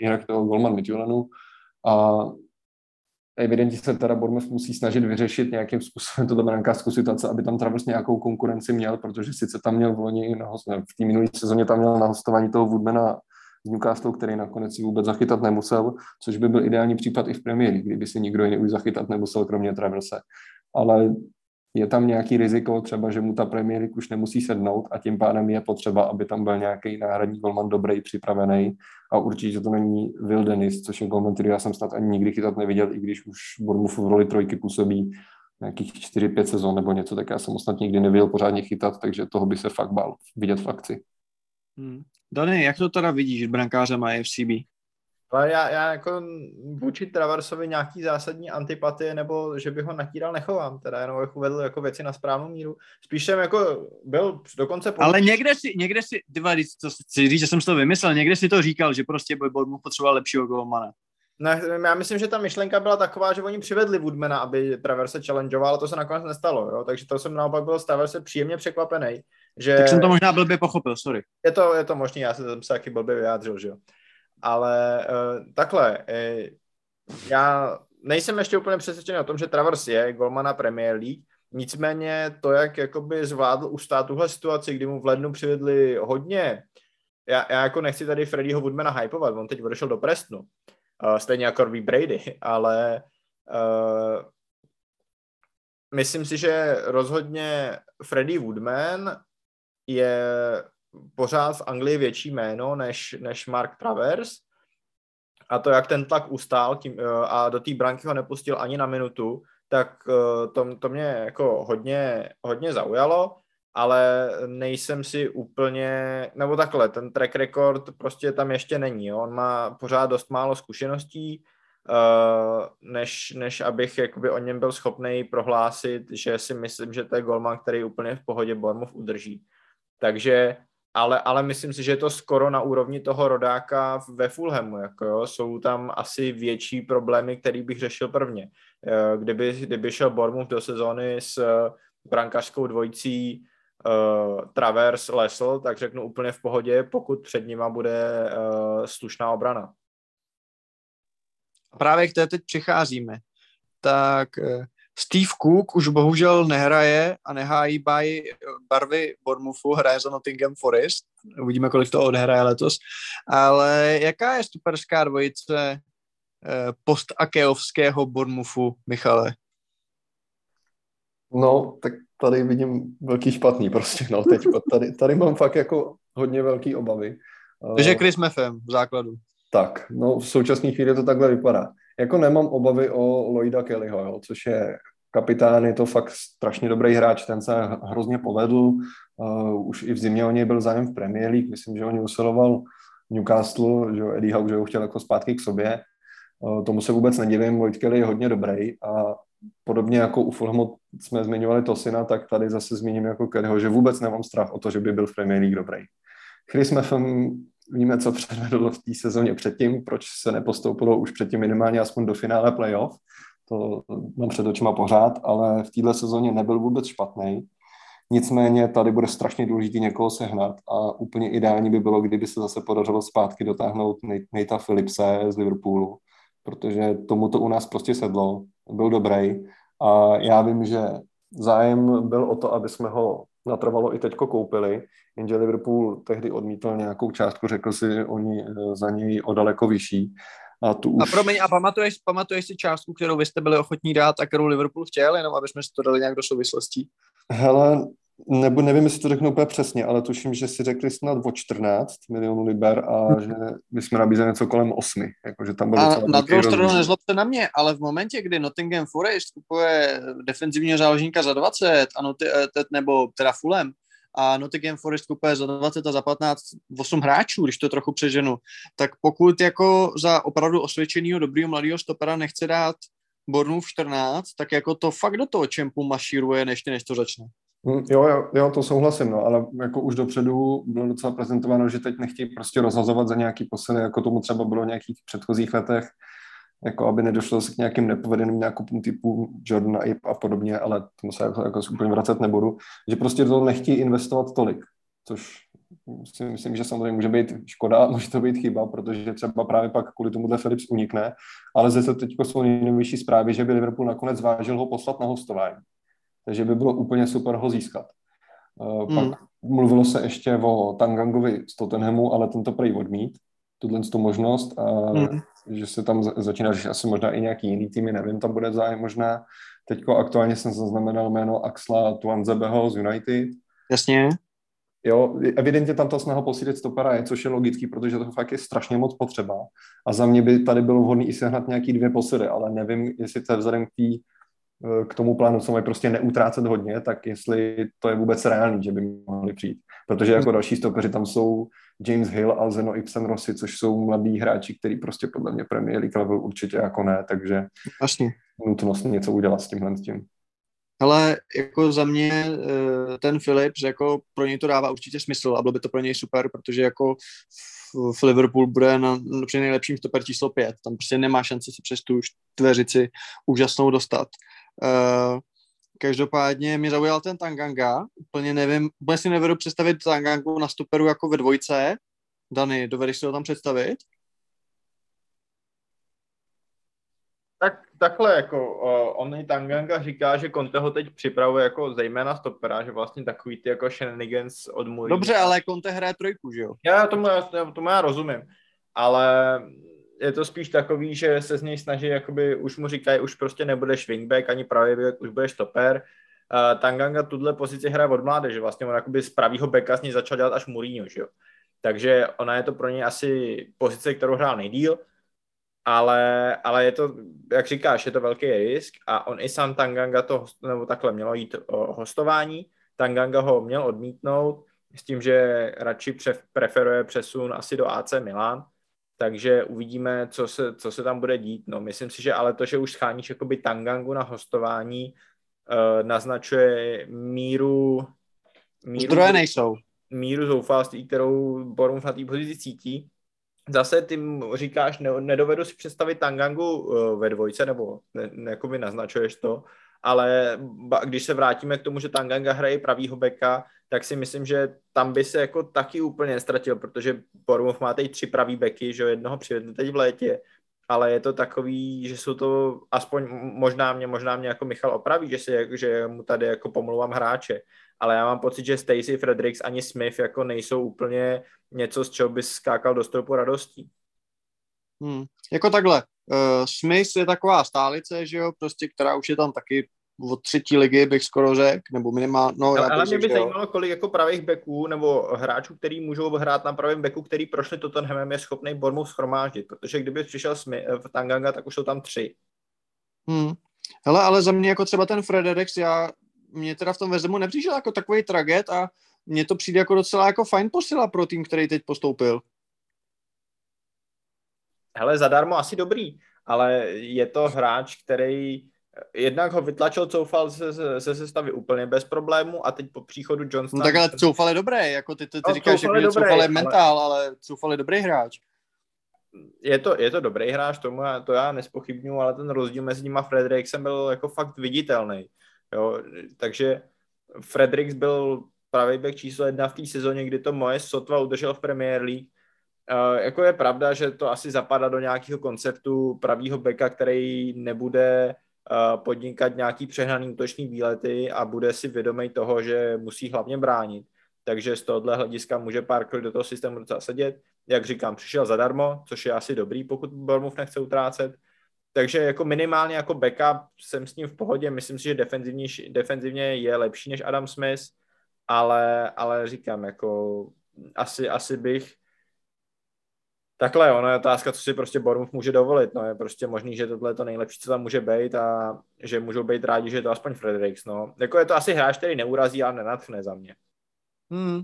jinak to Golman Midtjyllandu. A evidentně se teda Bournemouth musí snažit vyřešit nějakým způsobem tuto brankářskou situaci, aby tam Travers nějakou konkurenci měl, protože sice tam měl v loni, v té minulé sezóně tam měl na hostování toho Woodmana z Newcastle, který nakonec si vůbec zachytat nemusel, což by byl ideální případ i v premiéře, kdyby si nikdo jiný už zachytat nemusel, kromě Traverse. Ale je tam nějaký riziko, třeba, že mu ta Premier už nemusí sednout a tím pádem je potřeba, aby tam byl nějaký náhradní golman dobrý, připravený a určitě to není Will Dennis, což je golman, který já jsem snad ani nikdy chytat neviděl, i když už Bournemouth v roli trojky působí nějakých 4-5 sezon nebo něco, tak já jsem snad nikdy neviděl pořádně chytat, takže toho by se fakt bál vidět v akci. Hmm. Dany, jak to teda vidíš brankáře má FCB? Ale já, já jako vůči Traversovi nějaký zásadní antipatie nebo že by ho natíral nechovám, teda jenom bych uvedl jako věci na správnou míru. Spíš jsem jako byl dokonce... Pod... Ale někde si, někde si, tyva, co chci říct, že jsem si to vymyslel, někde si to říkal, že prostě by mu potřeboval lepšího golmana. Ne, já myslím, že ta myšlenka byla taková, že oni přivedli Woodmana, aby Traverse challengeoval, ale to se nakonec nestalo, jo? takže to jsem naopak byl z Traverse příjemně překvapený. Že... Tak jsem to možná blbě pochopil, sorry. Je to, je to možný, já jsem se taky blbě vyjádřil, že jo. Ale uh, takhle, uh, já nejsem ještě úplně přesvědčený o tom, že Travers je golmana Premier League, nicméně to, jak jakoby zvládl ustát tuhle situaci, kdy mu v lednu přivedli hodně, já, já jako nechci tady Freddyho Woodmana hypovat, on teď odešel do Prestonu, uh, stejně jako Robbie Brady, ale uh, myslím si, že rozhodně Freddy Woodman je pořád v Anglii větší jméno než, než Mark Travers. A to, jak ten tlak ustál tím, eh, a do té branky ho nepustil ani na minutu, tak eh, to, to mě jako hodně, hodně zaujalo, ale nejsem si úplně, nebo takhle, ten track record prostě tam ještě není. Jo. On má pořád dost málo zkušeností, eh, než, než abych jakoby o něm byl schopný prohlásit, že si myslím, že to je golman, který úplně v pohodě Bournemouth udrží. Takže ale, ale myslím si, že je to skoro na úrovni toho rodáka ve Fulhamu. Jako jo. Jsou tam asi větší problémy, který bych řešil prvně. Eh, kdyby, kdyby šel Bournemouth do sezóny s eh, brankařskou dvojicí uh, Travers Lesl, tak řeknu úplně v pohodě, pokud před nima bude slušná obrana. Právě k té teď přicházíme. Tak Steve Cook už bohužel nehraje a nehájí baj barvy Bournemouthu, hraje za Nottingham Forest. Uvidíme, kolik to odehraje letos. Ale jaká je stuperská dvojice eh, post-akeovského Bournemouthu, Michale? No, tak tady vidím velký špatný prostě, no, teď tady, tady mám fakt jako hodně velký obavy. Takže Chris Meffem v základu. Tak, no v současné chvíli to takhle vypadá. Jako nemám obavy o Lloyda Kellyho, jo, což je kapitán, je to fakt strašně dobrý hráč, ten se hrozně povedl, uh, už i v zimě o něj byl zájem v Premier League, myslím, že o něj usiloval Newcastle, že Eddie Howe, že ho chtěl jako zpátky k sobě, uh, tomu se vůbec nedivím, Lloyd Kelly je hodně dobrý a podobně jako u Fulhamu jsme zmiňovali Tosina, tak tady zase zmíním jako Kellyho, že vůbec nemám strach o to, že by byl v Premier League dobrý. Chris Meffem víme, co předvedl v té sezóně předtím, proč se nepostoupilo už předtím minimálně aspoň do finále playoff. To mám před očima pořád, ale v téhle sezóně nebyl vůbec špatný. Nicméně tady bude strašně důležitý někoho sehnat a úplně ideální by bylo, kdyby se zase podařilo zpátky dotáhnout Nejta Philipse z Liverpoolu, protože tomu to u nás prostě sedlo, byl dobrý a já vím, že zájem byl o to, aby jsme ho natrvalo i teďko koupili, jenže Liverpool tehdy odmítl nějakou částku, řekl si oni eh, za něj o daleko vyšší. A, tu už... a promiň, a pamatuješ, pamatuješ si částku, kterou vy jste byli ochotní dát a kterou Liverpool chtěl, jenom aby jsme si to dali nějak do souvislostí? Hele, nebo nevím, jestli to řeknu úplně přesně, ale tuším, že si řekli snad o 14 milionů liber a hm. že my jsme nabízeli něco kolem 8. Jako, že tam bylo a na druhou stranu nezlobte na mě, ale v momentě, kdy Nottingham Forest kupuje defenzivního záložníka za 20 a not, eh, nebo teda Fulham a Nottingham Forest kupuje za 20 a za 15 8 hráčů, když to trochu přeženu, tak pokud jako za opravdu osvědčeného dobrýho mladého stopera nechce dát Bornův 14, tak jako to fakt do toho čempu mašíruje, než, než to začne. Hm, jo, jo, jo, to souhlasím, no, ale jako už dopředu bylo docela prezentováno, že teď nechtějí prostě rozhazovat za nějaký posily, jako tomu třeba bylo v nějakých předchozích letech. jako aby nedošlo k nějakým nepovedeným nákupům typu Jordana a podobně, ale tomu se jako, jako úplně vracet nebudu, že prostě to nechtějí investovat tolik, což si myslím, že samozřejmě může být škoda, může to být chyba, protože třeba právě pak kvůli tomuhle Philips unikne, ale zase teď jsou nejnovější zprávy, že by Liverpool nakonec vážil ho poslat na hostování. Takže by bylo úplně super ho získat. Uh, hmm. Pak mluvilo se ještě o Tangangovi z Tottenhamu, ale tento prej odmít, tuhle tu možnost, a hmm. že se tam začíná že asi možná i nějaký jiný týmy, nevím, tam bude zájem možná. Teďko aktuálně jsem zaznamenal jméno Axla Tuanzebeho z United. Jasně. Jo, evidentně tam ta snaha posílit stopera je, což je logický, protože to fakt je strašně moc potřeba. A za mě by tady bylo vhodné i sehnat nějaký dvě posily, ale nevím, jestli to je vzhledem k, tý, k tomu plánu, co mají prostě neutrácet hodně, tak jestli to je vůbec reálný, že by mohli přijít. Protože jako další stopeři tam jsou James Hill a Zeno Ibsen Rossi, což jsou mladí hráči, který prostě podle mě Premier League level určitě jako ne, takže Vlastně. nutnost něco udělat s tímhle s tím. Ale jako za mě eh, ten Philips, jako pro něj to dává určitě smysl a bylo by to pro něj super, protože jako v Liverpool bude na, při nejlepším stoper číslo pět. Tam prostě nemá šanci se přes tu čtveřici úžasnou dostat. Uh, každopádně mě zaujal ten Tanganga. Úplně nevím, úplně si nevedu představit Tangangu na stoperu jako ve dvojce. Dany, dovedeš si ho tam představit? Tak takhle, jako uh, on i Tanganga říká, že Conte ho teď připravuje jako zejména stopera, že vlastně takový ty jako shenanigans od. Dobře, ale Conte hraje trojku, že jo? Já tomu, já, tomu já rozumím, ale je to spíš takový, že se z něj snaží, jakoby už mu říkají, už prostě nebudeš wingback ani pravý back, už budeš stoper. Uh, Tanganga tuhle pozici hraje od mládeže, vlastně on jakoby z pravýho backa z něj začal dělat až Mourinho, že jo? Takže ona je to pro něj asi pozice, kterou hrál nejdíl, ale, ale je to, jak říkáš, je to velký risk a on i sám Tanganga to, nebo takhle mělo jít o hostování, Tanganga ho měl odmítnout s tím, že radši preferuje přesun asi do AC Milan, takže uvidíme, co se, co se tam bude dít. No, myslím si, že ale to, že už scháníš jakoby Tangangu na hostování, uh, naznačuje míru, míru Zdroje nejsou. Míru zoufalství, kterou Borum na té pozici cítí zase ty říkáš, ne, nedovedu si představit Tangangu uh, ve dvojce, nebo ne, ne, jako by naznačuješ to, ale když se vrátíme k tomu, že Tanganga hraje pravýho beka, tak si myslím, že tam by se jako taky úplně ztratil, protože Bournemouth má teď tři pravý beky, že jednoho přivedli teď v létě, ale je to takový, že jsou to, aspoň možná mě, možná mě jako Michal opraví, že, si, že mu tady jako pomluvám hráče, ale já mám pocit, že Stacy, Fredericks ani Smith jako nejsou úplně něco, z čeho by skákal do stropu radostí. Hmm. Jako takhle, uh, Smith je taková stálice, že jo, prostě, která už je tam taky od třetí ligy, bych skoro řekl, nebo minimálně. No, ale, ale mě by zajímalo, kolik jako pravých beků nebo hráčů, který můžou hrát na pravém beku, který prošli Tottenhamem, je schopný Bournemouth schromáždit, protože kdyby přišel Smith, eh, v Tanganga, tak už jsou tam tři. Hmm. Hele, ale za mě jako třeba ten Fredericks, já mě teda v tom Vezemu nepřišel jako takový traget a mně to přijde jako docela jako fajn posila pro tým, který teď postoupil. Hele, zadarmo asi dobrý, ale je to hráč, který jednak ho vytlačil Coufal se, se, se sestavy úplně bez problému a teď po příchodu Johnsona... No tak ale Coufal je dobrý, jako ty, ty, ty no, říkáš, že Coufal je mentál, ale, ale Coufal je dobrý hráč. Je to, je to dobrý hráč, tomu já, to já nespochybnu, ale ten rozdíl mezi nimi a Fredericksem byl jako fakt viditelný. Jo, takže Fredericks byl pravý back číslo jedna v té sezóně, kdy to moje sotva udržel v Premier League. Uh, jako je pravda, že to asi zapadá do nějakého konceptu pravýho beka, který nebude podnikat nějaký přehnaný útočný výlety a bude si vědomý toho, že musí hlavně bránit. Takže z tohohle hlediska může Parker do toho systému docela sedět. Jak říkám, přišel zadarmo, což je asi dobrý, pokud Bournemouth nechce utrácet. Takže jako minimálně jako backup jsem s ním v pohodě. Myslím si, že defenzivně, defenzivně je lepší než Adam Smith, ale, ale říkám, jako asi, asi bych Takhle, ono je otázka, co si prostě Bournemouth může dovolit. No, je prostě možný, že tohle je to nejlepší, co tam může být a že můžou být rádi, že je to aspoň Fredericks. No. Jako je to asi hráč, který neurazí a nenatchne za mě. Hmm. Uh,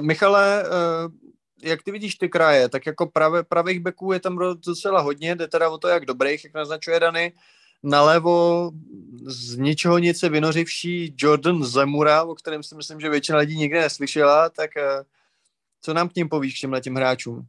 Michale, uh, jak ty vidíš ty kraje, tak jako pravé, pravých beků je tam docela hodně, jde teda o to, jak dobrých, jak naznačuje Dany. Nalevo z ničeho nic se vynořivší Jordan Zemura, o kterém si myslím, že většina lidí nikdy neslyšela, tak uh, co nám k ním povíš, k těmhle těm hráčům?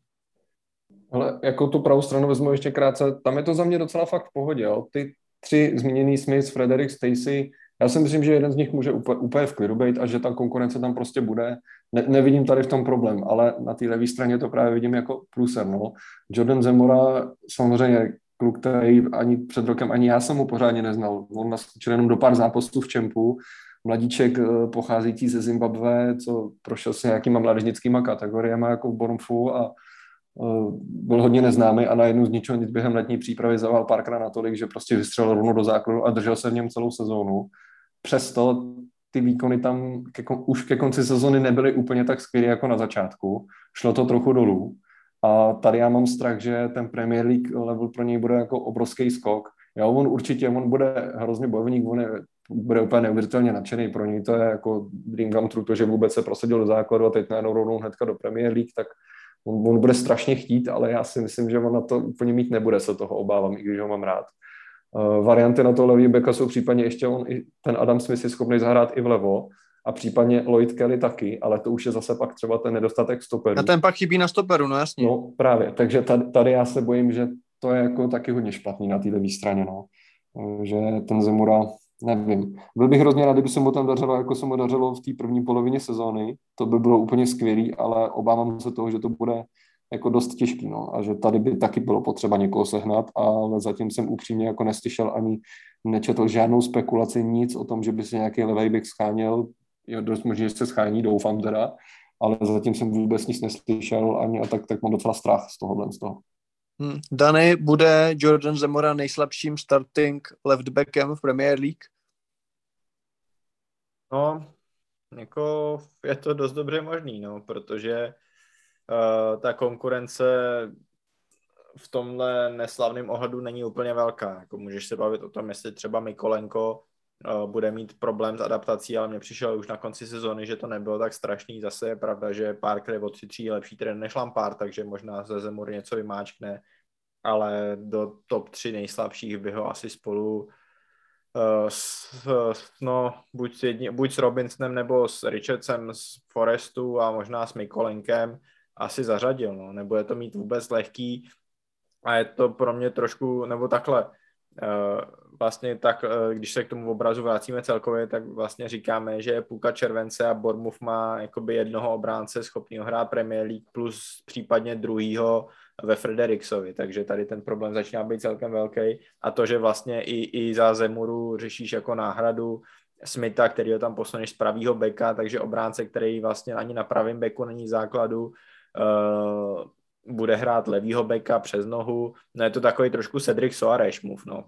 Ale jako tu pravou stranu vezmu ještě krátce, tam je to za mě docela fakt v pohodě. Jo. Ty tři zmíněný Smith, Frederick, Stacy, já si myslím, že jeden z nich může úplně, úplně v klidu být a že ta konkurence tam prostě bude. Ne, nevidím tady v tom problém, ale na té levé straně to právě vidím jako pluser. No. Jordan Zemora samozřejmě kluk, který ani před rokem, ani já jsem ho pořádně neznal. On naskočil jenom do pár zápasů v Čempu, mladíček eh, pocházející ze Zimbabwe, co prošel s nějakýma mládežnickýma kategoriemi jako v Bornfu a byl hodně neznámý a najednou z ničeho nic během letní přípravy zaval párkrát natolik, že prostě vystřelil rovnou do základu a držel se v něm celou sezónu. Přesto ty výkony tam ke, už ke konci sezóny nebyly úplně tak skvělé jako na začátku. Šlo to trochu dolů. A tady já mám strach, že ten Premier League level pro něj bude jako obrovský skok. Jo, on určitě, on bude hrozně bojovník, on je, bude úplně neuvěřitelně nadšený pro něj. To je jako dream come true, to, že vůbec se prosadil do základu a teď najednou rovnou hnedka do Premier League, tak on, on bude strašně chtít, ale já si myslím, že on na to úplně mít nebude, se toho obávám, i když ho mám rád. Uh, varianty na to levý beka jsou případně ještě on, i ten Adam Smith je schopný zahrát i vlevo, a případně Lloyd Kelly taky, ale to už je zase pak třeba ten nedostatek stoperu. A ten pak chybí na stoperu, no jasně. No právě, takže tady, tady já se bojím, že to je jako taky hodně špatný na té levé straně, no. Že ten Zemura, nevím. Byl bych hrozně rád, kdyby se mu tam dařilo, jako se mu dařilo v té první polovině sezóny. To by bylo úplně skvělý, ale obávám se toho, že to bude jako dost těžký, no. A že tady by taky bylo potřeba někoho sehnat, ale zatím jsem upřímně jako neslyšel ani nečetl žádnou spekulaci, nic o tom, že by se nějaký levý back scháněl je dost možné, že se schání, doufám teda, ale zatím jsem vůbec nic neslyšel ani a tak, tak mám docela strach z tohohle z toho. Hmm. Dany, bude Jordan Zemora nejslabším starting left backem v Premier League? No, jako je to dost dobře možný, no, protože uh, ta konkurence v tomhle neslavném ohledu není úplně velká. Jako můžeš se bavit o tom, jestli třeba Mikolenko bude mít problém s adaptací, ale mně přišel už na konci sezóny, že to nebylo tak strašný. Zase je pravda, že Parker je o tři tří lepší trenér než Lampard, takže možná ze Zemur něco vymáčkne, ale do top 3 nejslabších by ho asi spolu uh, s, no, buď, s jedni, buď s Robinsonem nebo s Richardsem z Forestu a možná s Mikolenkem asi zařadil. No. Nebude to mít vůbec lehký a je to pro mě trošku, nebo takhle, uh, vlastně tak, eh, když se k tomu obrazu vracíme celkově, tak vlastně říkáme, že půlka července a Bournemouth má jakoby jednoho obránce schopného hrát Premier League plus případně druhýho ve Frederiksovi, takže tady ten problém začíná být celkem velký a to, že vlastně i, i za Zemuru řešíš jako náhradu Smitha, který ho tam posuneš z pravýho beka, takže obránce, který vlastně ani na pravém beku není základu, uh, bude hrát levýho beka přes nohu. No je to takový trošku Cedric Soares move, no.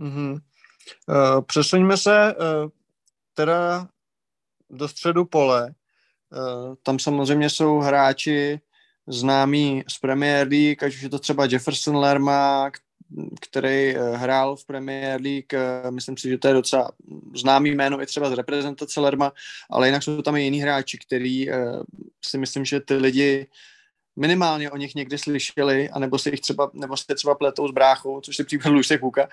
Mm-hmm. Přesuňme se uh, teda do středu pole. Uh, tam samozřejmě jsou hráči známí z Premier League, ať už je to třeba Jefferson Lerma, který hrál v Premier League, myslím si, že to je docela známý jméno i třeba z reprezentace Lerma, ale jinak jsou tam i jiní hráči, který si myslím, že ty lidi minimálně o nich někdy slyšeli, anebo si jich třeba, nebo se třeba pletou s bráchou, což je příklad Luise Kuka,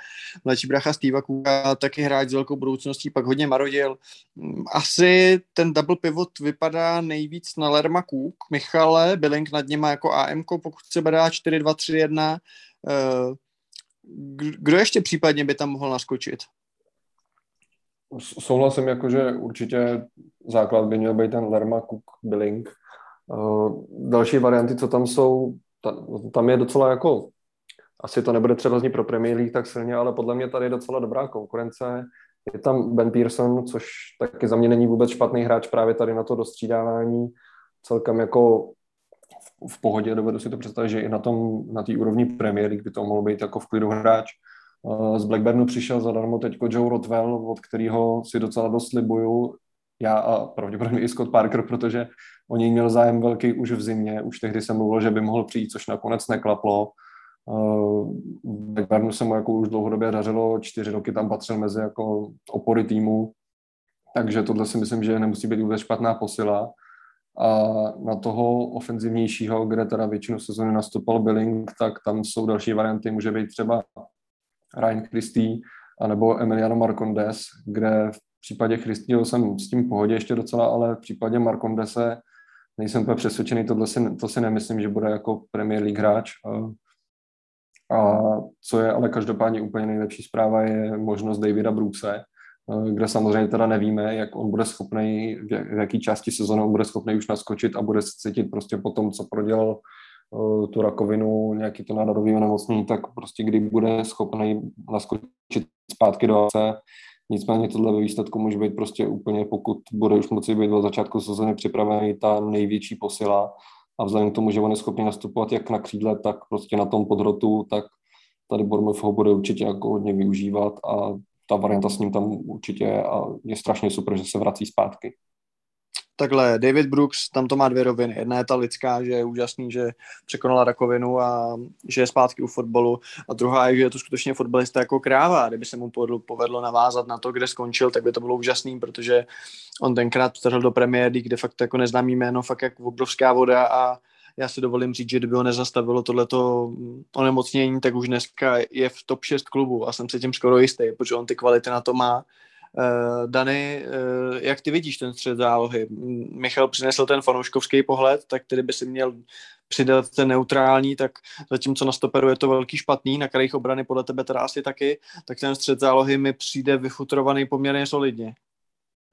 mladší brácha Steva Kuka, taky hráč s velkou budoucností, pak hodně marodil. Asi ten double pivot vypadá nejvíc na Lerma Kuk, Michale, Billing nad něma jako AM, pokud se dá 4-2-3-1. Kdo ještě případně by tam mohl naskočit? Souhlasím, jako, že určitě základ by měl být ten Lerma Cook Billing. Eh, další varianty, co tam jsou, tam je docela jako, asi to nebude třeba znít pro Premier League tak silně, ale podle mě tady je docela dobrá konkurence. Je tam Ben Pearson, což taky za mě není vůbec špatný hráč právě tady na to dostřídávání. Celkem jako v, v pohodě, dovedu si to představit, že i na tom, na té úrovni Premier League by to mohl být jako v klidu hráč. Eh, z Blackburnu přišel zadarmo teď Joe Rothwell, od kterého si docela dost slibuju já a pravděpodobně i Scott Parker, protože o něj měl zájem velký už v zimě, už tehdy jsem mluvil, že by mohl přijít, což nakonec neklaplo. Uh, Blackburnu se mu jako už dlouhodobě dařilo, čtyři roky tam patřil mezi jako opory týmu, takže tohle si myslím, že nemusí být vůbec špatná posila. A na toho ofenzivnějšího, kde teda většinu sezóny nastoupal Billing, tak tam jsou další varianty, může být třeba Ryan Christie, anebo Emiliano Marcondes, kde v případě Christieho jsem s tím pohodě ještě docela, ale v případě Markondese nejsem úplně přesvědčený, tohle si, to si nemyslím, že bude jako Premier League hráč. A, a co je ale každopádně úplně nejlepší zpráva, je možnost Davida Brookse, kde samozřejmě teda nevíme, jak on bude schopný, v jaký části sezóny bude schopný už naskočit a bude se cítit prostě po tom, co prodělal tu rakovinu, nějaký to nádorový onemocnění, tak prostě kdy bude schopný naskočit zpátky do AC. Nicméně tohle ve výsledku může být prostě úplně, pokud bude už moci být od začátku sezóny připravený ta největší posila a vzhledem k tomu, že on je schopný nastupovat jak na křídle, tak prostě na tom podhrotu, tak tady Bournemouth ho bude určitě jako hodně využívat a ta varianta s ním tam určitě je a je strašně super, že se vrací zpátky. Takhle, David Brooks, tam to má dvě roviny. Jedna je ta lidská, že je úžasný, že překonala rakovinu a že je zpátky u fotbalu. A druhá je, že je to skutečně fotbalista jako kráva. Kdyby se mu povedlo, povedlo navázat na to, kde skončil, tak by to bylo úžasný, protože on tenkrát vtrhl do League, kde fakt jako neznámý jméno, fakt jako obrovská voda a já si dovolím říct, že kdyby ho nezastavilo tohleto onemocnění, tak už dneska je v top 6 klubu a jsem se tím skoro jistý, protože on ty kvality na to má. Uh, Dany, uh, jak ty vidíš ten střed zálohy? Michal přinesl ten fanouškovský pohled, tak tedy by si měl přidat ten neutrální, tak zatímco na stoperu je to velký špatný, na krajích obrany podle tebe teda asi taky, tak ten střed zálohy mi přijde vyfutrovaný poměrně solidně.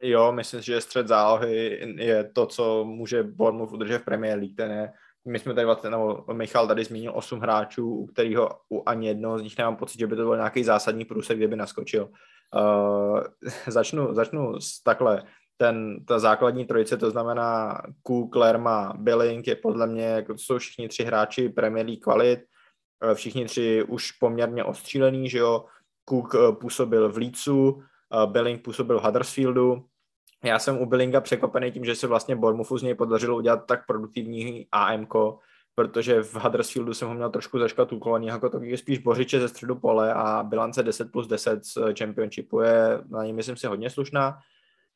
Jo, myslím, že střed zálohy je to, co může Bournemouth udržet v Premier League. Ten je my jsme tady vlastně, nebo Michal tady zmínil osm hráčů, u kterého u ani jednoho z nich nemám pocit, že by to byl nějaký zásadní průsek, kde by naskočil. Uh, začnu, začnu s takhle. Ten, ta základní trojice, to znamená Cook, Lerma, Billing, je podle mě, jako jsou všichni tři hráči Premier League kvalit, uh, všichni tři už poměrně ostřílený, že jo. Cook uh, působil v Leedsu, Billing působil v Huddersfieldu, já jsem u Billinga překvapený tím, že se vlastně Bournemouthu z něj podařilo udělat tak produktivní AMK, protože v Huddersfieldu jsem ho měl trošku zaškatulkovaný jako to je spíš bořiče ze středu pole a bilance 10 plus 10 z Championshipu je na ní myslím si hodně slušná.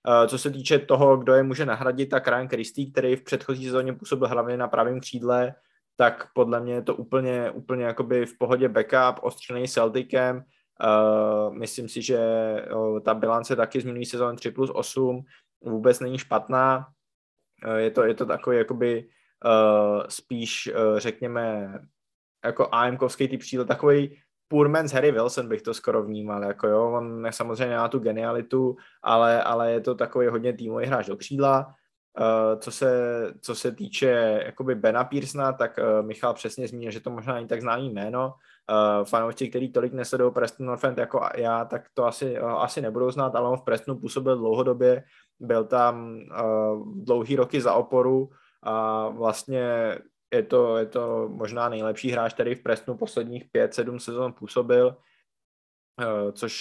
Eh, co se týče toho, kdo je může nahradit, tak Ryan Christie, který v předchozí sezóně působil hlavně na pravém křídle, tak podle mě je to úplně, úplně jakoby v pohodě backup, ostřený Celticem, Uh, myslím si, že uh, ta bilance taky z minulý sezóny 3 plus 8 vůbec není špatná. Uh, je, to, je to takový jakoby uh, spíš, uh, řekněme, jako AMkovský typ příle, takový poor man's Harry Wilson bych to skoro vnímal, jako jo, on samozřejmě nemá tu genialitu, ale, ale je to takový hodně týmový hráč do křídla. Uh, co, se, co se týče jakoby Bena Pearsona, tak uh, Michal přesně zmínil, že to možná není tak známý jméno, uh, fanoušci, který tolik nesledují Preston North End jako já, tak to asi, uh, asi nebudou znát, ale on v Prestonu působil dlouhodobě, byl tam uh, dlouhý roky za oporu a vlastně je to, je to možná nejlepší hráč, který v Prestonu posledních 5-7 sezon působil, uh, což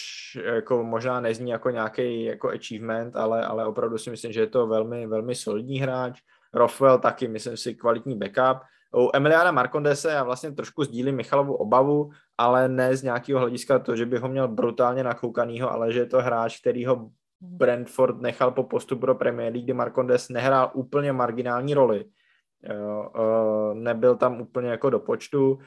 jako možná nezní jako nějaký jako achievement, ale, ale opravdu si myslím, že je to velmi, velmi solidní hráč. Rothwell taky, myslím si, kvalitní backup u Emiliana Markondese já vlastně trošku sdílím Michalovu obavu, ale ne z nějakého hlediska to, že by ho měl brutálně nakoukanýho, ale že je to hráč, který ho Brentford nechal po postupu do Premier League, kdy Marcondes nehrál úplně marginální roli. Uh, nebyl tam úplně jako do počtu, uh,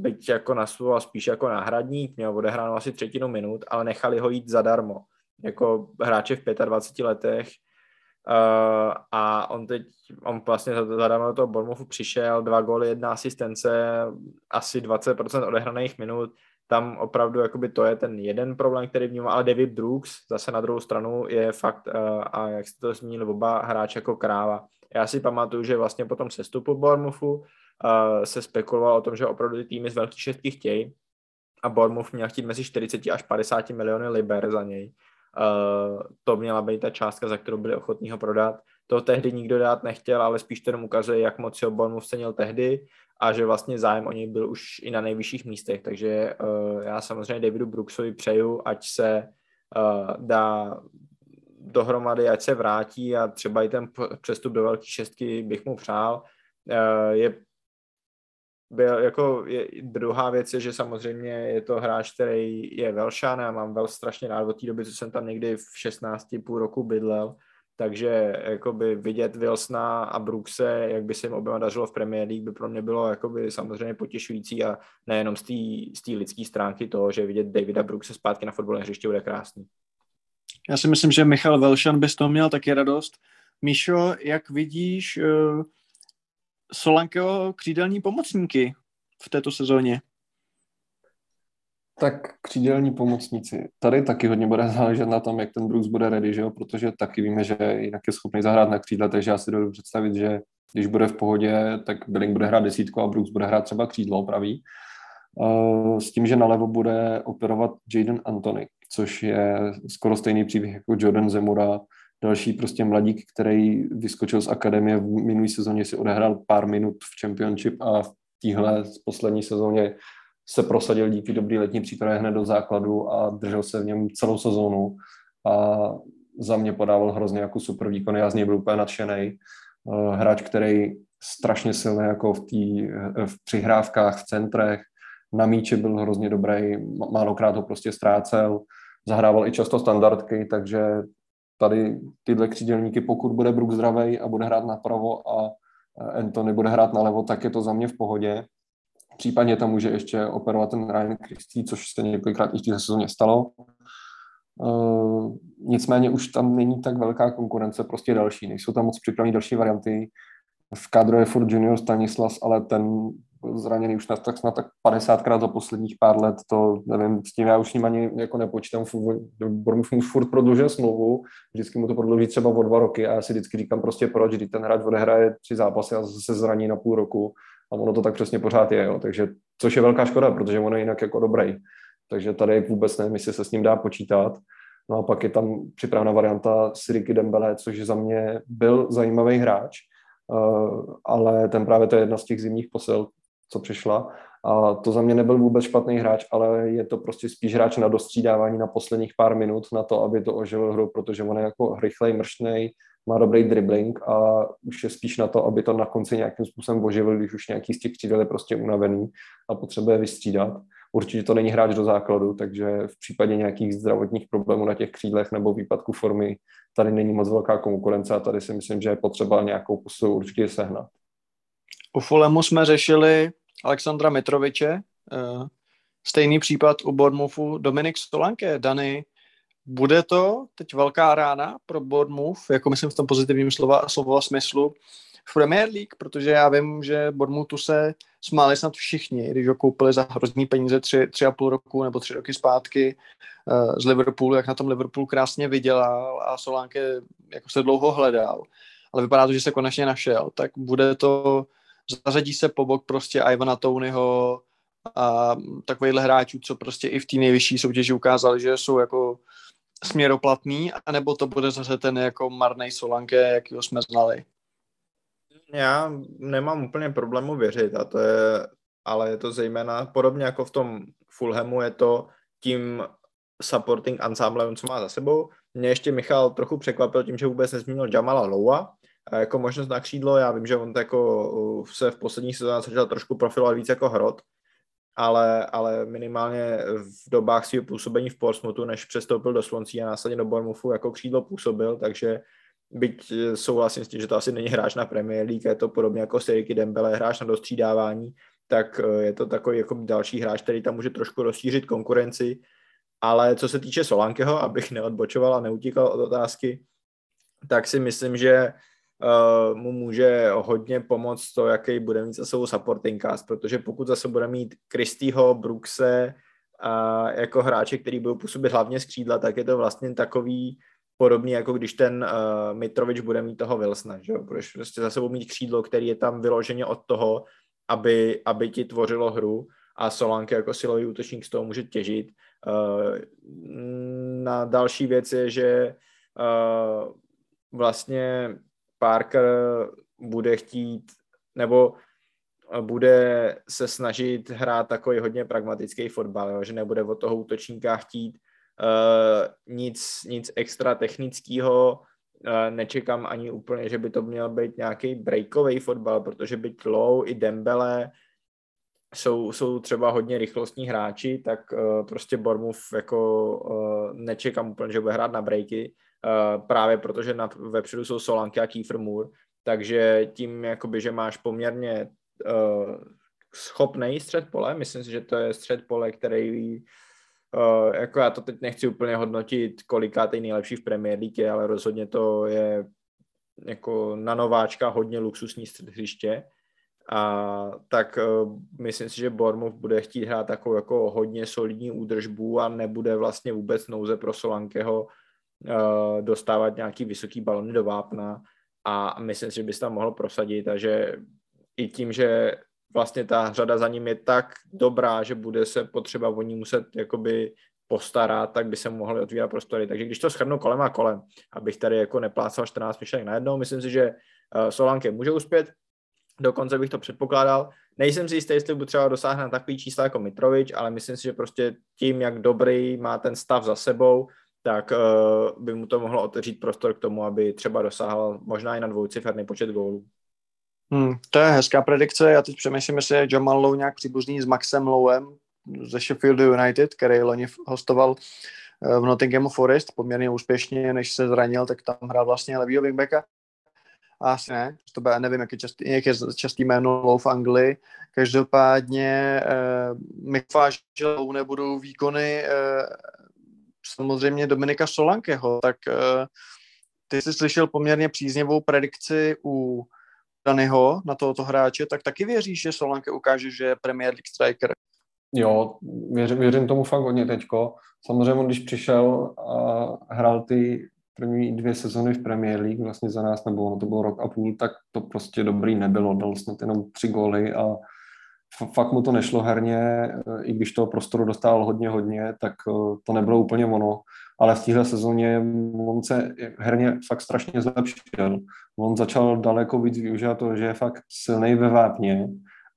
byť jako nasuval spíš jako náhradník, měl odehráno asi třetinu minut, ale nechali ho jít zadarmo. Jako hráče v 25 letech Uh, a on teď, on vlastně zadarmo do toho Bournemouthu přišel, dva góly, jedna asistence, asi 20% odehraných minut, tam opravdu jakoby to je ten jeden problém, který vnímá, ale David Brooks zase na druhou stranu je fakt, uh, a jak jste to zmínili, oba hráč jako kráva. Já si pamatuju, že vlastně po tom sestupu Bournemouthu uh, se spekulovalo o tom, že opravdu ty týmy z velkých šestky chtějí a Bournemouth měl chtít mezi 40 až 50 miliony liber za něj Uh, to měla být ta částka, za kterou byli ochotní ho prodat. To tehdy nikdo dát nechtěl, ale spíš to ukazuje, jak moc ho Bournemouth cenil tehdy a že vlastně zájem o něj byl už i na nejvyšších místech. Takže uh, já samozřejmě Davidu Brooksovi přeju, ať se uh, dá dohromady, ať se vrátí a třeba i ten přestup do velké šestky bych mu přál. Je byl jako je, druhá věc je, že samozřejmě je to hráč, který je Velšan a mám vel strašně rád od té doby, co jsem tam někdy v 16 půl roku bydlel, takže jakoby vidět Wilsona a Brookse, jak by se jim oběma dařilo v Premier League, by pro mě bylo jakoby samozřejmě potěšující a nejenom z té lidské stránky toho, že vidět Davida Brookse zpátky na fotbalové hřiště bude krásný. Já si myslím, že Michal Velšan by z toho měl taky radost, Míšo, jak vidíš uh, Solankeho křídelní pomocníky v této sezóně? Tak křídelní pomocníci. Tady taky hodně bude záležet na tom, jak ten Brooks bude ready, že jo? protože taky víme, že jinak je schopný zahrát na křídle, takže já si dovedu představit, že když bude v pohodě, tak Billing bude hrát desítku a Brooks bude hrát třeba křídlo pravý. Uh, s tím, že nalevo bude operovat Jaden Antony, což je skoro stejný příběh jako Jordan Zemura, další prostě mladík, který vyskočil z akademie v minulý sezóně, si odehrál pár minut v Championship a v téhle poslední sezóně se prosadil díky dobrý letní přípravě hned do základu a držel se v něm celou sezónu a za mě podával hrozně jako super výkon, já z něj byl úplně nadšený. Eh, hráč, který strašně silný jako v, tý, v přihrávkách, v centrech, na míči byl hrozně dobrý, málokrát ho prostě ztrácel, zahrával i často standardky, takže tady tyhle křídelníky, pokud bude Brook zdravý a bude hrát napravo a Anthony bude hrát nalevo, tak je to za mě v pohodě. Případně tam může ještě operovat ten Ryan Christie, což se několikrát i v té sezóně stalo. Uh, nicméně už tam není tak velká konkurence, prostě další. Nejsou tam moc připravené další varianty. V kádru je furt junior Stanislas, ale ten zraněný už na, tak snad tak 50krát za posledních pár let, to nevím, s tím já už s ním ani jako nepočítám, Bournemouth mu furt prodlužil smlouvu, vždycky mu to prodlouží třeba o dva roky a já si vždycky říkám prostě proč, když ten hráč odehraje tři zápasy a zase zraní na půl roku a ono to tak přesně pořád je, jo. takže což je velká škoda, protože on je jinak jako dobrý. Takže tady vůbec nevím, jestli se s ním dá počítat. No a pak je tam připravena varianta Siriky Dembele, což za mě byl zajímavý hráč, uh, ale ten právě to je jedna z těch zimních posil, co přišla. A to za mě nebyl vůbec špatný hráč, ale je to prostě spíš hráč na dostřídávání na posledních pár minut na to, aby to oživil hru, protože on je jako rychlej, mrštnej, má dobrý dribbling a už je spíš na to, aby to na konci nějakým způsobem oživil, když už nějaký z těch křídel je prostě unavený a potřebuje vystřídat. Určitě to není hráč do základu, takže v případě nějakých zdravotních problémů na těch křídlech nebo výpadku formy tady není moc velká konkurence a tady si myslím, že je potřeba nějakou posilu určitě sehnat. U Fulemu jsme řešili Alexandra Mitroviče, eh, stejný případ u Bournemouthu Dominik Solanke. Dany, bude to teď velká rána pro Bournemouth, jako myslím v tom pozitivním slova, slova smyslu, v Premier League, protože já vím, že Bournemouthu se smáli snad všichni, když ho koupili za hrozný peníze tři, tři a půl roku nebo tři roky zpátky uh, z Liverpoolu, jak na tom Liverpool krásně vydělal a Solánke jako se dlouho hledal. Ale vypadá to, že se konečně našel. Tak bude to zařadí se po bok prostě Ivana Tonyho a takovýchhle hráčů, co prostě i v té nejvyšší soutěži ukázali, že jsou jako směroplatný, anebo to bude zase ten jako marnej Solanke, jakýho jsme znali. Já nemám úplně problému věřit a to je, ale je to zejména podobně jako v tom Fulhamu je to tím supporting ensemblem, co má za sebou. Mě ještě Michal trochu překvapil tím, že vůbec nezmínil Jamala Loua, jako možnost na křídlo. Já vím, že on jako se v posledních sezónách začal trošku profilovat víc jako hrot, ale, ale minimálně v dobách svého působení v Portsmouthu, než přestoupil do Swansea a následně do Bournemouthu jako křídlo působil, takže byť souhlasím s tím, že to asi není hráč na Premier League, je to podobně jako Seriky Dembele, hráč na dostřídávání, tak eh, je to takový jako další hráč, který tam může trošku rozšířit konkurenci, ale co se týče Solankeho, abych neodbočoval a neutíkal od otázky, tak si myslím, že uh, mu může hodně pomoct to, jaký bude mít za sebou supporting cast, protože pokud zase bude mít Kristýho, Brookse a jako hráče, který budou působit hlavně z křídla, tak je to vlastně takový podobný, jako když ten uh, Mitrovič bude mít toho Wilsona, že jo? Protože prostě za sebou mít křídlo, který je tam vyloženě od toho, aby, aby ti tvořilo hru a Solanke jako silový útočník z toho může těžit. Uh, na další věc je, že uh, vlastně Parker bude chtít, nebo bude se snažit hrát takový hodně pragmatický fotbal, jo? že nebude od toho útočníka chtít uh, nic, nic extra technického, uh, nečekám ani úplně, že by to měl být nějaký breakový fotbal, protože byť Low i Dembele jsou, jsou třeba hodně rychlostní hráči, tak uh, prostě Bormov jako uh, nečekám úplně, že bude hrát na breaky, právě protože na, vepředu jsou Solanky a Kiefer Moore, takže tím, jakoby, že máš poměrně uh, schopný střed pole, myslím si, že to je střed pole, který uh, jako já to teď nechci úplně hodnotit, koliká je nejlepší v Premier League, ale rozhodně to je jako na nováčka hodně luxusní střediště, a tak uh, myslím si, že Bournemouth bude chtít hrát takovou jako hodně solidní údržbu a nebude vlastně vůbec nouze pro Solankeho uh, dostávat nějaký vysoký balony do vápna a myslím si, že by se tam mohl prosadit a že i tím, že vlastně ta řada za ním je tak dobrá, že bude se potřeba o ní muset jakoby postarat, tak by se mohly otvírat prostory. Takže když to shrnu kolem a kolem, abych tady jako neplácal 14 myšlenek najednou, myslím si, že uh, Solanke může uspět, dokonce bych to předpokládal. Nejsem si jistý, jestli by třeba dosáhnout takový čísla jako Mitrovič, ale myslím si, že prostě tím, jak dobrý má ten stav za sebou, tak uh, by mu to mohlo otevřít prostor k tomu, aby třeba dosáhl možná i na dvouciferný počet gólů. Hmm, to je hezká predikce. Já teď přemýšlím, jestli je Jamal Lowe nějak příbuzný s Maxem Lowem ze Sheffield United, který loni hostoval eh, v Nottinghamu Forest poměrně úspěšně, než se zranil, tak tam hrál vlastně levýho wingbacka. Asi ne, to bude, nevím, jak je, častý, jak je častý jméno Low v Anglii. Každopádně eh, mi že Low nebudou výkony eh, samozřejmě Dominika Solankeho, tak eh, ty jsi slyšel poměrně příznivou predikci u Danyho na tohoto hráče, tak taky věříš, že Solanke ukáže, že je Premier League striker? Jo, věřím, věřím tomu fakt hodně teďko. Samozřejmě když přišel a hrál ty první dvě sezony v Premier League vlastně za nás, nebo to bylo rok a půl, tak to prostě dobrý nebylo. Dal snad jenom tři góly a fakt mu to nešlo herně, i když toho prostoru dostal hodně, hodně, tak eh, to nebylo úplně ono. Ale v téhle sezóně on se herně fakt strašně zlepšil. On začal daleko víc využívat to, že je fakt silný ve vápně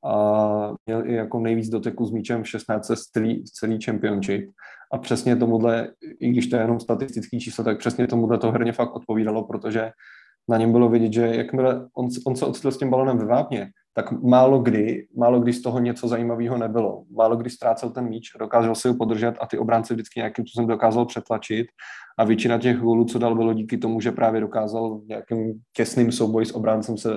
a měl i jako nejvíc doteku s míčem v 16 celý, celý championship. A přesně tomuhle, i když to je jenom statistický číslo, tak přesně tomuhle to herně fakt odpovídalo, protože na něm bylo vidět, že jakmile on, on se odstřelil s tím balonem ve vápně, tak málo kdy, málo kdy z toho něco zajímavého nebylo. Málo kdy ztrácel ten míč, dokázal si ho podržet a ty obránce vždycky nějakým způsobem dokázal přetlačit a většina těch gólů, co dal, bylo díky tomu, že právě dokázal v nějakým těsným souboji s obráncem se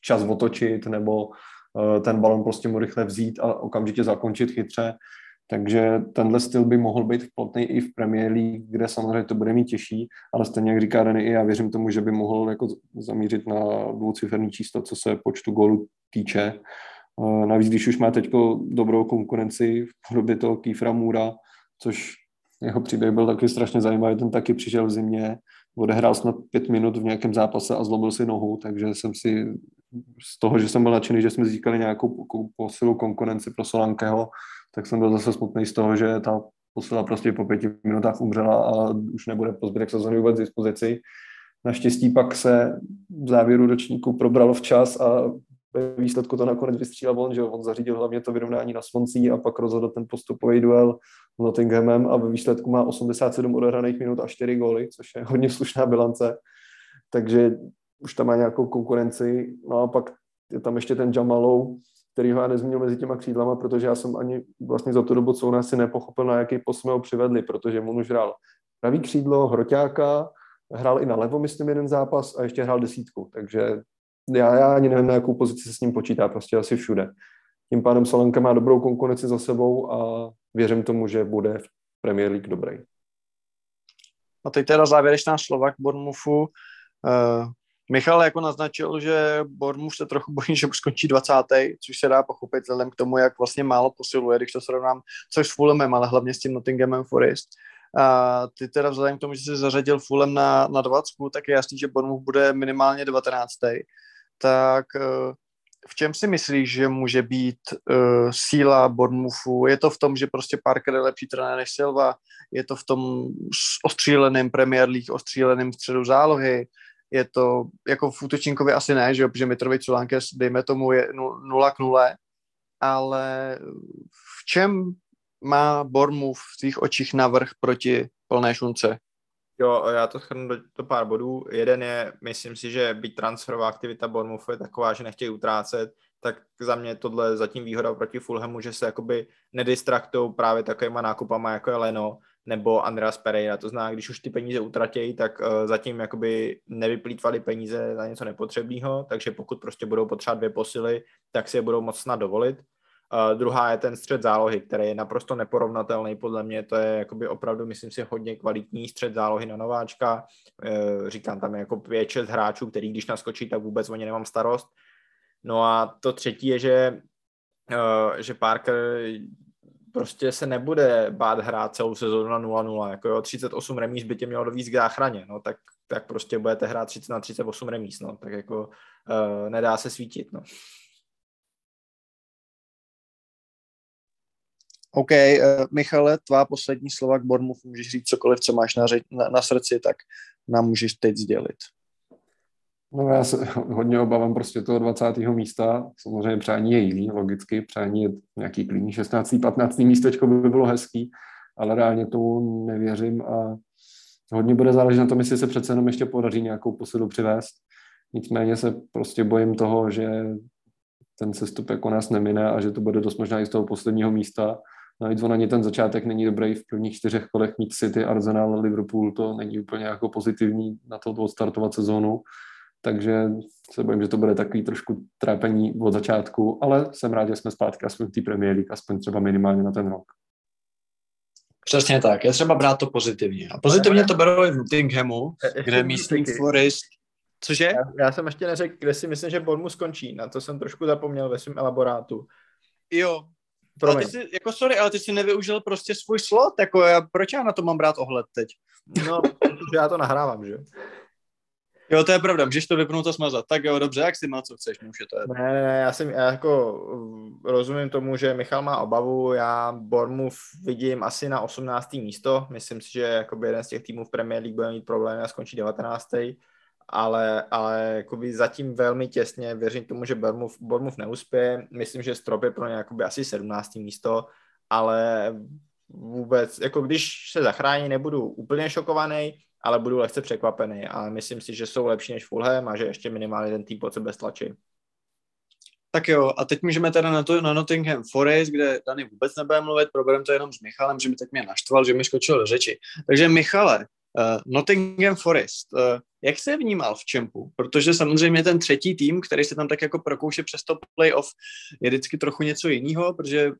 čas otočit nebo uh, ten balon prostě mu rychle vzít a okamžitě zakončit chytře. Takže tenhle styl by mohl být plotný i v Premier League, kde samozřejmě to bude mít těžší, ale stejně jak říká i já věřím tomu, že by mohl jako zamířit na dvouciferný číslo, co se počtu gólů týče. Navíc, když už má teď dobrou konkurenci v podobě toho Kýfra Můra, což jeho příběh byl taky strašně zajímavý, ten taky přišel v zimě, odehrál snad pět minut v nějakém zápase a zlobil si nohu, takže jsem si z toho, že jsem byl nadšený, že jsme získali nějakou posilu konkurenci pro Solankeho, tak jsem byl zase smutný z toho, že ta posila prostě po pěti minutách umřela a už nebude po zbytek sezóny vůbec dispozici. Naštěstí pak se v závěru ročníku probralo včas a ve výsledku to nakonec vystřílel on, že on zařídil hlavně to vyrovnání na Svoncí a pak rozhodl ten postupový duel s Nottinghamem a ve výsledku má 87 odehraných minut a 4 góly, což je hodně slušná bilance. Takže už tam má nějakou konkurenci. No a pak je tam ještě ten Jamalou, který ho já nezmínil mezi těma křídlama, protože já jsem ani vlastně za tu dobu, co on si nepochopil, na jaký posun ho přivedli, protože on už hrál pravý křídlo, hroťáka, hrál i na levo, myslím, jeden zápas a ještě hrál desítku, takže já, já ani nevím, na jakou pozici se s ním počítá, prostě asi všude. Tím pádem Solanka má dobrou konkurenci za sebou a věřím tomu, že bude v Premier League dobrý. A teď teda závěrečná slova k Bournemouthu. Michal jako naznačil, že Bournemouth se trochu bojí, že už skončí 20. což se dá pochopit vzhledem k tomu, jak vlastně málo posiluje, když to srovnám, což s Fulhamem, ale hlavně s tím Nottinghamem Forest. A ty teda vzhledem k tomu, že jsi zařadil Fulham na, na 20, tak je jasný, že Bournemouth bude minimálně 19. Tak eh, v čem si myslíš, že může být uh, síla Bournemouthu? Je to v tom, že prostě Parker je lepší trenér než Silva? Je to v tom ostříleném Premier League, ostříleném středu zálohy? Je to jako v útočníkovi asi ne, že jo, protože Mitrovic Sulankes, dejme tomu, je 0 k 0, ale v čem má Bormu v svých očích navrh proti plné šunce? Jo, já to schrnu do, do pár bodů. Jeden je, myslím si, že být transferová aktivita Bournemouthu je taková, že nechtějí utrácet, tak za mě tohle zatím výhoda proti Fulhamu, že se jakoby nedistraktou právě takovýma nákupama, jako je Leno, nebo Andreas Pereira. To znamená, když už ty peníze utratějí, tak uh, zatím jakoby nevyplýtvali peníze na něco nepotřebného, takže pokud prostě budou potřebovat dvě posily, tak si je budou moc snad dovolit. Uh, druhá je ten střed zálohy, který je naprosto neporovnatelný podle mě. To je jakoby opravdu, myslím si, hodně kvalitní střed zálohy na nováčka. Uh, říkám, tam je jako 5-6 hráčů, který když naskočí, tak vůbec o ně nemám starost. No a to třetí je, že, uh, že Parker prostě se nebude bát hrát celou sezónu na 0-0. Jako jo, 38 remíz by tě mělo dovíc k záchraně, no, tak, tak prostě budete hrát 30 na 38 remíz, no, tak jako uh, nedá se svítit, no. OK, uh, Michale, tvá poslední slova k Bournemouth, můžeš říct cokoliv, co máš na, na, na srdci, tak nám můžeš teď sdělit. No já se hodně obávám prostě toho 20. místa. Samozřejmě přání je jiný, logicky. Přání je nějaký klidný 16. 15. místečko by bylo hezký, ale reálně tomu nevěřím a hodně bude záležet na tom, jestli se přece jenom ještě podaří nějakou posilu přivést. Nicméně se prostě bojím toho, že ten sestup jako nás nemine a že to bude dost možná i z toho posledního místa. Navíc on ani ten začátek není dobrý v prvních čtyřech kolech mít City, Arsenal, Liverpool, to není úplně jako pozitivní na to odstartovat sezónu takže se bojím, že to bude takový trošku trápení od začátku, ale jsem rád, že jsme zpátky aspoň v té Premier League, aspoň třeba minimálně na ten rok. Přesně tak, je třeba brát to pozitivně. A pozitivně to berou i v Nottinghamu, kde místní Forest Cože? Já, já jsem ještě neřekl, kde si myslím, že Bournemouth skončí. Na to jsem trošku zapomněl ve svém elaborátu. Jo. Promiň. Ale ty jsi, jako sorry, ale ty jsi nevyužil prostě svůj slot, jako já, proč já na to mám brát ohled teď? No, protože já to nahrávám, že? Jo, to je pravda, můžeš to vypnout a smazat. Tak jo, dobře, jak si má, co chceš, může to je. Ne, ne, já, jsem, já jako rozumím tomu, že Michal má obavu, já Bournemouth vidím asi na 18. místo, myslím si, že jakoby jeden z těch týmů v Premier League bude mít problém a skončí 19. Ale, ale jakoby zatím velmi těsně věřím tomu, že Bournemouth, Bournemouth neuspěje. Myslím, že strop je pro ně jakoby asi 17. místo, ale vůbec, jako když se zachrání, nebudu úplně šokovaný, ale budu lehce překvapený a myslím si, že jsou lepší než Fulham a že ještě minimálně ten tým pod sebe stlačí. Tak jo, a teď můžeme teda na, to, na Nottingham Forest, kde Dany vůbec nebude mluvit, problém to je jenom s Michalem, že mi teď mě naštval, že mi skočil do řeči. Takže Michale, uh, Nottingham Forest, uh, jak se vnímal v Čempu? Protože samozřejmě ten třetí tým, který se tam tak jako prokouše přes to playoff, je vždycky trochu něco jiného, protože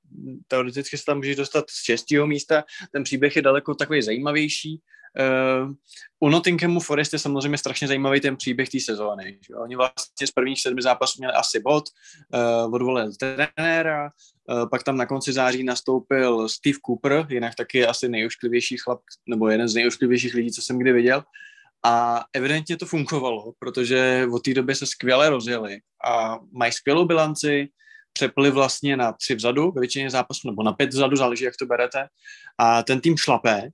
teoreticky se tam můžeš dostat z šestého místa, ten příběh je daleko takový zajímavější. Uh, u Nottinghamu Forest je samozřejmě strašně zajímavý ten příběh té sezóny. Že? Oni vlastně z prvních sedmi zápasů měli asi bod, uh, odvolili trenéra, uh, pak tam na konci září nastoupil Steve Cooper, jinak taky asi nejušklivější chlap, nebo jeden z nejušklivějších lidí, co jsem kdy viděl. A evidentně to fungovalo, protože od té doby se skvěle rozjeli a mají skvělou bilanci, přepli vlastně na tři vzadu ve většině zápasů, nebo na pět vzadu, záleží, jak to berete. A ten tým šlapé,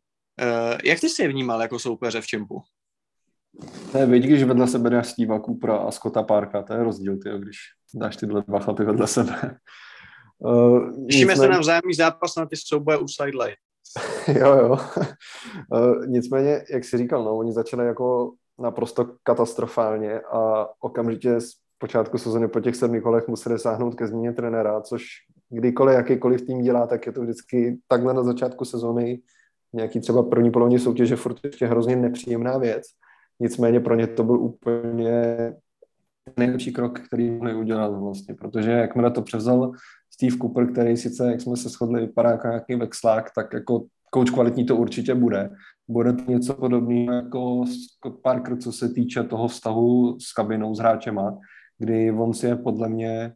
jak ty jsi je vnímal jako soupeře v Čempu? Ne, vidíš, když vedle sebe dáš Steva Coopera a Scotta Parka, to je rozdíl, tyjo, když dáš tyhle dva chlapy vedle sebe. Uh, Těšíme se na vzájemný zápas na ty souboje u sideline. jo, jo. Uh, nicméně, jak jsi říkal, no, oni začali jako naprosto katastrofálně a okamžitě z počátku sezóny po těch sedmi kolech museli sáhnout ke změně trenéra, což kdykoliv jakýkoliv tým dělá, tak je to vždycky takhle na začátku sezóny nějaký třeba první polovině soutěže furt ještě hrozně nepříjemná věc. Nicméně pro ně to byl úplně nejlepší krok, který mohli udělat vlastně, protože jakmile to převzal Steve Cooper, který sice, jak jsme se shodli, vypadá jako nějaký vexlák, tak jako coach kvalitní to určitě bude. Bude to něco podobného jako Scott Parker, co se týče toho vztahu s kabinou, s hráčema, kdy on si je podle mě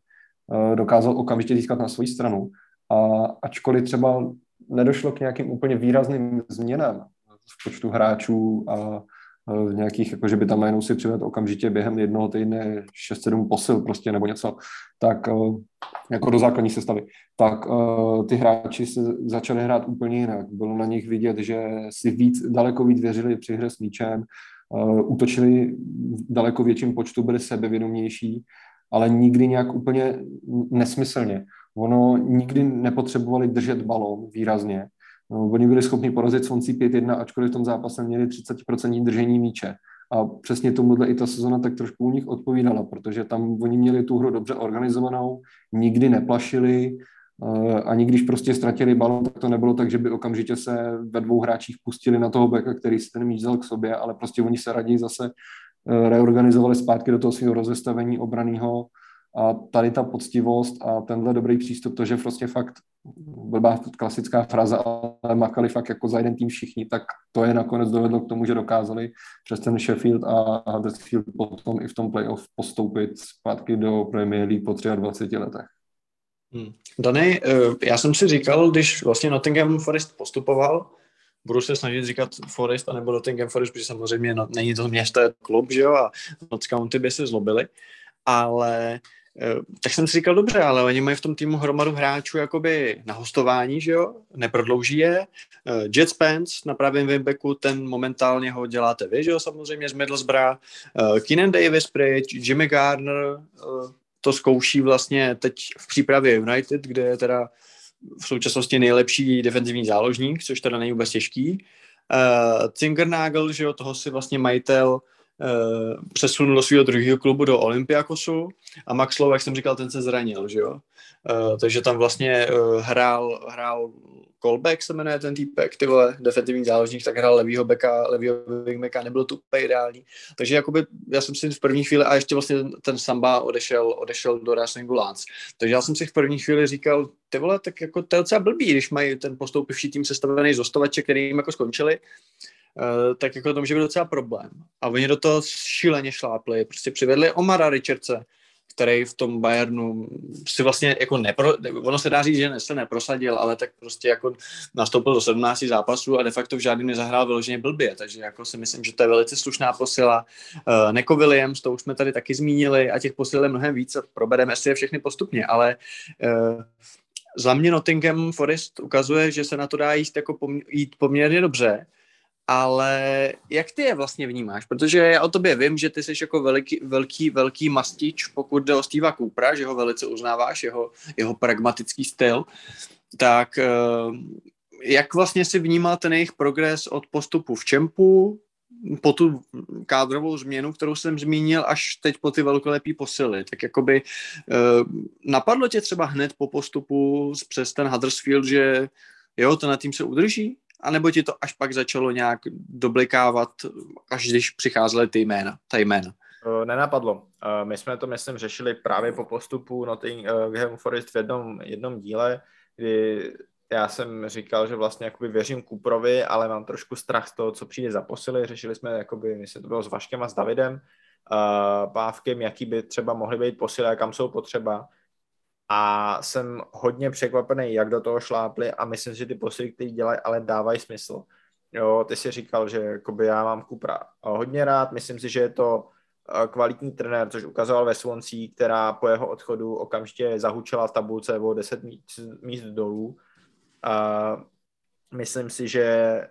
eh, dokázal okamžitě získat na svou stranu. A ačkoliv třeba nedošlo k nějakým úplně výrazným změnám v počtu hráčů a v nějakých, jako že by tam najednou si přivedl okamžitě během jednoho týdne 6-7 posil prostě nebo něco, tak jako do základní sestavy, tak ty hráči se začali hrát úplně jinak. Bylo na nich vidět, že si víc, daleko víc věřili při hře s míčem, útočili v daleko větším počtu, byli sebevědomější, ale nikdy nějak úplně nesmyslně. Ono nikdy nepotřebovali držet balón výrazně. No, oni byli schopni porazit Swansea 5-1, ačkoliv v tom zápase měli 30% držení míče. A přesně tomuhle i ta sezona tak trošku u nich odpovídala, protože tam oni měli tu hru dobře organizovanou, nikdy neplašili, eh, ani když prostě ztratili balon, tak to nebylo tak, že by okamžitě se ve dvou hráčích pustili na toho beka, který si ten míč vzal k sobě, ale prostě oni se raději zase eh, reorganizovali zpátky do toho svého rozestavení obraného A tady ta poctivost a tenhle dobrý přístup, to, že prostě fakt blbá klasická fraza, ale makali fakt jako za jeden tým všichni, tak to je nakonec dovedlo k tomu, že dokázali přes ten Sheffield a Huddersfield potom i v tom playoff postoupit zpátky do Premier League po 23 letech. Hmm. Dany, eh, já jsem si říkal, když vlastně Nottingham Forest postupoval, budu se snažit říkat Forest a nebo Nottingham Forest, protože samozřejmě no, není to město, je to klub, že jo, a Notts County by se zlobili, ale tak jsem si říkal, dobře, ale oni mají v tom týmu hromadu hráčů jakoby na hostování, že jo, neprodlouží je. Eh, Jet Spence na pravém wingbacku, ten momentálně ho děláte vy, že jo, samozřejmě z Middlesbrough. Keenan Davis pryč, Jimmy Garner, to zkouší vlastně teď v přípravě United, kde je teda v současnosti nejlepší defenzivní záložník, což teda není vůbec těžký. Uh, Zingernagel, že jo, toho si vlastně majitel přesunul do svého druhého klubu do Olympiakosu a Max Lowe, jak jsem říkal, ten se zranil, že jo. Uh, takže tam vlastně uh, hrál, hrál Kolbeck se jmenuje ten týpek, ty vole, defensivní záložník, tak hrál levýho beka, levýho wingbacka, nebyl to úplně ideální. Takže jakoby, já jsem si v první chvíli, a ještě vlastně ten Samba odešel, odešel do Racingu Lance. Takže já jsem si v první chvíli říkal, ty vole, tak jako to je docela blbý, když mají ten postoupivší tým sestavený z který jim jako skončili, Uh, tak jako to může být docela problém. A oni do toho šíleně šlápli, prostě přivedli Omara Richardse, který v tom Bayernu si vlastně jako nepro, ono se dá říct, že se neprosadil, ale tak prostě jako nastoupil do 17 zápasů a de facto v žádném nezahrál vyloženě blbě, takže jako si myslím, že to je velice slušná posila. Uh, Neko Williams, to už jsme tady taky zmínili a těch posil je mnohem víc a probereme si je všechny postupně, ale uh, za mě Nottingham Forest ukazuje, že se na to dá jít, jako pom- jít poměrně dobře ale jak ty je vlastně vnímáš? Protože já o tobě vím, že ty jsi jako veliký, velký, velký mastič, pokud jde o Steva Coopera, že ho velice uznáváš, jeho, jeho pragmatický styl, tak eh, jak vlastně si vnímal ten jejich progres od postupu v Čempu po tu kádrovou změnu, kterou jsem zmínil, až teď po ty velkolepý posily. Tak jakoby eh, napadlo tě třeba hned po postupu přes ten Huddersfield, že jo, ten tým se udrží? Anebo ti to až pak začalo nějak doblikávat, až když přicházely ty jména, ta jména? Nenapadlo. My jsme to, myslím, řešili právě po postupu Nottingham Forest v jednom, jednom díle, kdy já jsem říkal, že vlastně jakoby věřím Kuprovi, ale mám trošku strach z toho, co přijde za posily. Řešili jsme, jakoby, myslím, to bylo s Vaškem a s Davidem, Pávkem, jaký by třeba mohly být posily a kam jsou potřeba a jsem hodně překvapený, jak do toho šlápli a myslím, že ty posily, které dělají, ale dávají smysl. Jo, ty si říkal, že jakoby já mám Kupra hodně rád, myslím si, že je to eh, kvalitní trenér, což ukazoval ve Swansea, která po jeho odchodu okamžitě zahučela v tabulce o 10 míst, míst dolů. A myslím si, že eh,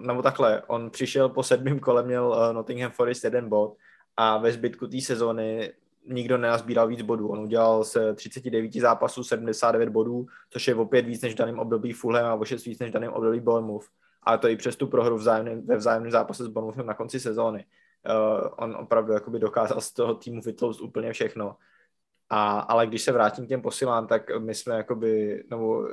nebo takhle, on přišel po sedmém kole, měl eh, Nottingham Forest jeden bod a ve zbytku té sezóny nikdo nenazbíral víc bodů. On udělal se 39 zápasů 79 bodů, což je opět víc než v daném období Fulham a o 6 víc než v daném období Bournemouth. A to i přes tu prohru vzájemný, ve vzájemném zápase s Bournemouthem na konci sezóny. Uh, on opravdu jakoby dokázal z toho týmu vytlouct úplně všechno. A, ale když se vrátím k těm posilám, tak my jsme jakoby, nebo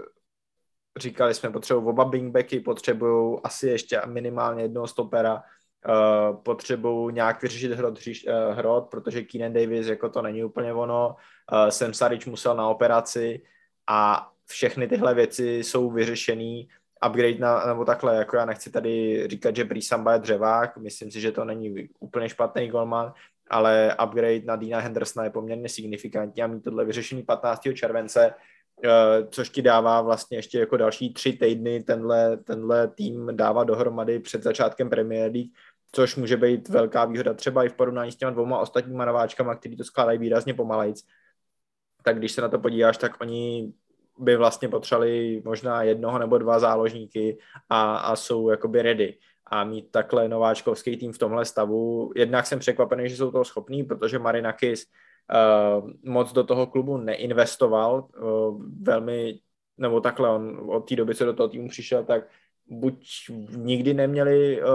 říkali jsme, potřebují oba wingbacky, potřebují asi ještě minimálně jednoho stopera, uh, potřebují nějak vyřešit hrot, uh, hrot, protože Keenan Davis jako to není úplně ono, uh, Sam Saric musel na operaci a všechny tyhle věci jsou vyřešený, upgrade na, nebo takhle, jako já nechci tady říkat, že Brisamba je dřevák, myslím si, že to není úplně špatný golman, ale upgrade na Dina Hendersona je poměrně signifikantní a mít tohle vyřešený 15. července, což ti dává vlastně ještě jako další tři týdny tenhle, tenhle tým dává dohromady před začátkem Premier League, což může být velká výhoda třeba i v porovnání s těma dvouma ostatníma nováčkama, který to skládají výrazně pomalejc. Tak když se na to podíváš, tak oni by vlastně potřebovali možná jednoho nebo dva záložníky a, a jsou jakoby ready. A mít takhle nováčkovský tým v tomhle stavu, jednak jsem překvapený, že jsou toho schopní, protože Marinakis uh, moc do toho klubu neinvestoval, uh, velmi, nebo takhle, on od té doby, co do toho týmu přišel, tak buď nikdy neměli uh,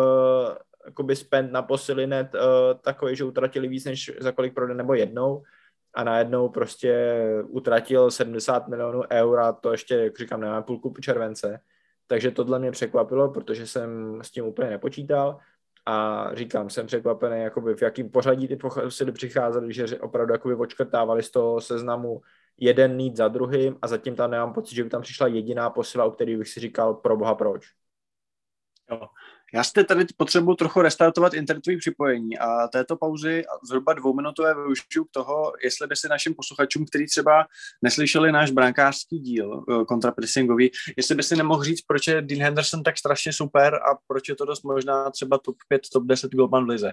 jakoby spend na posilinet uh, takový, že utratili víc, než za kolik prodej, nebo jednou a najednou prostě utratil 70 milionů eur a to ještě, jak říkám, nemá půlku července. Takže tohle mě překvapilo, protože jsem s tím úplně nepočítal. a říkám, jsem překvapený, jakoby v jakým pořadí ty posily přicházely, že opravdu jakoby očkrtávali z toho seznamu jeden nít za druhým a zatím tam nemám pocit, že by tam přišla jediná posila, o který bych si říkal, pro boha proč. Jo. Já jste tady potřebuji trochu restartovat internetové připojení a této pauzy zhruba dvouminutové využiju k toho, jestli by si našim posluchačům, kteří třeba neslyšeli náš brankářský díl eh, kontrapressingový, jestli by si nemohl říct, proč je Dean Henderson tak strašně super a proč je to dost možná třeba top 5, top 10 golman v lize.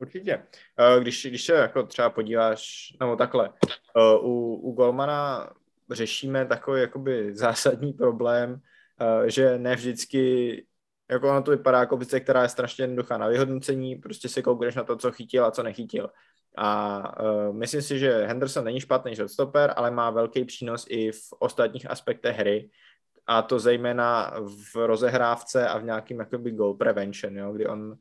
Určitě. Eh, když, když se jako třeba podíváš, nebo takhle, eh, u, u Golmana řešíme takový jakoby zásadní problém, že ne vždycky jako ono to vypadá jako věc, která je strašně jednoduchá na vyhodnocení, prostě si koukneš na to, co chytil a co nechytil. A uh, myslím si, že Henderson není špatný shotstopper, ale má velký přínos i v ostatních aspektech hry, a to zejména v rozehrávce a v nějakým jakoby goal prevention, jo, kdy on uh,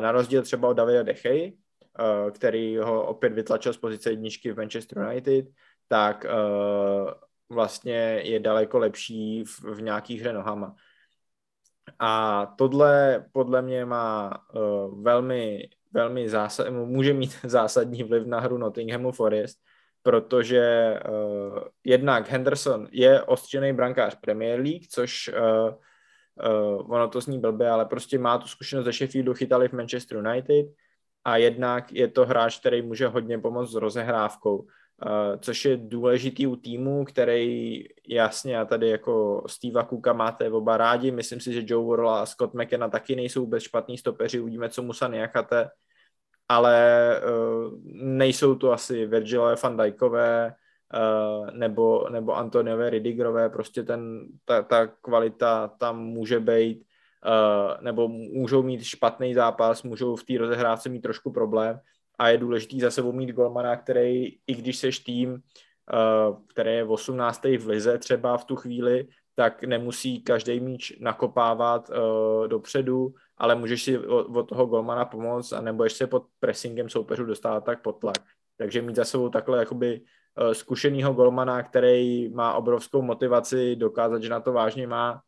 na rozdíl třeba od Davida Dechey, uh, který ho opět vytlačil z pozice jedničky v Manchester United, tak uh, vlastně je daleko lepší v, v nějakých hře nohama. A tohle podle mě má uh, velmi, velmi zásad, může mít zásadní vliv na hru Nottinghamu Forest, protože uh, jednak Henderson je ostřený brankář Premier League, což uh, uh, ono to zní blbě, ale prostě má tu zkušenost ze Sheffieldu, chytali v Manchester United a jednak je to hráč, který může hodně pomoct s rozehrávkou. Uh, což je důležitý u týmu, který jasně a tady jako Steva Cooka máte oba rádi, myslím si, že Joe Worrell a Scott McKenna taky nejsou vůbec špatní stopeři, uvidíme, co Musa Niakate, ale uh, nejsou to asi Virgilové van Dijkové uh, nebo, nebo Antoniové Ridigerové, prostě ten, ta, ta kvalita tam může být, nebo můžou mít špatný zápas, můžou v té rozehrávce mít trošku problém, a je důležitý za sebou mít golmana, který, i když seš tým, uh, který je 18. v lize třeba v tu chvíli, tak nemusí každý míč nakopávat uh, dopředu, ale můžeš si od, toho golmana pomoct a nebo ještě pod pressingem soupeřů dostávat tak pod tlak. Takže mít za sebou takhle jakoby uh, zkušenýho golmana, který má obrovskou motivaci dokázat, že na to vážně má,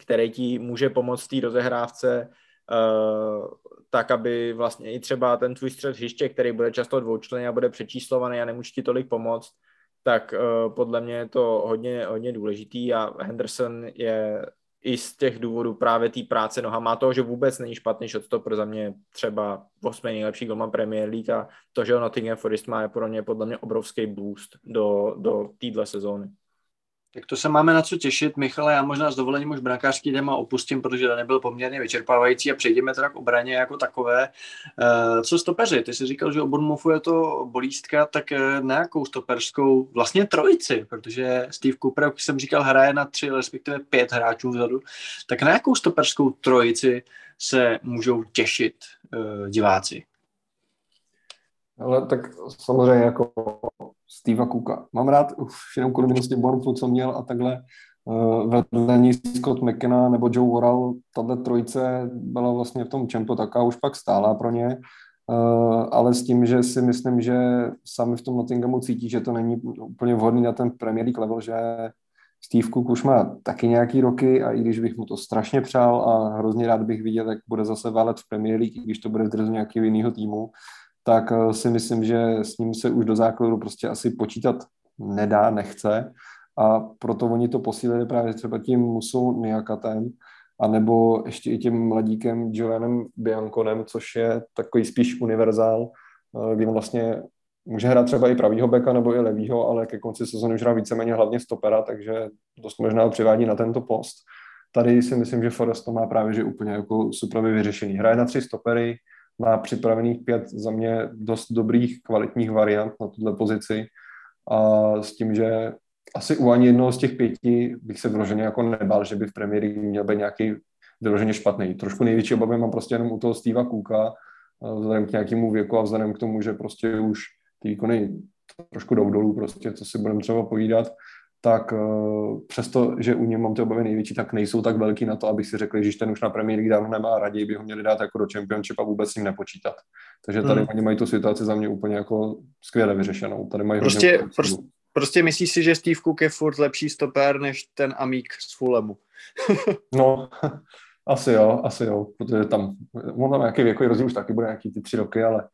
který ti může pomoct té rozehrávce, uh, tak, aby vlastně i třeba ten tvůj střed hřiště, který bude často dvoučlený a bude přečíslovaný a nemůže ti tolik pomoct, tak uh, podle mě je to hodně, hodně důležitý a Henderson je i z těch důvodů právě té práce nohama, toho, že vůbec není špatný shotstopper za mě třeba 8 nejlepší golman Premier League a to, že Nottingham Forest má je pro mě podle mě obrovský boost do, do téhle sezóny. Tak to se máme na co těšit. Michale, já možná s dovolením už brankářský téma opustím, protože to nebyl poměrně vyčerpávající a přejdeme teda k obraně jako takové. Eh, co stopeři? Ty jsi říkal, že o Bournemouthu je to bolístka, tak eh, na jakou stoperskou? Vlastně trojici, protože Steve Cooper, jak jsem říkal, hraje na tři, respektive pět hráčů vzadu. Tak na jakou stoperskou trojici se můžou těšit uh, diváci? Ale tak samozřejmě jako Steva Cooka. Mám rád už jenom kvůli minulosti Bournemouthu, co měl a takhle uh, vedení Scott McKenna nebo Joe Worrell, tato trojice byla vlastně v tom čempu taká už pak stála pro ně, uh, ale s tím, že si myslím, že sami v tom Nottinghamu cítí, že to není úplně vhodný na ten Premier League level, že Steve Cook už má taky nějaký roky a i když bych mu to strašně přál a hrozně rád bych viděl, jak bude zase válet v Premier League, i když to bude v nějakého jiného týmu, tak eh, si myslím, že s ním se už do základu prostě asi počítat nedá, nechce a proto oni to posílili právě třeba tím Musou Niakatem, a nebo ještě i tím mladíkem Julianem Bianconem, což je takový spíš univerzál, eh, kdy on vlastně může hrát třeba i pravýho beka nebo i levýho, ale ke konci sezóny už hrá víceméně hlavně stopera, takže dost možná přivádí na tento post. Tady si myslím, že Forest to má právě že úplně jako super vyřešený. Hraje na tři stopery, má připravených pět za mě dost dobrých, kvalitních variant na tuto pozici a s tím, že asi u ani jednoho z těch pěti bych se vyloženě jako nebál, že by v League měl být nějaký vyloženě špatný. Trošku největší obavy mám prostě jenom u toho Steva Kuka, vzhledem k nějakému věku a vzhledem k tomu, že prostě už ty výkony trošku jdou dolů, prostě, co si budeme třeba povídat, tak uh, přesto, že u něm mám ty obavy největší, tak nejsou tak velký na to, abych si řekl, že ten už na Premier League dávno nemá, raději by ho měli dát jako do Championship a vůbec s ním nepočítat. Takže tady hmm. oni mají tu situaci za mě úplně jako skvěle vyřešenou. Tady mají prostě, prostě, prostě myslíš si, že Steve Cook je furt lepší stoper než ten Amík z Fulemu? no, Asi jo, asi jo, protože tam, on tam nějaký věkový rozdíl už taky bude nějaký ty tři roky, ale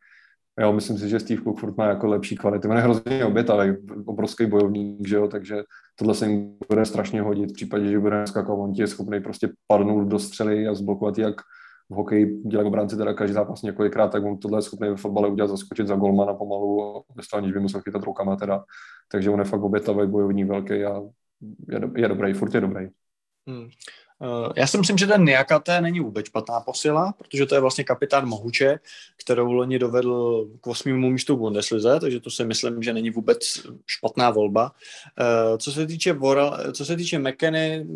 jo, myslím si, že Steve Cook furt má jako lepší kvality. On je hrozně obětavý, obrovský bojovník, že jo, takže tohle se jim bude strašně hodit v případě, že bude skakovat, on ti je schopný prostě padnout do střely a zblokovat jak v hokeji dělají obránci teda každý zápas několikrát, tak on tohle je schopný ve fotbale udělat, zaskočit za golmana pomalu, bez toho aniž by musel chytat rukama teda. Takže on je fakt obětavý bojovník velký a je, do, je dobrý, furt je dobrý. Hmm. Uh, já si myslím, že ten Niakate není vůbec špatná posila, protože to je vlastně kapitán Mohuče, kterou loni dovedl k osmému místu Bundeslize, takže to si myslím, že není vůbec špatná volba. Uh, co se týče Vora, co se týče McKenny,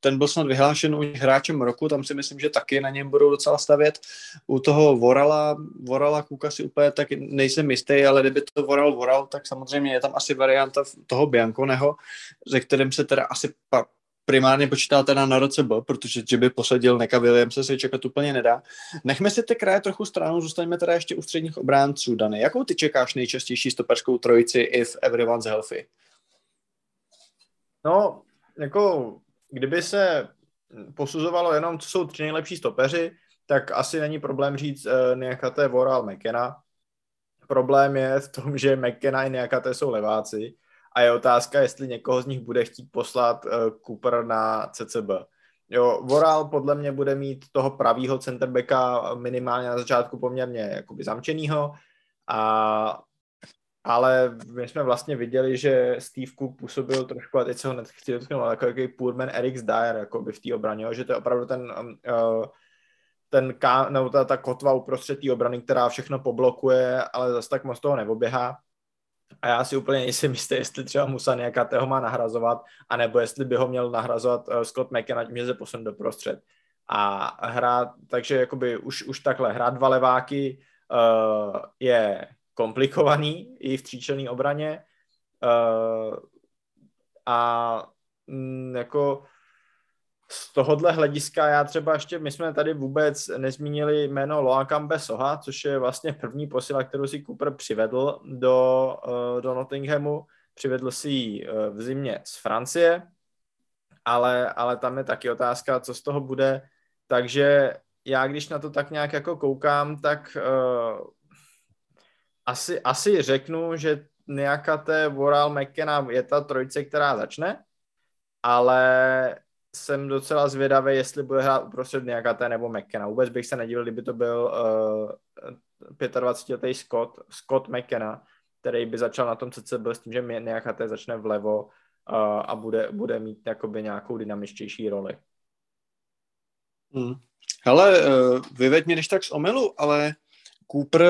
ten byl snad vyhlášen u hráčem roku, tam si myslím, že taky na něm budou docela stavět. U toho Vorala, Vorala Kuka si úplně tak nejsem jistý, ale kdyby to Voral Voral, tak samozřejmě je tam asi varianta toho Bianconeho, ze kterým se teda asi primárně počítá teda na roce B, protože že by posadil Neka Williamse se čekat úplně nedá. Nechme si ty kraje trochu stranou, zůstaňme teda ještě u středních obránců, Dany. Jakou ty čekáš nejčastější stoperskou trojici if everyone's healthy? No, jako kdyby se posuzovalo jenom, co jsou tři nejlepší stopeři, tak asi není problém říct uh, Niakate, Voral, McKenna. Problém je v tom, že McKenna i Niakate jsou leváci a je otázka, jestli někoho z nich bude chtít poslat uh, Cooper na CCB. Jo, Voral podle mě bude mít toho pravýho centerbacka minimálně na začátku poměrně jakoby zamčenýho a ale my jsme vlastně viděli, že Steve Cook působil trošku, a teď se ho nechci dotknout, ale jako jaký poorman Eric Dyer jako by v té obraně, že to je opravdu ten, uh, ten ká, nebo ta, ta kotva uprostřed té obrany, která všechno poblokuje, ale zase tak moc toho neoběhá. A já si úplně nejsem jistý, jestli třeba Musa nějaká ho má nahrazovat, anebo jestli by ho měl nahrazovat uh, Scott McKenna, tím, že se posun do prostřed. A hrát, takže jakoby už, už takhle, hrát dva leváky uh, je komplikovaný i v tříčelné obraně. Uh, a mm, jako z tohohle hlediska já třeba ještě, my jsme tady vůbec nezmínili jméno Loakambe Soha, což je vlastně první posila, kterou si Cooper přivedl do, uh, do Nottinghamu. Přivedl si ji uh, v zimě z Francie, ale, ale tam je taky otázka, co z toho bude. Takže já, když na to tak nějak jako koukám, tak uh, asi, asi řeknu, že nějaká té Voral McKenna je ta trojice, která začne, ale jsem docela zvědavý, jestli bude hrát uprostřed nějaká té nebo McKenna. Vůbec bych se nedivil, kdyby to byl uh, 25-letý Scott, Scott McKenna, který by začal na tom CCB s tím, že nějaká té začne vlevo uh, a bude, bude mít jakoby nějakou dynamičtější roli. Hmm. Hele, uh, vyveď mě než tak z omylu, ale Cooper,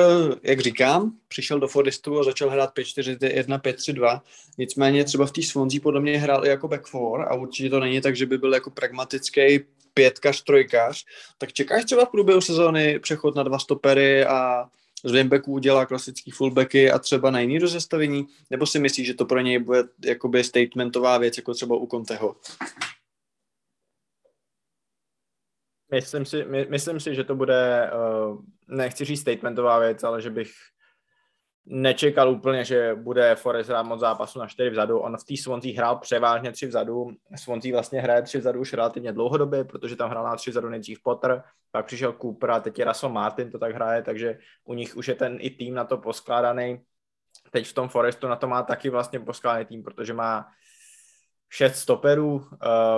jak říkám, přišel do Fordistu a začal hrát 5-4-1, 5-3-2. Nicméně třeba v té Swansea podle mě hrál i jako back four a určitě to není tak, že by byl jako pragmatický pětkař, trojkař. Tak čekáš třeba v průběhu sezóny přechod na dva stopery a z wingbacku udělá klasický fullbacky a třeba na jiný rozestavení? Nebo si myslíš, že to pro něj bude jakoby statementová věc, jako třeba u Conteho? Myslím si, my, myslím si, že to bude, uh, nechci říct statementová věc, ale že bych nečekal úplně, že bude Forest hrát moc zápasu na čtyři vzadu. On v té Swansea hrál převážně tři vzadu. Swansea vlastně hraje tři vzadu už relativně dlouhodobě, protože tam hrál na tři vzadu nejdřív Potter, pak přišel Cooper a teď je Russell Martin, to tak hraje, takže u nich už je ten i tým na to poskládaný. Teď v tom Forestu na to má taky vlastně poskládaný tým, protože má šest stoperů, uh,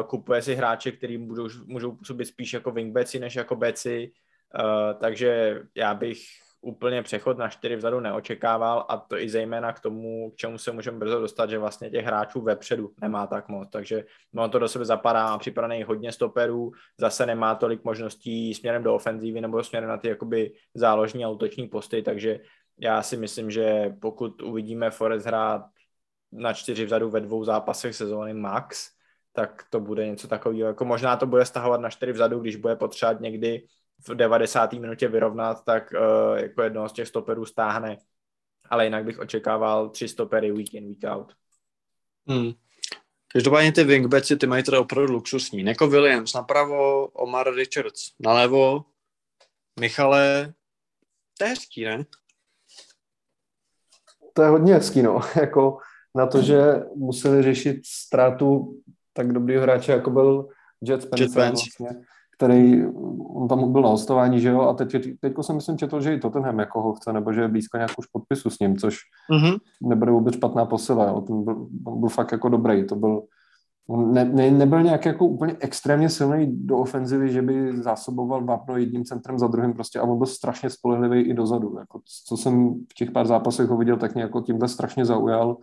kupuje si hráče, který můžou, můžou působit spíš jako wingbacki než jako beci, uh, takže já bych úplně přechod na čtyři vzadu neočekával a to i zejména k tomu, k čemu se můžeme brzo dostat, že vlastně těch hráčů vepředu nemá tak moc, takže on to do sebe zapadá, připravený hodně stoperů, zase nemá tolik možností směrem do ofenzívy nebo směrem na ty jakoby záložní a útoční posty, takže já si myslím, že pokud uvidíme Forest hrát na čtyři vzadu ve dvou zápasech sezóny max, tak to bude něco takového. Jako možná to bude stahovat na čtyři vzadu, když bude potřebovat někdy v 90. minutě vyrovnat, tak uh, jako jednoho z těch stoperů stáhne. Ale jinak bych očekával tři stopery week in, week out. Hmm. Každopádně ty wingbacki, ty mají teda opravdu luxusní. Neko Williams napravo, Omar Richards nalevo, Michale, to je hezký, ne? To je hodně hezký, no. jako na to, že museli řešit ztrátu tak dobrýho hráče, jako byl Jet Spencer, Jet vlastně, který, on tam byl na hostování, že jo, a teď, teďko jsem myslím četl, že i Tottenham jako ho chce, nebo že je blízko nějak už podpisu s ním, což mm-hmm. nebude vůbec špatná posila, jo. Ten byl, on byl fakt jako dobrý, to byl, ne, ne, nebyl nějak jako úplně extrémně silný do ofenzivy, že by zásoboval vápno jedním centrem za druhým prostě a on byl strašně spolehlivý i dozadu, jako, co jsem v těch pár zápasech ho viděl, tak mě jako tímhle strašně zaujal,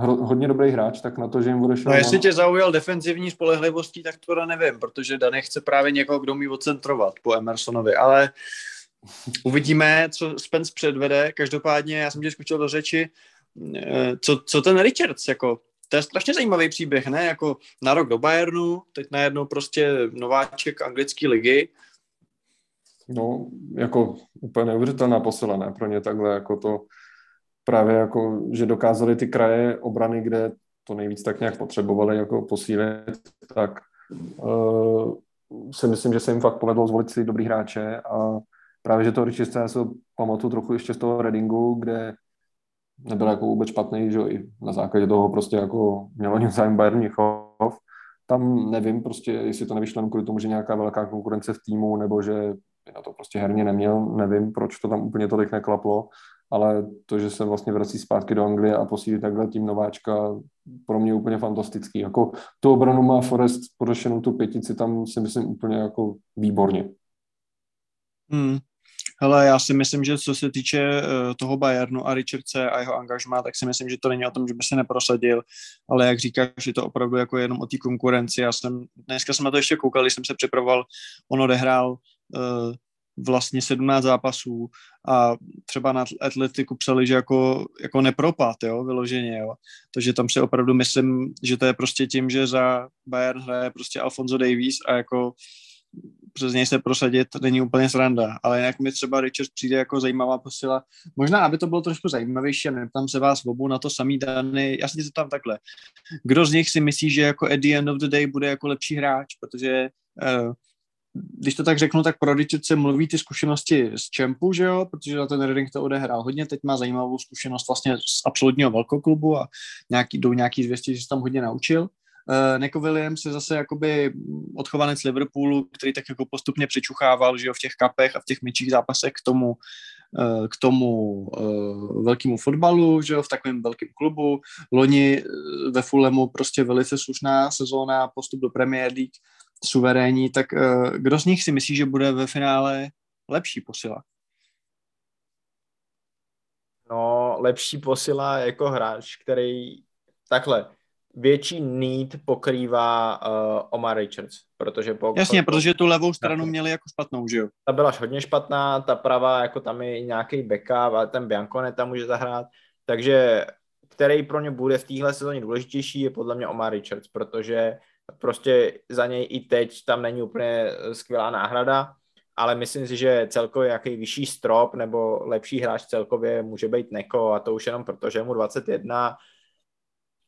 hodně dobrý hráč, tak na to, že jim bude No jestli tě zaujal defenzivní spolehlivostí, tak to nevím, protože Dane chce právě někoho, kdo umí odcentrovat po Emersonovi, ale uvidíme, co Spence předvede. Každopádně já jsem tě skočil do řeči, eh, co, co ten Richards, jako to je strašně zajímavý příběh, ne? Jako na rok do Bayernu, teď najednou prostě nováček anglické ligy. No, jako úplně neuvěřitelná posila, ne? Pro ně takhle, jako to, právě jako, že dokázali ty kraje obrany, kde to nejvíc tak nějak potřebovali jako posílit, tak uh, si myslím, že se jim fakt povedlo zvolit si dobrý hráče a právě, že to Richie já se pamatuju trochu ještě z toho Readingu, kde nebyl jako vůbec špatný, že i na základě toho prostě jako měl oni zájem Bayern Mnichov. Tam nevím prostě, jestli to nevyšlo kvůli tomu, že nějaká velká konkurence v týmu, nebo že na to prostě herně neměl, nevím, proč to tam úplně tolik neklaplo, ale to, že se vlastně vrací zpátky do Anglie a posílí takhle tým nováčka, pro mě úplně fantastický. Jako tu obranu má Forest podešenou tu pětici, tam si myslím úplně jako výborně. Hmm. Hele, já si myslím, že co se týče uh, toho Bayernu a Richardse a jeho angažmá, tak si myslím, že to není o tom, že by se neprosadil, ale jak říkáš, že to opravdu jako jenom o té konkurenci. Já jsem, dneska jsem na to ještě koukal, když jsem se připravoval, on odehrál uh, vlastně 17 zápasů a třeba na atletiku psali, že jako, jako nepropad, jo, vyloženě, jo. Takže tam si opravdu myslím, že to je prostě tím, že za Bayern hraje prostě Alfonso Davies a jako přes něj se prosadit není úplně sranda, ale jinak mi třeba Richard přijde jako zajímavá posila. Možná, aby to bylo trošku zajímavější, a neptám se vás obou na to samý Dany, já se zeptám takhle. Kdo z nich si myslí, že jako at the end of the day bude jako lepší hráč, protože uh, když to tak řeknu, tak pro se mluví ty zkušenosti z Čempu, že jo, protože na ten Reading to odehrál hodně, teď má zajímavou zkušenost vlastně z absolutního velkoklubu a nějaký, jdou nějaký zvěstí, že se tam hodně naučil. Uh, Neko Williams je zase jakoby odchovanec Liverpoolu, který tak jako postupně přičuchával, že jo, v těch kapech a v těch myčích zápasech k tomu, uh, k tomu uh, velkému fotbalu, že jo, v takovém velkém klubu. Loni ve Fulhamu prostě velice slušná sezóna, postup do Premier League, suverénní, tak uh, kdo z nich si myslí, že bude ve finále lepší posila? No, lepší posila jako hráč, který takhle, větší need pokrývá uh, Omar Richards, protože po, Jasně, po, protože tu levou stranu měli jako špatnou, že jo? Ta byla hodně špatná, ta pravá, jako tam je nějaký backup, ale ten Biancone tam může zahrát, takže který pro ně bude v téhle sezóně důležitější, je podle mě Omar Richards, protože prostě za něj i teď tam není úplně skvělá náhrada, ale myslím si, že celkově nějaký vyšší strop nebo lepší hráč celkově může být Neko a to už jenom proto, že mu 21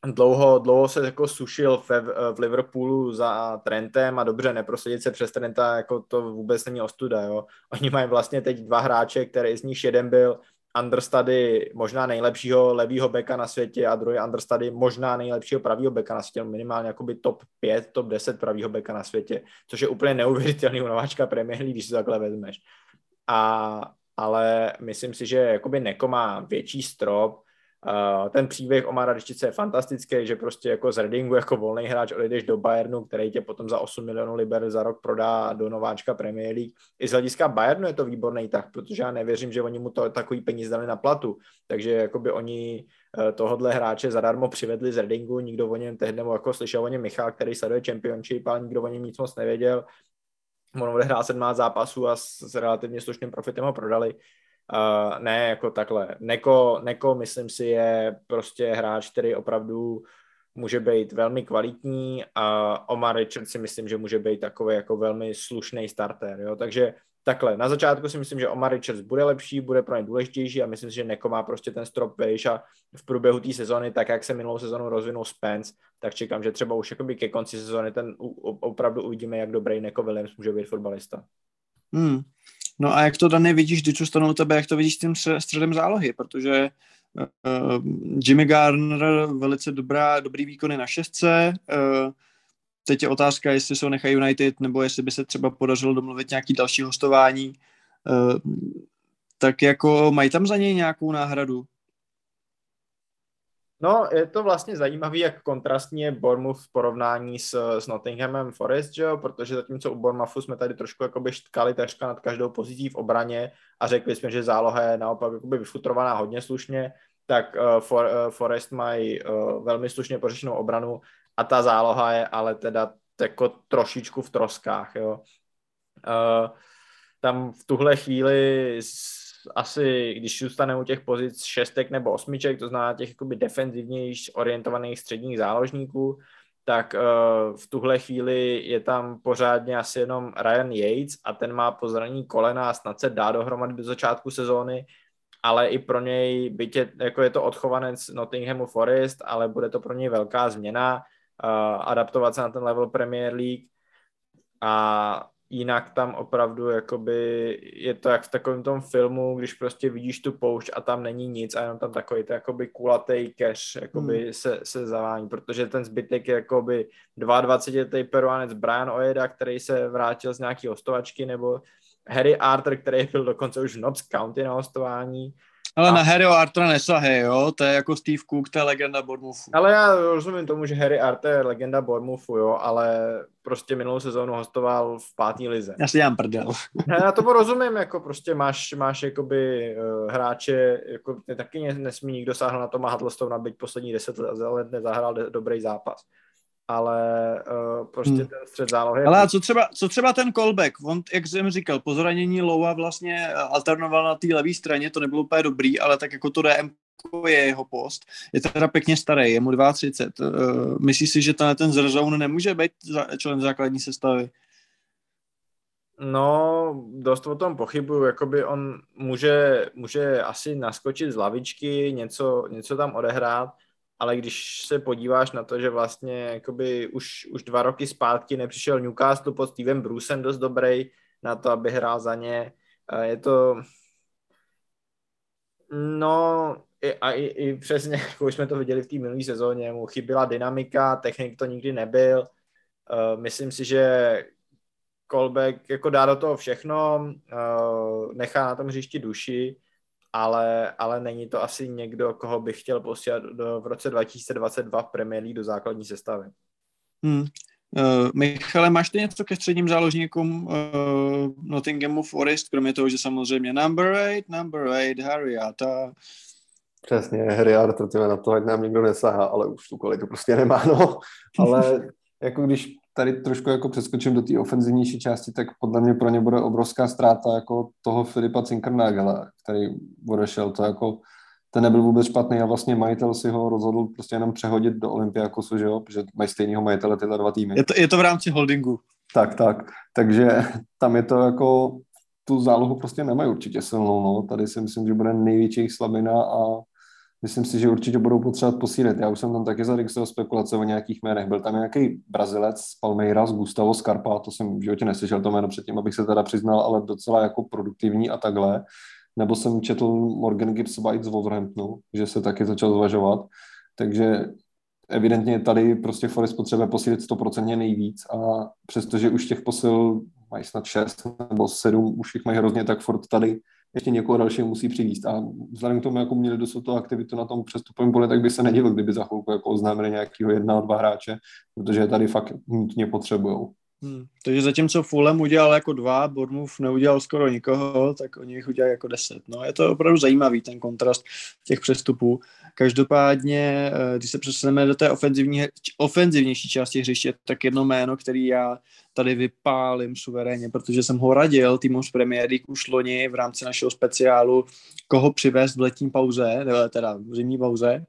dlouho, dlouho se jako sušil v, v Liverpoolu za Trentem a dobře neprosadit se přes Trenta, jako to vůbec není ostuda, jo. Oni mají vlastně teď dva hráče, který z nich jeden byl understudy možná nejlepšího levýho beka na světě a druhý understudy možná nejlepšího pravýho beka na světě, minimálně jakoby top 5, top 10 pravýho beka na světě, což je úplně neuvěřitelný u nováčka Premier League, když si to takhle vezmeš. A, ale myslím si, že jakoby Neko má větší strop, Ten příběh o Radičice je fantastický, že prostě jako z Readingu jako volný hráč odejdeš do Bayernu, který tě potom za 8 milionů liber za rok prodá do nováčka Premier League. I z hlediska Bayernu je to výborný tak, protože já nevěřím, že oni mu to takový peníze dali na platu. Takže jakoby oni uh, tohodle hráče zadarmo přivedli z Readingu, nikdo o něm tehdy, nebo jako slyšel o něm Michal, který sleduje Championship, ale nikdo o něm nic moc nevěděl. On odehrál 17 zápasů a s, s relativně slušným profitem ho prodali. Uh, ne jako takhle. Neko, Neko, myslím si, je prostě hráč, který opravdu může být velmi kvalitní a Omar Richard si myslím, že může být takový jako velmi slušný starter, jo? takže takhle, na začátku si myslím, že Omar Richards bude lepší, bude pro ně důležitější a myslím si, že Neko má prostě ten strop vejš a v průběhu té sezony, tak jak se minulou sezonu rozvinul Spence, tak čekám, že třeba už jakoby ke konci sezony ten opravdu uvidíme, jak dobrý Neko Williams může být fotbalista. Hmm. No a jak to, Dany, vidíš, když zůstanou u tebe, jak to vidíš s tím středem zálohy, protože uh, Jimmy Garner velice dobrá, dobrý výkony na šestce, uh, teď je otázka, jestli ho nechají United, nebo jestli by se třeba podařilo domluvit nějaký další hostování. Uh, tak jako mají tam za něj nějakou náhradu? No, je to vlastně zajímavé, jak kontrastní je Bournemouth v porovnání s, s Nottinghamem Forest, že jo? protože zatímco u Bournemouthu jsme tady trošku jakoby štkali takřka nad každou pozicí v obraně a řekli jsme, že záloha je naopak jakoby vyfutrovaná hodně slušně, tak uh, for, uh, Forest mají uh, velmi slušně pořešenou obranu a ta záloha je ale teda jako trošičku v troskách, jo. Uh, tam v tuhle chvíli asi, když zůstaneme u těch pozic šestek nebo osmiček, to znamená těch jakoby defenzivnější orientovaných středních záložníků, tak uh, v tuhle chvíli je tam pořádně asi jenom Ryan Yates a ten má pozraní kolena a snad se dá dohromady do začátku sezóny, ale i pro něj, byť je, jako je to odchovanec Nottinghamu Forest, ale bude to pro něj velká změna, uh, adaptovat se na ten level Premier League. A jinak tam opravdu jakoby je to jak v takovém tom filmu, když prostě vidíš tu poušť a tam není nic a jenom tam takový to jakoby kulatý cash jakoby hmm. se, se zavání, protože ten zbytek je jakoby 22 peruánec Brian Ojeda, který se vrátil z nějaký hostovačky, nebo Harry Arthur, který byl dokonce už v Notts County na hostování, ale a... na Harryho Artura nesahej, jo? To je jako Steve Cook, to je legenda Bournemouthu. Ale já rozumím tomu, že Harry Arthur je legenda Bournemouthu, jo, ale prostě minulou sezónu hostoval v pátý lize. Já si dělám prdel. Já tomu rozumím, jako prostě máš, máš jakoby uh, hráče, jako taky nesmí nikdo sáhnout na Toma Huddlestona, byť poslední deset let nezahrál dobrý zápas ale uh, prostě hmm. ten střed zálohy. Ale a co třeba, co třeba ten callback? On, jak jsem říkal, po zranění Loua vlastně eh, alternoval na té levé straně, to nebylo úplně dobrý, ale tak jako to DM je jeho post. Je teda pěkně starý, je mu 32. Uh, eh, myslíš si, že tenhle ten zrzoun nemůže být člen základní sestavy? No, dost o tom pochybuju, jakoby on může, může asi naskočit z lavičky, něco, něco tam odehrát, ale když se podíváš na to, že vlastně jakoby už, už dva roky zpátky nepřišel Newcastle pod Stevem Brucem dost dobrý na to, aby hrál za ně, je to no i, a i, i přesně, jako už jsme to viděli v té minulé sezóně, mu chyběla dynamika, technik to nikdy nebyl, myslím si, že Kolbeck jako dá do toho všechno, nechá na tom hřišti duši, ale, ale není to asi někdo, koho bych chtěl posílat do, v roce 2022 v Premier League do základní sestavy. Hmm. Uh, Michale, máš ty něco ke středním záložníkům uh, Nottinghamu Forest, kromě toho, že samozřejmě number 8, number 8, Harry Ata. Přesně, Harry Arthur, na to, ať nám nikdo nesahá, ale už tu kvalitu prostě nemá, no. Ale jako když tady trošku jako přeskočím do té ofenzivnější části, tak podle mě pro ně bude obrovská ztráta jako toho Filipa Cinkernagela, který odešel. To jako, ten nebyl vůbec špatný a vlastně majitel si ho rozhodl prostě jenom přehodit do Olympiakosu, že jo, protože mají stejného majitele tyhle dva týmy. Je to, je to v rámci holdingu. Tak, tak. Takže tam je to jako, tu zálohu prostě nemají určitě silnou, no. Tady si myslím, že bude největší slabina a myslím si, že určitě budou potřebovat posílit. Já už jsem tam taky zaregistroval spekulace o nějakých jménech. Byl tam nějaký Brazilec z Palmeiras, Gustavo Scarpa, to jsem v životě neslyšel to jméno předtím, abych se teda přiznal, ale docela jako produktivní a takhle. Nebo jsem četl Morgan Gibbs White z Wolverhamptonu, že se taky začal zvažovat. Takže evidentně tady prostě Forest potřebuje posílit 100% nejvíc a přestože už těch posil mají snad 6 nebo 7, už jich mají hrozně, tak Ford tady ještě někoho dalšího musí přivízt. A vzhledem k tomu, jako měli dosud tu aktivitu na tom přestupovém poli, tak by se nedělo, kdyby za chvilku jako oznámili nějakého jedna, dva hráče, protože je tady fakt nutně potřebují. Hmm. Takže zatímco Fulham udělal jako dva, Bournemouth neudělal skoro nikoho, tak oni jich udělali jako deset. No, je to opravdu zajímavý, ten kontrast těch přestupů. Každopádně, eh, když se přesuneme do té ofenzivní, ofenzivnější části hřiště, tak jedno jméno, který já tady vypálím suverénně, protože jsem ho radil týmu z Premier League už loni v rámci našeho speciálu, koho přivést v letní pauze, teda v zimní pauze,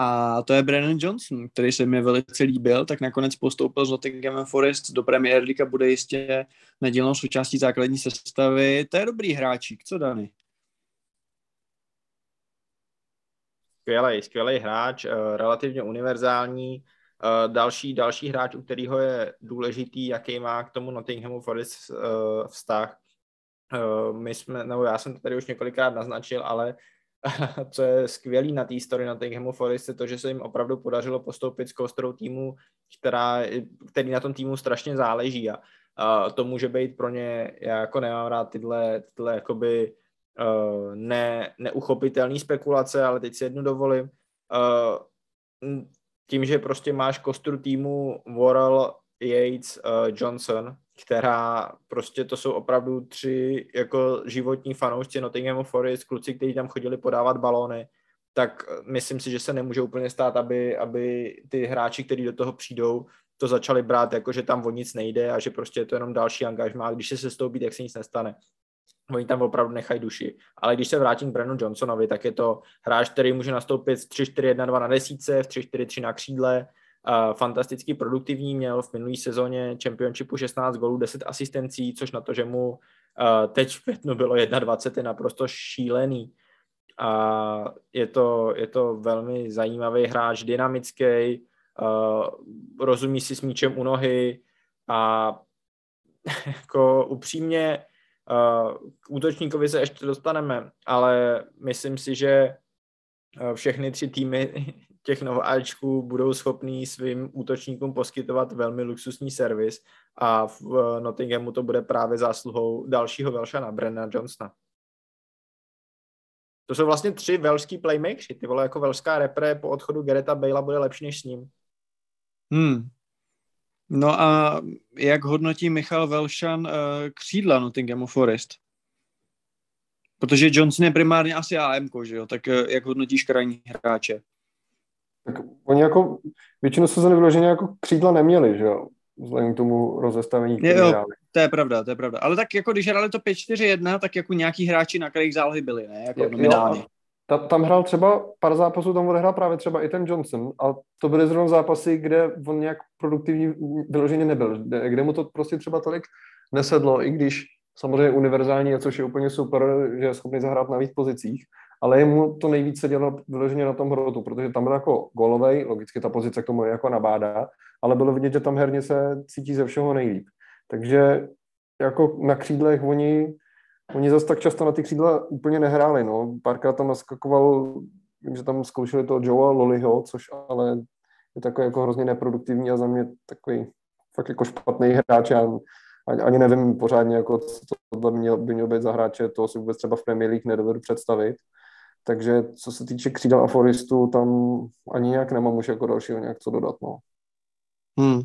a to je Brennan Johnson, který se mi velice líbil, tak nakonec postoupil z Nottingham Forest do Premier League a bude jistě nedílnou součástí základní sestavy. To je dobrý hráčík, co Dany? Skvělý, skvělý hráč, eh, relativně univerzální. Eh, další, další hráč, u kterého je důležitý, jaký má k tomu Nottinghamu Forest eh, vztah. My jsme, nebo já jsem to tady už několikrát naznačil, ale co je skvělý na té story Nottinghamu Forest, je to, že se jim opravdu podařilo postoupit s kostrou týmu, která, který na tom týmu strašně záleží a, to může být pro ně, já jako nemám rád tyhle, tyhle jakoby uh, ne, neuchopitelné spekulace, ale teď si jednu dovolím. Uh, tím, že prostě máš kostru týmu Worrell, Yates, uh, Johnson, která prostě to jsou opravdu tři jako životní fanoušci Nottinghamu Forest, kluci, kteří tam chodili podávat balóny, tak myslím si, že se nemůže úplně stát, aby, aby ty hráči, kteří do toho přijdou, to začali brát jako, že tam o nic nejde a že prostě je to jenom další angažmá. Když se sestoupí, tak se nic nestane. Oni tam opravdu nechají duši. Ale když se vrátím k Brennu Johnsonovi, tak je to hráč, který může nastoupit z 3-4-1-2 na desíce, v 3-4-3 na křídle, uh, fantasticky produktivní, měl v minulý sezóně Championshipu 16 gólů, 10 asistencí, což na to, že mu uh, teď v květnu bylo 21, je naprosto šílený. A je to, je to velmi zajímavý hráč, dynamický, rozumí si s míčem u nohy a jako upřímně k útočníkovi se ještě dostaneme, ale myslím si, že všechny tři týmy těch nováčků budou schopní svým útočníkům poskytovat velmi luxusní servis a v Nottinghamu to bude právě zásluhou dalšího Velšana, Brenna Johnsona. To jsou vlastně tři velský playmakers. Ty vole, jako velská repre po odchodu Gereta Bale'a bude lepší než s ním. Hmm. No a jak hodnotí Michal Velšan uh, křídla Nottinghamu Forest? Protože Johnson je primárně asi AM, že jo? Tak uh, jak hodnotíš krajní hráče? Tak oni jako většinu sezóny vyloženě jako křídla neměli, že jo? Vzhledem k tomu rozestavení, které hráli. To je pravda, to je pravda. Ale tak jako když hráli to 5-4-1, tak jako nějaký hráči na kterých zálohy byli, ne? Jako nominálně. Ta, tam hrál třeba pár zápasů, tam odehrál právě třeba i ten Johnson, a to byly zrovna zápasy, kde on nějak produktivní vyloženě nebyl, kde, kde mu to prostě třeba tolik nesedlo, i když samozřejmě univerzální, což je úplně super, že je schopný zahrát na víc pozicích, ale mu to nejvíc sedělo vyloženě na tom hrotu, protože tam byl jako golovej, logicky ta pozice k tomu je jako nabádá, ale bylo vidět, že tam herně se cítí ze všeho nejlíp. Takže jako na křídlech oni, oni zase tak často na ty křídla úplně nehráli, no. Párkrát tam naskakoval, vím, že tam zkoušeli toho Joea Loliho, což ale je takový jako hrozně neproduktivní a za mě takový fakt jako špatný hráč. Já ani nevím pořádně, jako, co to by měl, by měl být za hráče, to si vůbec třeba v Premier League nedovedu představit. Takže co se týče křídel a Forestu, tam ani nějak nemám už jako dalšího nějak co dodat, no. Hmm.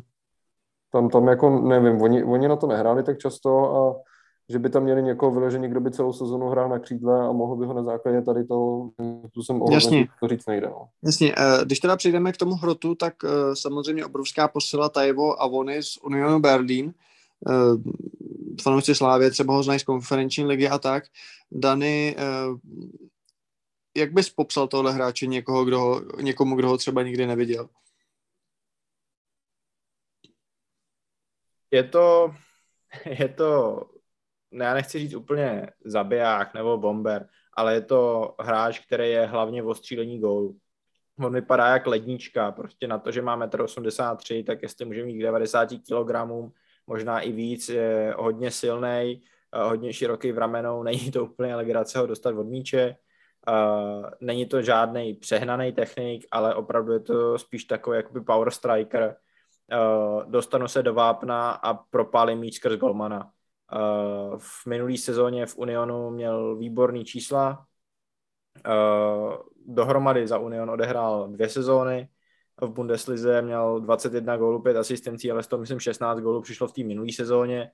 Tam, tam jako nevím, oni, oni na to nehráli tak často a že by tam měli někoho vyložený, kdo by celou sezonu hrál na křídle a mohl by ho na základě tady to, tu jsem Jasně. to říct nejde. No. Jasně, eh, když teda přejdeme k tomu hrotu, tak eh, samozřejmě obrovská posila Tajevo a Vony z Unionu Berlin. Eh, fanoušci Slávě třeba ho znají z konferenční ligy a tak. Dany, jak bys popsal tohle hráče někoho, kdo ho, někomu, kdo ho třeba nikdy neviděl? Je to, je to, já nechci říct úplně zabiják nebo bomber, ale je to hráč, který je hlavně v ostřílení gólu. On vypadá jak lednička, prostě na to, že má 1,83 m, tak jestli může mít 90 kg, možná i víc, je hodně silný, hodně široký v ramenou, není to úplně legrace ho dostat od míče, Uh, není to žádný přehnaný technik, ale opravdu je to spíš takový jakoby power striker. Uh, dostanu se do vápna a propálím míč skrz golmana. Uh, v minulý sezóně v Unionu měl výborný čísla. Uh, dohromady za Union odehrál dvě sezóny. V Bundeslize měl 21 gólů, 5 asistencí, ale z toho myslím 16 gólů přišlo v té minulé sezóně.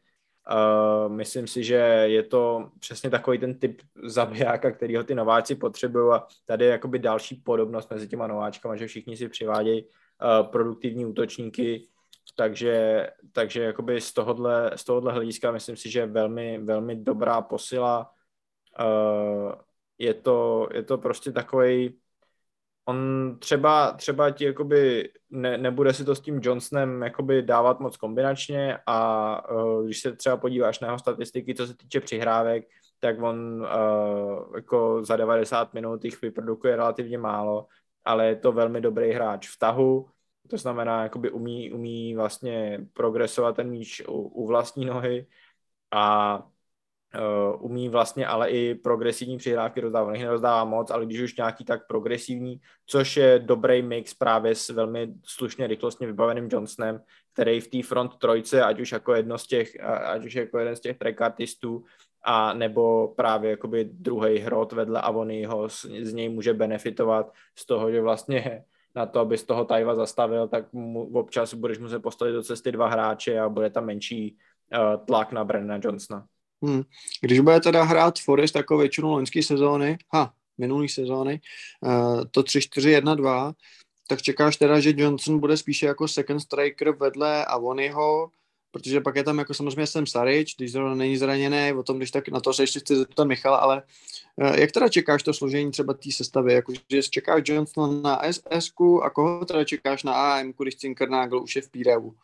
Uh, myslím si, že je to přesně takový ten typ zabijáka, kterýho ty nováci potřebují a tady je jakoby další podobnost mezi těma nováčkama, že všichni si přivádějí uh, produktivní útočníky, takže, takže jakoby z tohohle, z tohohle hlediska myslím si, že je velmi, velmi dobrá posila. Uh, je, to, je to prostě takový on třeba, třeba ti jakoby ne, nebude si to s tím Johnsonem jakoby dávat moc kombinačně a uh, když se třeba podíváš na jeho statistiky, co se týče přihrávek, tak on uh, jako za 90 minut jich vyprodukuje relativně málo, ale je to velmi dobrý hráč v tahu, to znamená, jakoby umí, umí vlastně progresovat ten míč u, u vlastní nohy a Uh, umí vlastně ale i progresivní přihrávky rozdávat. Nech nerozdává moc, ale když už nějaký tak progresivní, což je dobrý mix právě s velmi slušně rychlostně vybaveným Johnsonem, který v té front trojce, ať už jako jedno z těch, ať už jako jeden z těch trekatistů, a nebo právě jakoby druhý hrot vedle Avonyho z, z něj může benefitovat z toho, že vlastně na to, aby z toho Tajva zastavil, tak mu občas budeš muset postavit do cesty dva hráče a bude tam menší uh, tlak na Brennana Johnsona. Hmm. Když bude teda hrát Forest jako většinu loňské sezóny, ha, minulý sezóny, uh, to 3-4-1-2, tak čekáš teda, že Johnson bude spíše jako second striker vedle Avonyho, protože pak je tam jako samozřejmě jsem Sarič, když zrovna není zraněný, o tom, když tak na to se ještě chci zeptat Michala, ale uh, jak teda čekáš to složení třeba té sestavy, jako že čekáš Johnson na SS a koho teda čekáš na AM, když Cinkernagel už je v Píreu?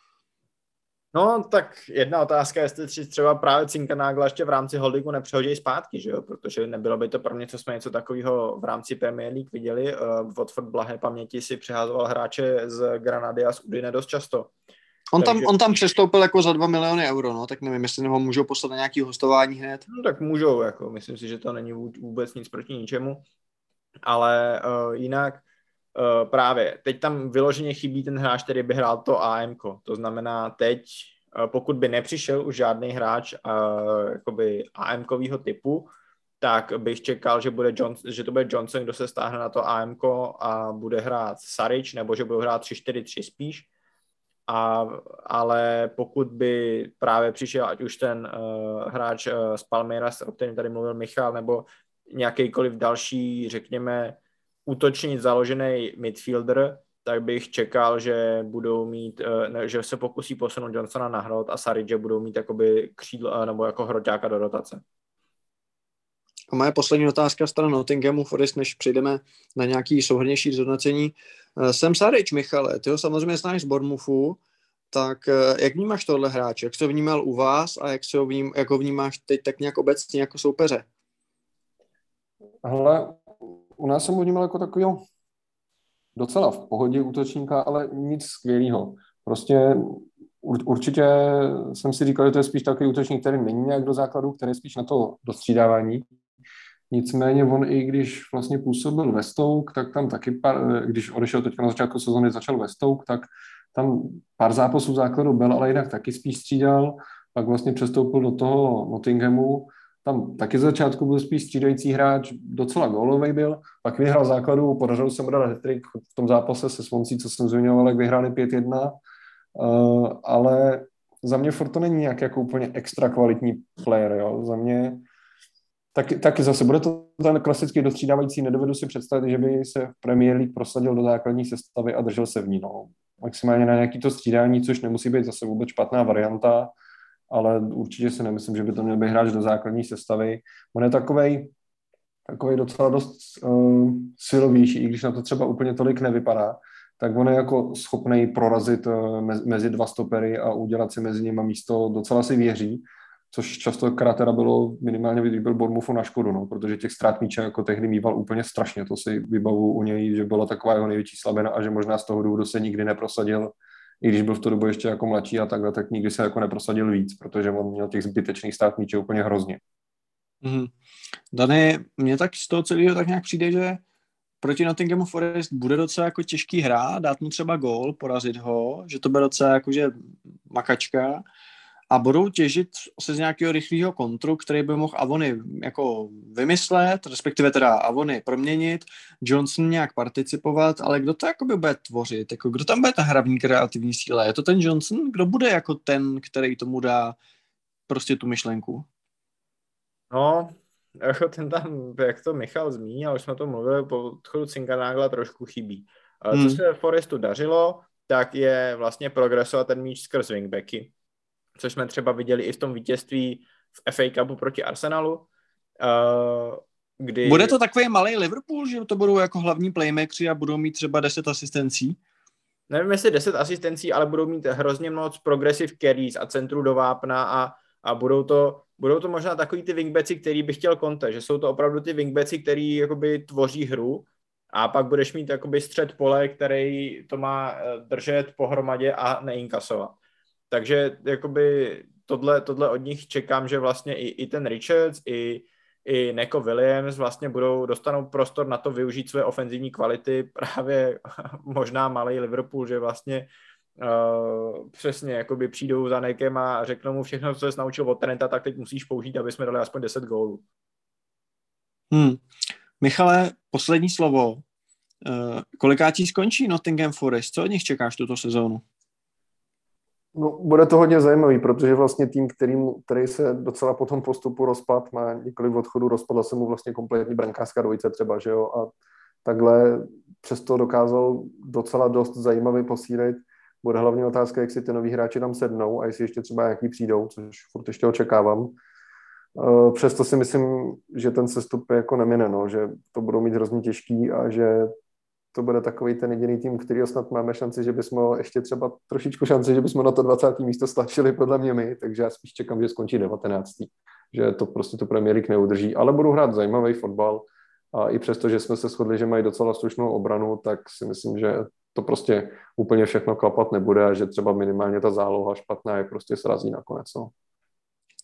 No, tak jedna otázka, jestli si třeba právě Cinkernágla ještě v rámci holdingu nepřehodí zpátky, že jo? protože nebylo by to pro mě, co jsme něco takového v rámci Premier League viděli. Uh, Watford blahé paměti si přiházoval hráče z Granady a z Udine dost často. On, Takže... tam, on tam přestoupil jako za 2 miliony euro, no, tak nevím, jestli ho můžou poslat na nějaký hostování hned. No, tak můžou, jako, myslím si, že to není vůbec nic proti ničemu. Ale uh, jinak uh, právě, teď tam vyloženě chybí ten hráč, který by hrál to AMK. To znamená, teď, uh, pokud by nepřišel už žádný hráč uh, jakoby AMkového typu, tak bych čekal, že, bude Johnson, že to bude Johnson, kdo se stáhne na to AMK a bude hrát Sarič, nebo že bude hrát 3-4-3 spíš. A, ale pokud by právě přišel ať už ten uh, hráč uh, z Palmeiras, o kterém tady mluvil Michal, nebo nějakýkoliv další, řekněme, útočník založený midfielder, tak bych čekal, že budou mít, ne, že se pokusí posunout Johnsona na hrot a Saridže budou mít jakoby křídlo, nebo jako hroťáka do rotace. A moje poslední otázka stran Nottinghamu Forest, než přijdeme na nějaký souhrnější zhodnocení. Jsem Sarič, Michale, ty ho samozřejmě znáš z Bournemouthu, tak jak vnímáš tohle hráče? Jak jsi ho vnímal u vás a jak, se ho vním, jak ho vnímáš teď tak nějak obecně jako soupeře? Hele, u nás jsem ho vnímal jako takového docela v pohodě útočníka, ale nic skvělého. Prostě určitě jsem si říkal, že to je spíš takový útočník, který není nějak do základu, který je spíš na to dostřídávání. Nicméně on i když vlastně působil ve Stouk, tak tam taky, pár, když odešel teďka na začátku sezóny, začal ve Stouk, tak tam pár zápasů základu byl, ale jinak taky spíš střídal. Pak vlastně přestoupil do toho Nottinghamu, tam taky z začátku byl spíš střídající hráč, docela gólový byl, pak vyhrál základu, podařilo se mu dát hetrik v tom zápase se Svoncí, co jsem zmiňoval, jak vyhráli 5-1, uh, ale za mě furt to není nějak jako úplně extra kvalitní player, jo. za mě taky, taky zase bude to ten klasický dostřídávající, nedovedu si představit, že by se Premier League prosadil do základní sestavy a držel se v ní, no. maximálně na nějaký to střídání, což nemusí být zase vůbec špatná varianta, ale určitě si nemyslím, že by to měl být hráč do základní sestavy. On je takovej, takový docela dost uh, silovější, i když na to třeba úplně tolik nevypadá, tak on je jako schopný prorazit uh, mezi dva stopery a udělat si mezi nimi místo, docela si věří, což častokrát teda bylo minimálně, když byl Bormufu na škodu, no, protože těch ztrát míče jako tehdy mýval úplně strašně, to si vybavu u něj, že byla taková jeho největší slabina a že možná z toho důvodu se nikdy neprosadil i když byl v tu dobu ještě jako mladší a takhle, tak nikdy se jako neprosadil víc, protože on měl těch zbytečných stát míče úplně hrozně. Mm-hmm. Dany, mně tak z toho celého tak nějak přijde, že proti Nottinghamu Forest bude docela jako těžký hra, dát mu třeba gól, porazit ho, že to bude docela jakože makačka, a budou těžit se z nějakého rychlého kontru, který by mohl Avony jako vymyslet, respektive teda Avony proměnit, Johnson nějak participovat, ale kdo to jakoby bude tvořit? Jako, kdo tam bude ta hravní kreativní síla? Je to ten Johnson? Kdo bude jako ten, který tomu dá prostě tu myšlenku? No, jako ten tam, jak to Michal zmínil, už jsme to mluvili, po odchodu Cinkanágla trošku chybí. Hmm. Co se Forestu dařilo, tak je vlastně progresovat ten míč skrz wingbacky což jsme třeba viděli i v tom vítězství v FA Cupu proti Arsenalu, uh, kdy... Bude to takový malý Liverpool, že to budou jako hlavní playmakeri a budou mít třeba 10 asistencí? Nevím, jestli 10 asistencí, ale budou mít hrozně moc progressive carries a centru do vápna a, a budou to, budou to možná takový ty wingbacki, který bych chtěl Conte, že jsou to opravdu ty wingbacki, který jakoby tvoří hru a pak budeš mít jakoby střed pole, který to má eh, držet pohromadě a neinkasovat. Takže jakoby tohle, tohle od nich čekám, že vlastně i, i ten Richards, i, i Neko Williams vlastně budou, dostanou prostor na to využít své ofenzivní kvality, právě možná malý Liverpool, že vlastně uh, přesně jakoby přijdou za Nekem a řeknou mu všechno, co jsi naučil od Trenta, tak teď musíš použít, aby jsme dali aspoň 10 gólů. Hmm. Michale, poslední slovo. Uh, kolikátí skončí Nottingham Forest? Co od nich čekáš tuto sezónu? No, bude to hodně zajímavý, protože vlastně tým, který, který se docela po tom postupu rozpad, má několik odchodů, rozpadla se mu vlastně kompletní brankářská dvojice třeba, že jo, a takhle přesto dokázal docela dost zajímavý posílit. Bude hlavně otázka, jak si ty noví hráči tam sednou a jestli ještě třeba nějaký přijdou, což furt ještě očekávám. Eh, přesto si myslím, že ten sestup je jako nemine, no, že to budou mít hrozně těžký a že to bude takový ten jediný tým, který snad máme šanci, že bychom ještě třeba trošičku šanci, že bychom na to 20. místo stlačili podle mě my, takže já spíš čekám, že skončí 19. Že to prostě to Premier League neudrží, ale budou hrát zajímavý fotbal a i přesto, že jsme se shodli, že mají docela slušnou obranu, tak si myslím, že to prostě úplně všechno klapat nebude a že třeba minimálně ta záloha špatná je prostě srazí nakonec. No.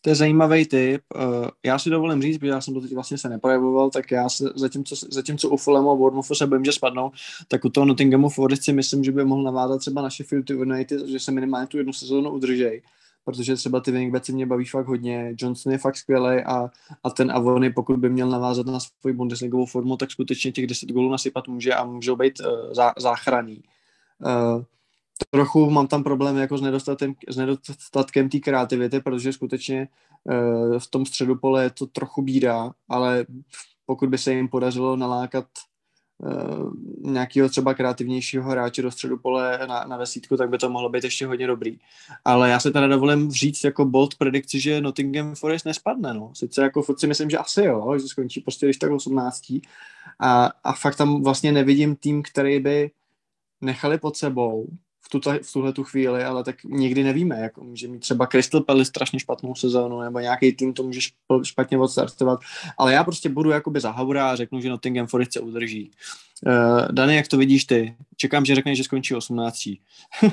To je zajímavý tip. Eh, já si dovolím říct, protože já jsem to teď vlastně se neprojevoval, tak já se, zatímco, zatímco u Fulhamu a Bournemouthu se bojím, že spadnou, tak u toho Nottinghamu Forest si myslím, že by mohl navázat třeba na Sheffield United, že se minimálně tu jednu sezónu udržej protože třeba ty wingbacki mě baví fakt hodně, Johnson je fakt skvělý a, a ten Avony, pokud by měl navázat na svoji Bundesligovou formu, tak skutečně těch 10 gólů nasypat může a můžou být uh, zá, záchraný. Uh, trochu mám tam problém jako s nedostatkem, s nedostatkem té kreativity, protože skutečně uh, v tom středu pole je to trochu bídá, ale pokud by se jim podařilo nalákat uh, nějakého třeba kreativnějšího hráče do středu pole na, na desítku, tak by to mohlo být ještě hodně dobrý. Ale já se teda dovolím říct jako bold predikci, že Nottingham Forest nespadne. No. Sice jako furt si myslím, že asi jo, že skončí prostě když tak 18. A, a fakt tam vlastně nevidím tým, který by nechali pod sebou v, tuto, v tuhle tu chvíli, ale tak nikdy nevíme, jak může mít třeba Crystal Palace strašně špatnou sezónu, nebo nějaký tým to může špatně odstartovat, ale já prostě budu jakoby za Haura a řeknu, že Nottingham Forest se udrží. Uh, Dani, jak to vidíš ty? Čekám, že řekneš, že skončí 18.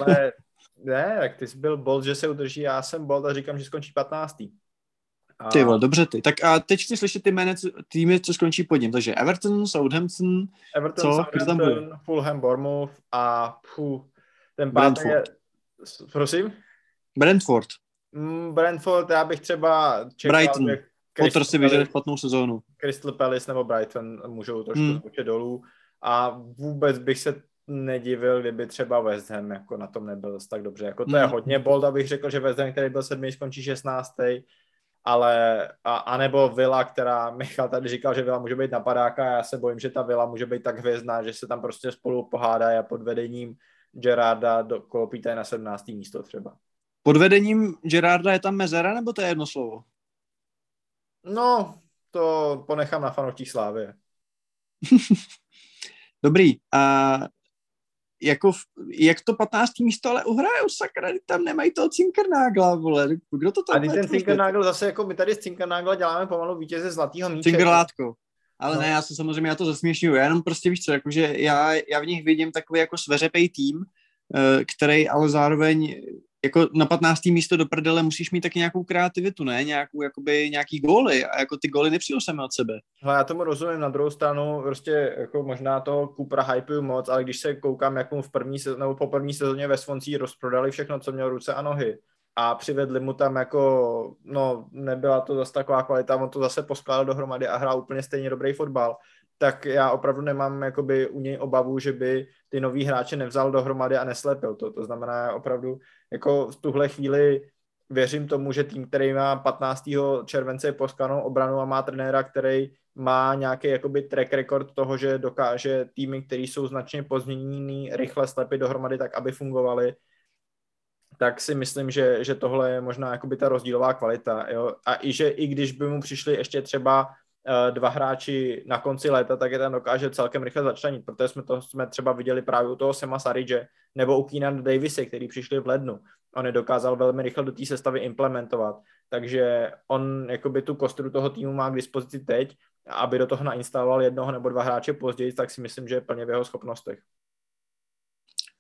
ale ne, tak ty jsi byl bold, že se udrží, já jsem bold a říkám, že skončí 15. A... Ty vole, dobře ty. Tak a teď chci slyšet ty jmény týmy, co skončí pod ním. Takže Everton, Southampton, Everton, co? Southampton, Fulham, Bournemouth a puh, ten pátý je... Prosím? Brentford. Mm, Brentford, já bych třeba čekal, Brighton. Že Potter si vyžene špatnou sezónu. Crystal Palace nebo Brighton můžou trošku hmm. skočit dolů a vůbec bych se nedivil, kdyby třeba West Ham jako na tom nebyl tak dobře. Jako to je hmm. hodně bold, abych řekl, že West Ham, který byl sedmý, skončí 16. Ale, a, a nebo Vila, která Michal tady říkal, že Vila může být napadáka, já se bojím, že ta Vila může být tak hvězdná, že se tam prostě spolu pohádají a pod vedením Gerarda do Kolopíta na 17. místo třeba. Pod vedením Gerarda je tam mezera, nebo to je jedno slovo? No, to ponechám na fanouštích Slávě. Dobrý. A jako, jak to 15. místo ale uhrajou, sakra, tam nemají toho Cinkernágla, vole, kdo to tam A ten Cinkernágl zase, jako my tady z Cinkernágla děláme pomalu vítěze zlatýho míče. Cinkerlátko. Ale no. ne, já se samozřejmě já to zasměšňuju. Já jenom prostě víš co, jakože já, já v nich vidím takový jako sveřepej tým, eh, který ale zároveň jako na 15. místo do prdele musíš mít taky nějakou kreativitu, ne? Nějakou, jakoby, nějaký góly a jako ty góly nepřijou sami od sebe. Hele, já tomu rozumím, na druhou stranu prostě jako možná to Kupra hypeuju moc, ale když se koukám, jak mu v první sezóně, nebo po první sezóně ve Svoncí rozprodali všechno, co měl ruce a nohy, a přivedli mu tam jako, no nebyla to zase taková kvalita, on to zase poskládal dohromady a hrál úplně stejně dobrý fotbal, tak já opravdu nemám jakoby u něj obavu, že by ty nový hráče nevzal dohromady a neslepil to. To znamená opravdu jako v tuhle chvíli věřím tomu, že tým, který má 15. července poskanou obranu a má trenéra, který má nějaký jakoby track record toho, že dokáže týmy, které jsou značně pozměněný, rychle slepit dohromady tak, aby fungovaly, tak si myslím, že, že tohle je možná jakoby ta rozdílová kvalita. Jo? A i že i když by mu přišli ještě třeba uh, dva hráči na konci léta, tak je tam dokáže celkem rychle začlenit, protože jsme to jsme třeba viděli právě u toho Sema Saridže nebo u Keenan Davise, který přišli v lednu. On je dokázal velmi rychle do té sestavy implementovat, takže on jakoby tu kostru toho týmu má k dispozici teď aby do toho nainstaloval jednoho nebo dva hráče později, tak si myslím, že je plně v jeho schopnostech.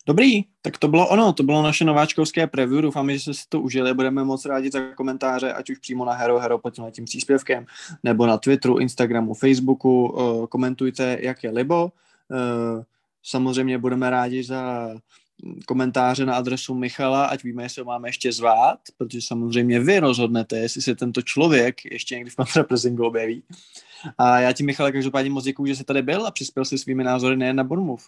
Dobrý, tak to bylo ono, to bylo naše nováčkovské preview, doufám, že jste si to užili, budeme moc rádi za komentáře, ať už přímo na Hero Hero pod tím příspěvkem, nebo na Twitteru, Instagramu, Facebooku, komentujte, jak je libo. Samozřejmě budeme rádi za komentáře na adresu Michala, ať víme, jestli ho máme ještě zvát, protože samozřejmě vy rozhodnete, jestli se tento člověk ještě někdy v kontrapressingu objeví. A já ti, Michale, každopádně moc děkuji, že jsi tady byl a přispěl si svými názory nejen na Bournemouth.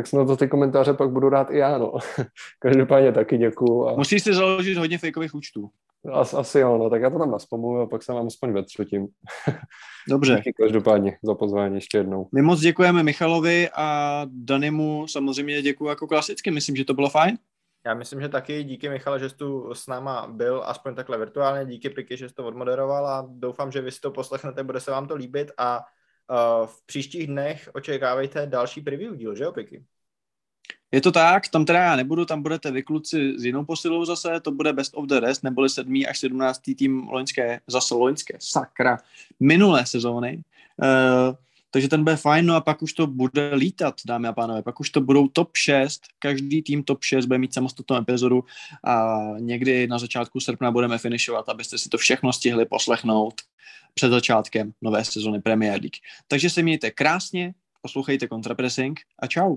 Tak snad za ty komentáře pak budu rád i já, no. Každopádně taky děkuju. A... Musíš si založit hodně fejkových účtů. As, asi jo, no, tak já to tam naspomuju a pak se vám aspoň ve třetím. Dobře. Díky každopádně za pozvání ještě jednou. My moc děkujeme Michalovi a Danimu samozřejmě děkuji jako klasicky, myslím, že to bylo fajn. Já myslím, že taky díky Michale, že jsi tu s náma byl, aspoň takhle virtuálně, díky Piky, že jsi to odmoderoval a doufám, že vy si to poslechnete, bude se vám to líbit a v příštích dnech očekávejte další preview díl, že jo, Piky? Je to tak, tam teda já nebudu, tam budete vy kluci s jinou posilou zase, to bude best of the rest, neboli 7. až 17. tým loňské, zase loňské, sakra, minulé sezóny. Uh, takže ten bude fajn, no a pak už to bude lítat, dámy a pánové, pak už to budou top 6, každý tým top 6 bude mít samostatnou epizodu a někdy na začátku srpna budeme finišovat, abyste si to všechno stihli poslechnout před začátkem nové sezóny Premier League. Takže se mějte krásně, poslouchejte Contrapressing a čau.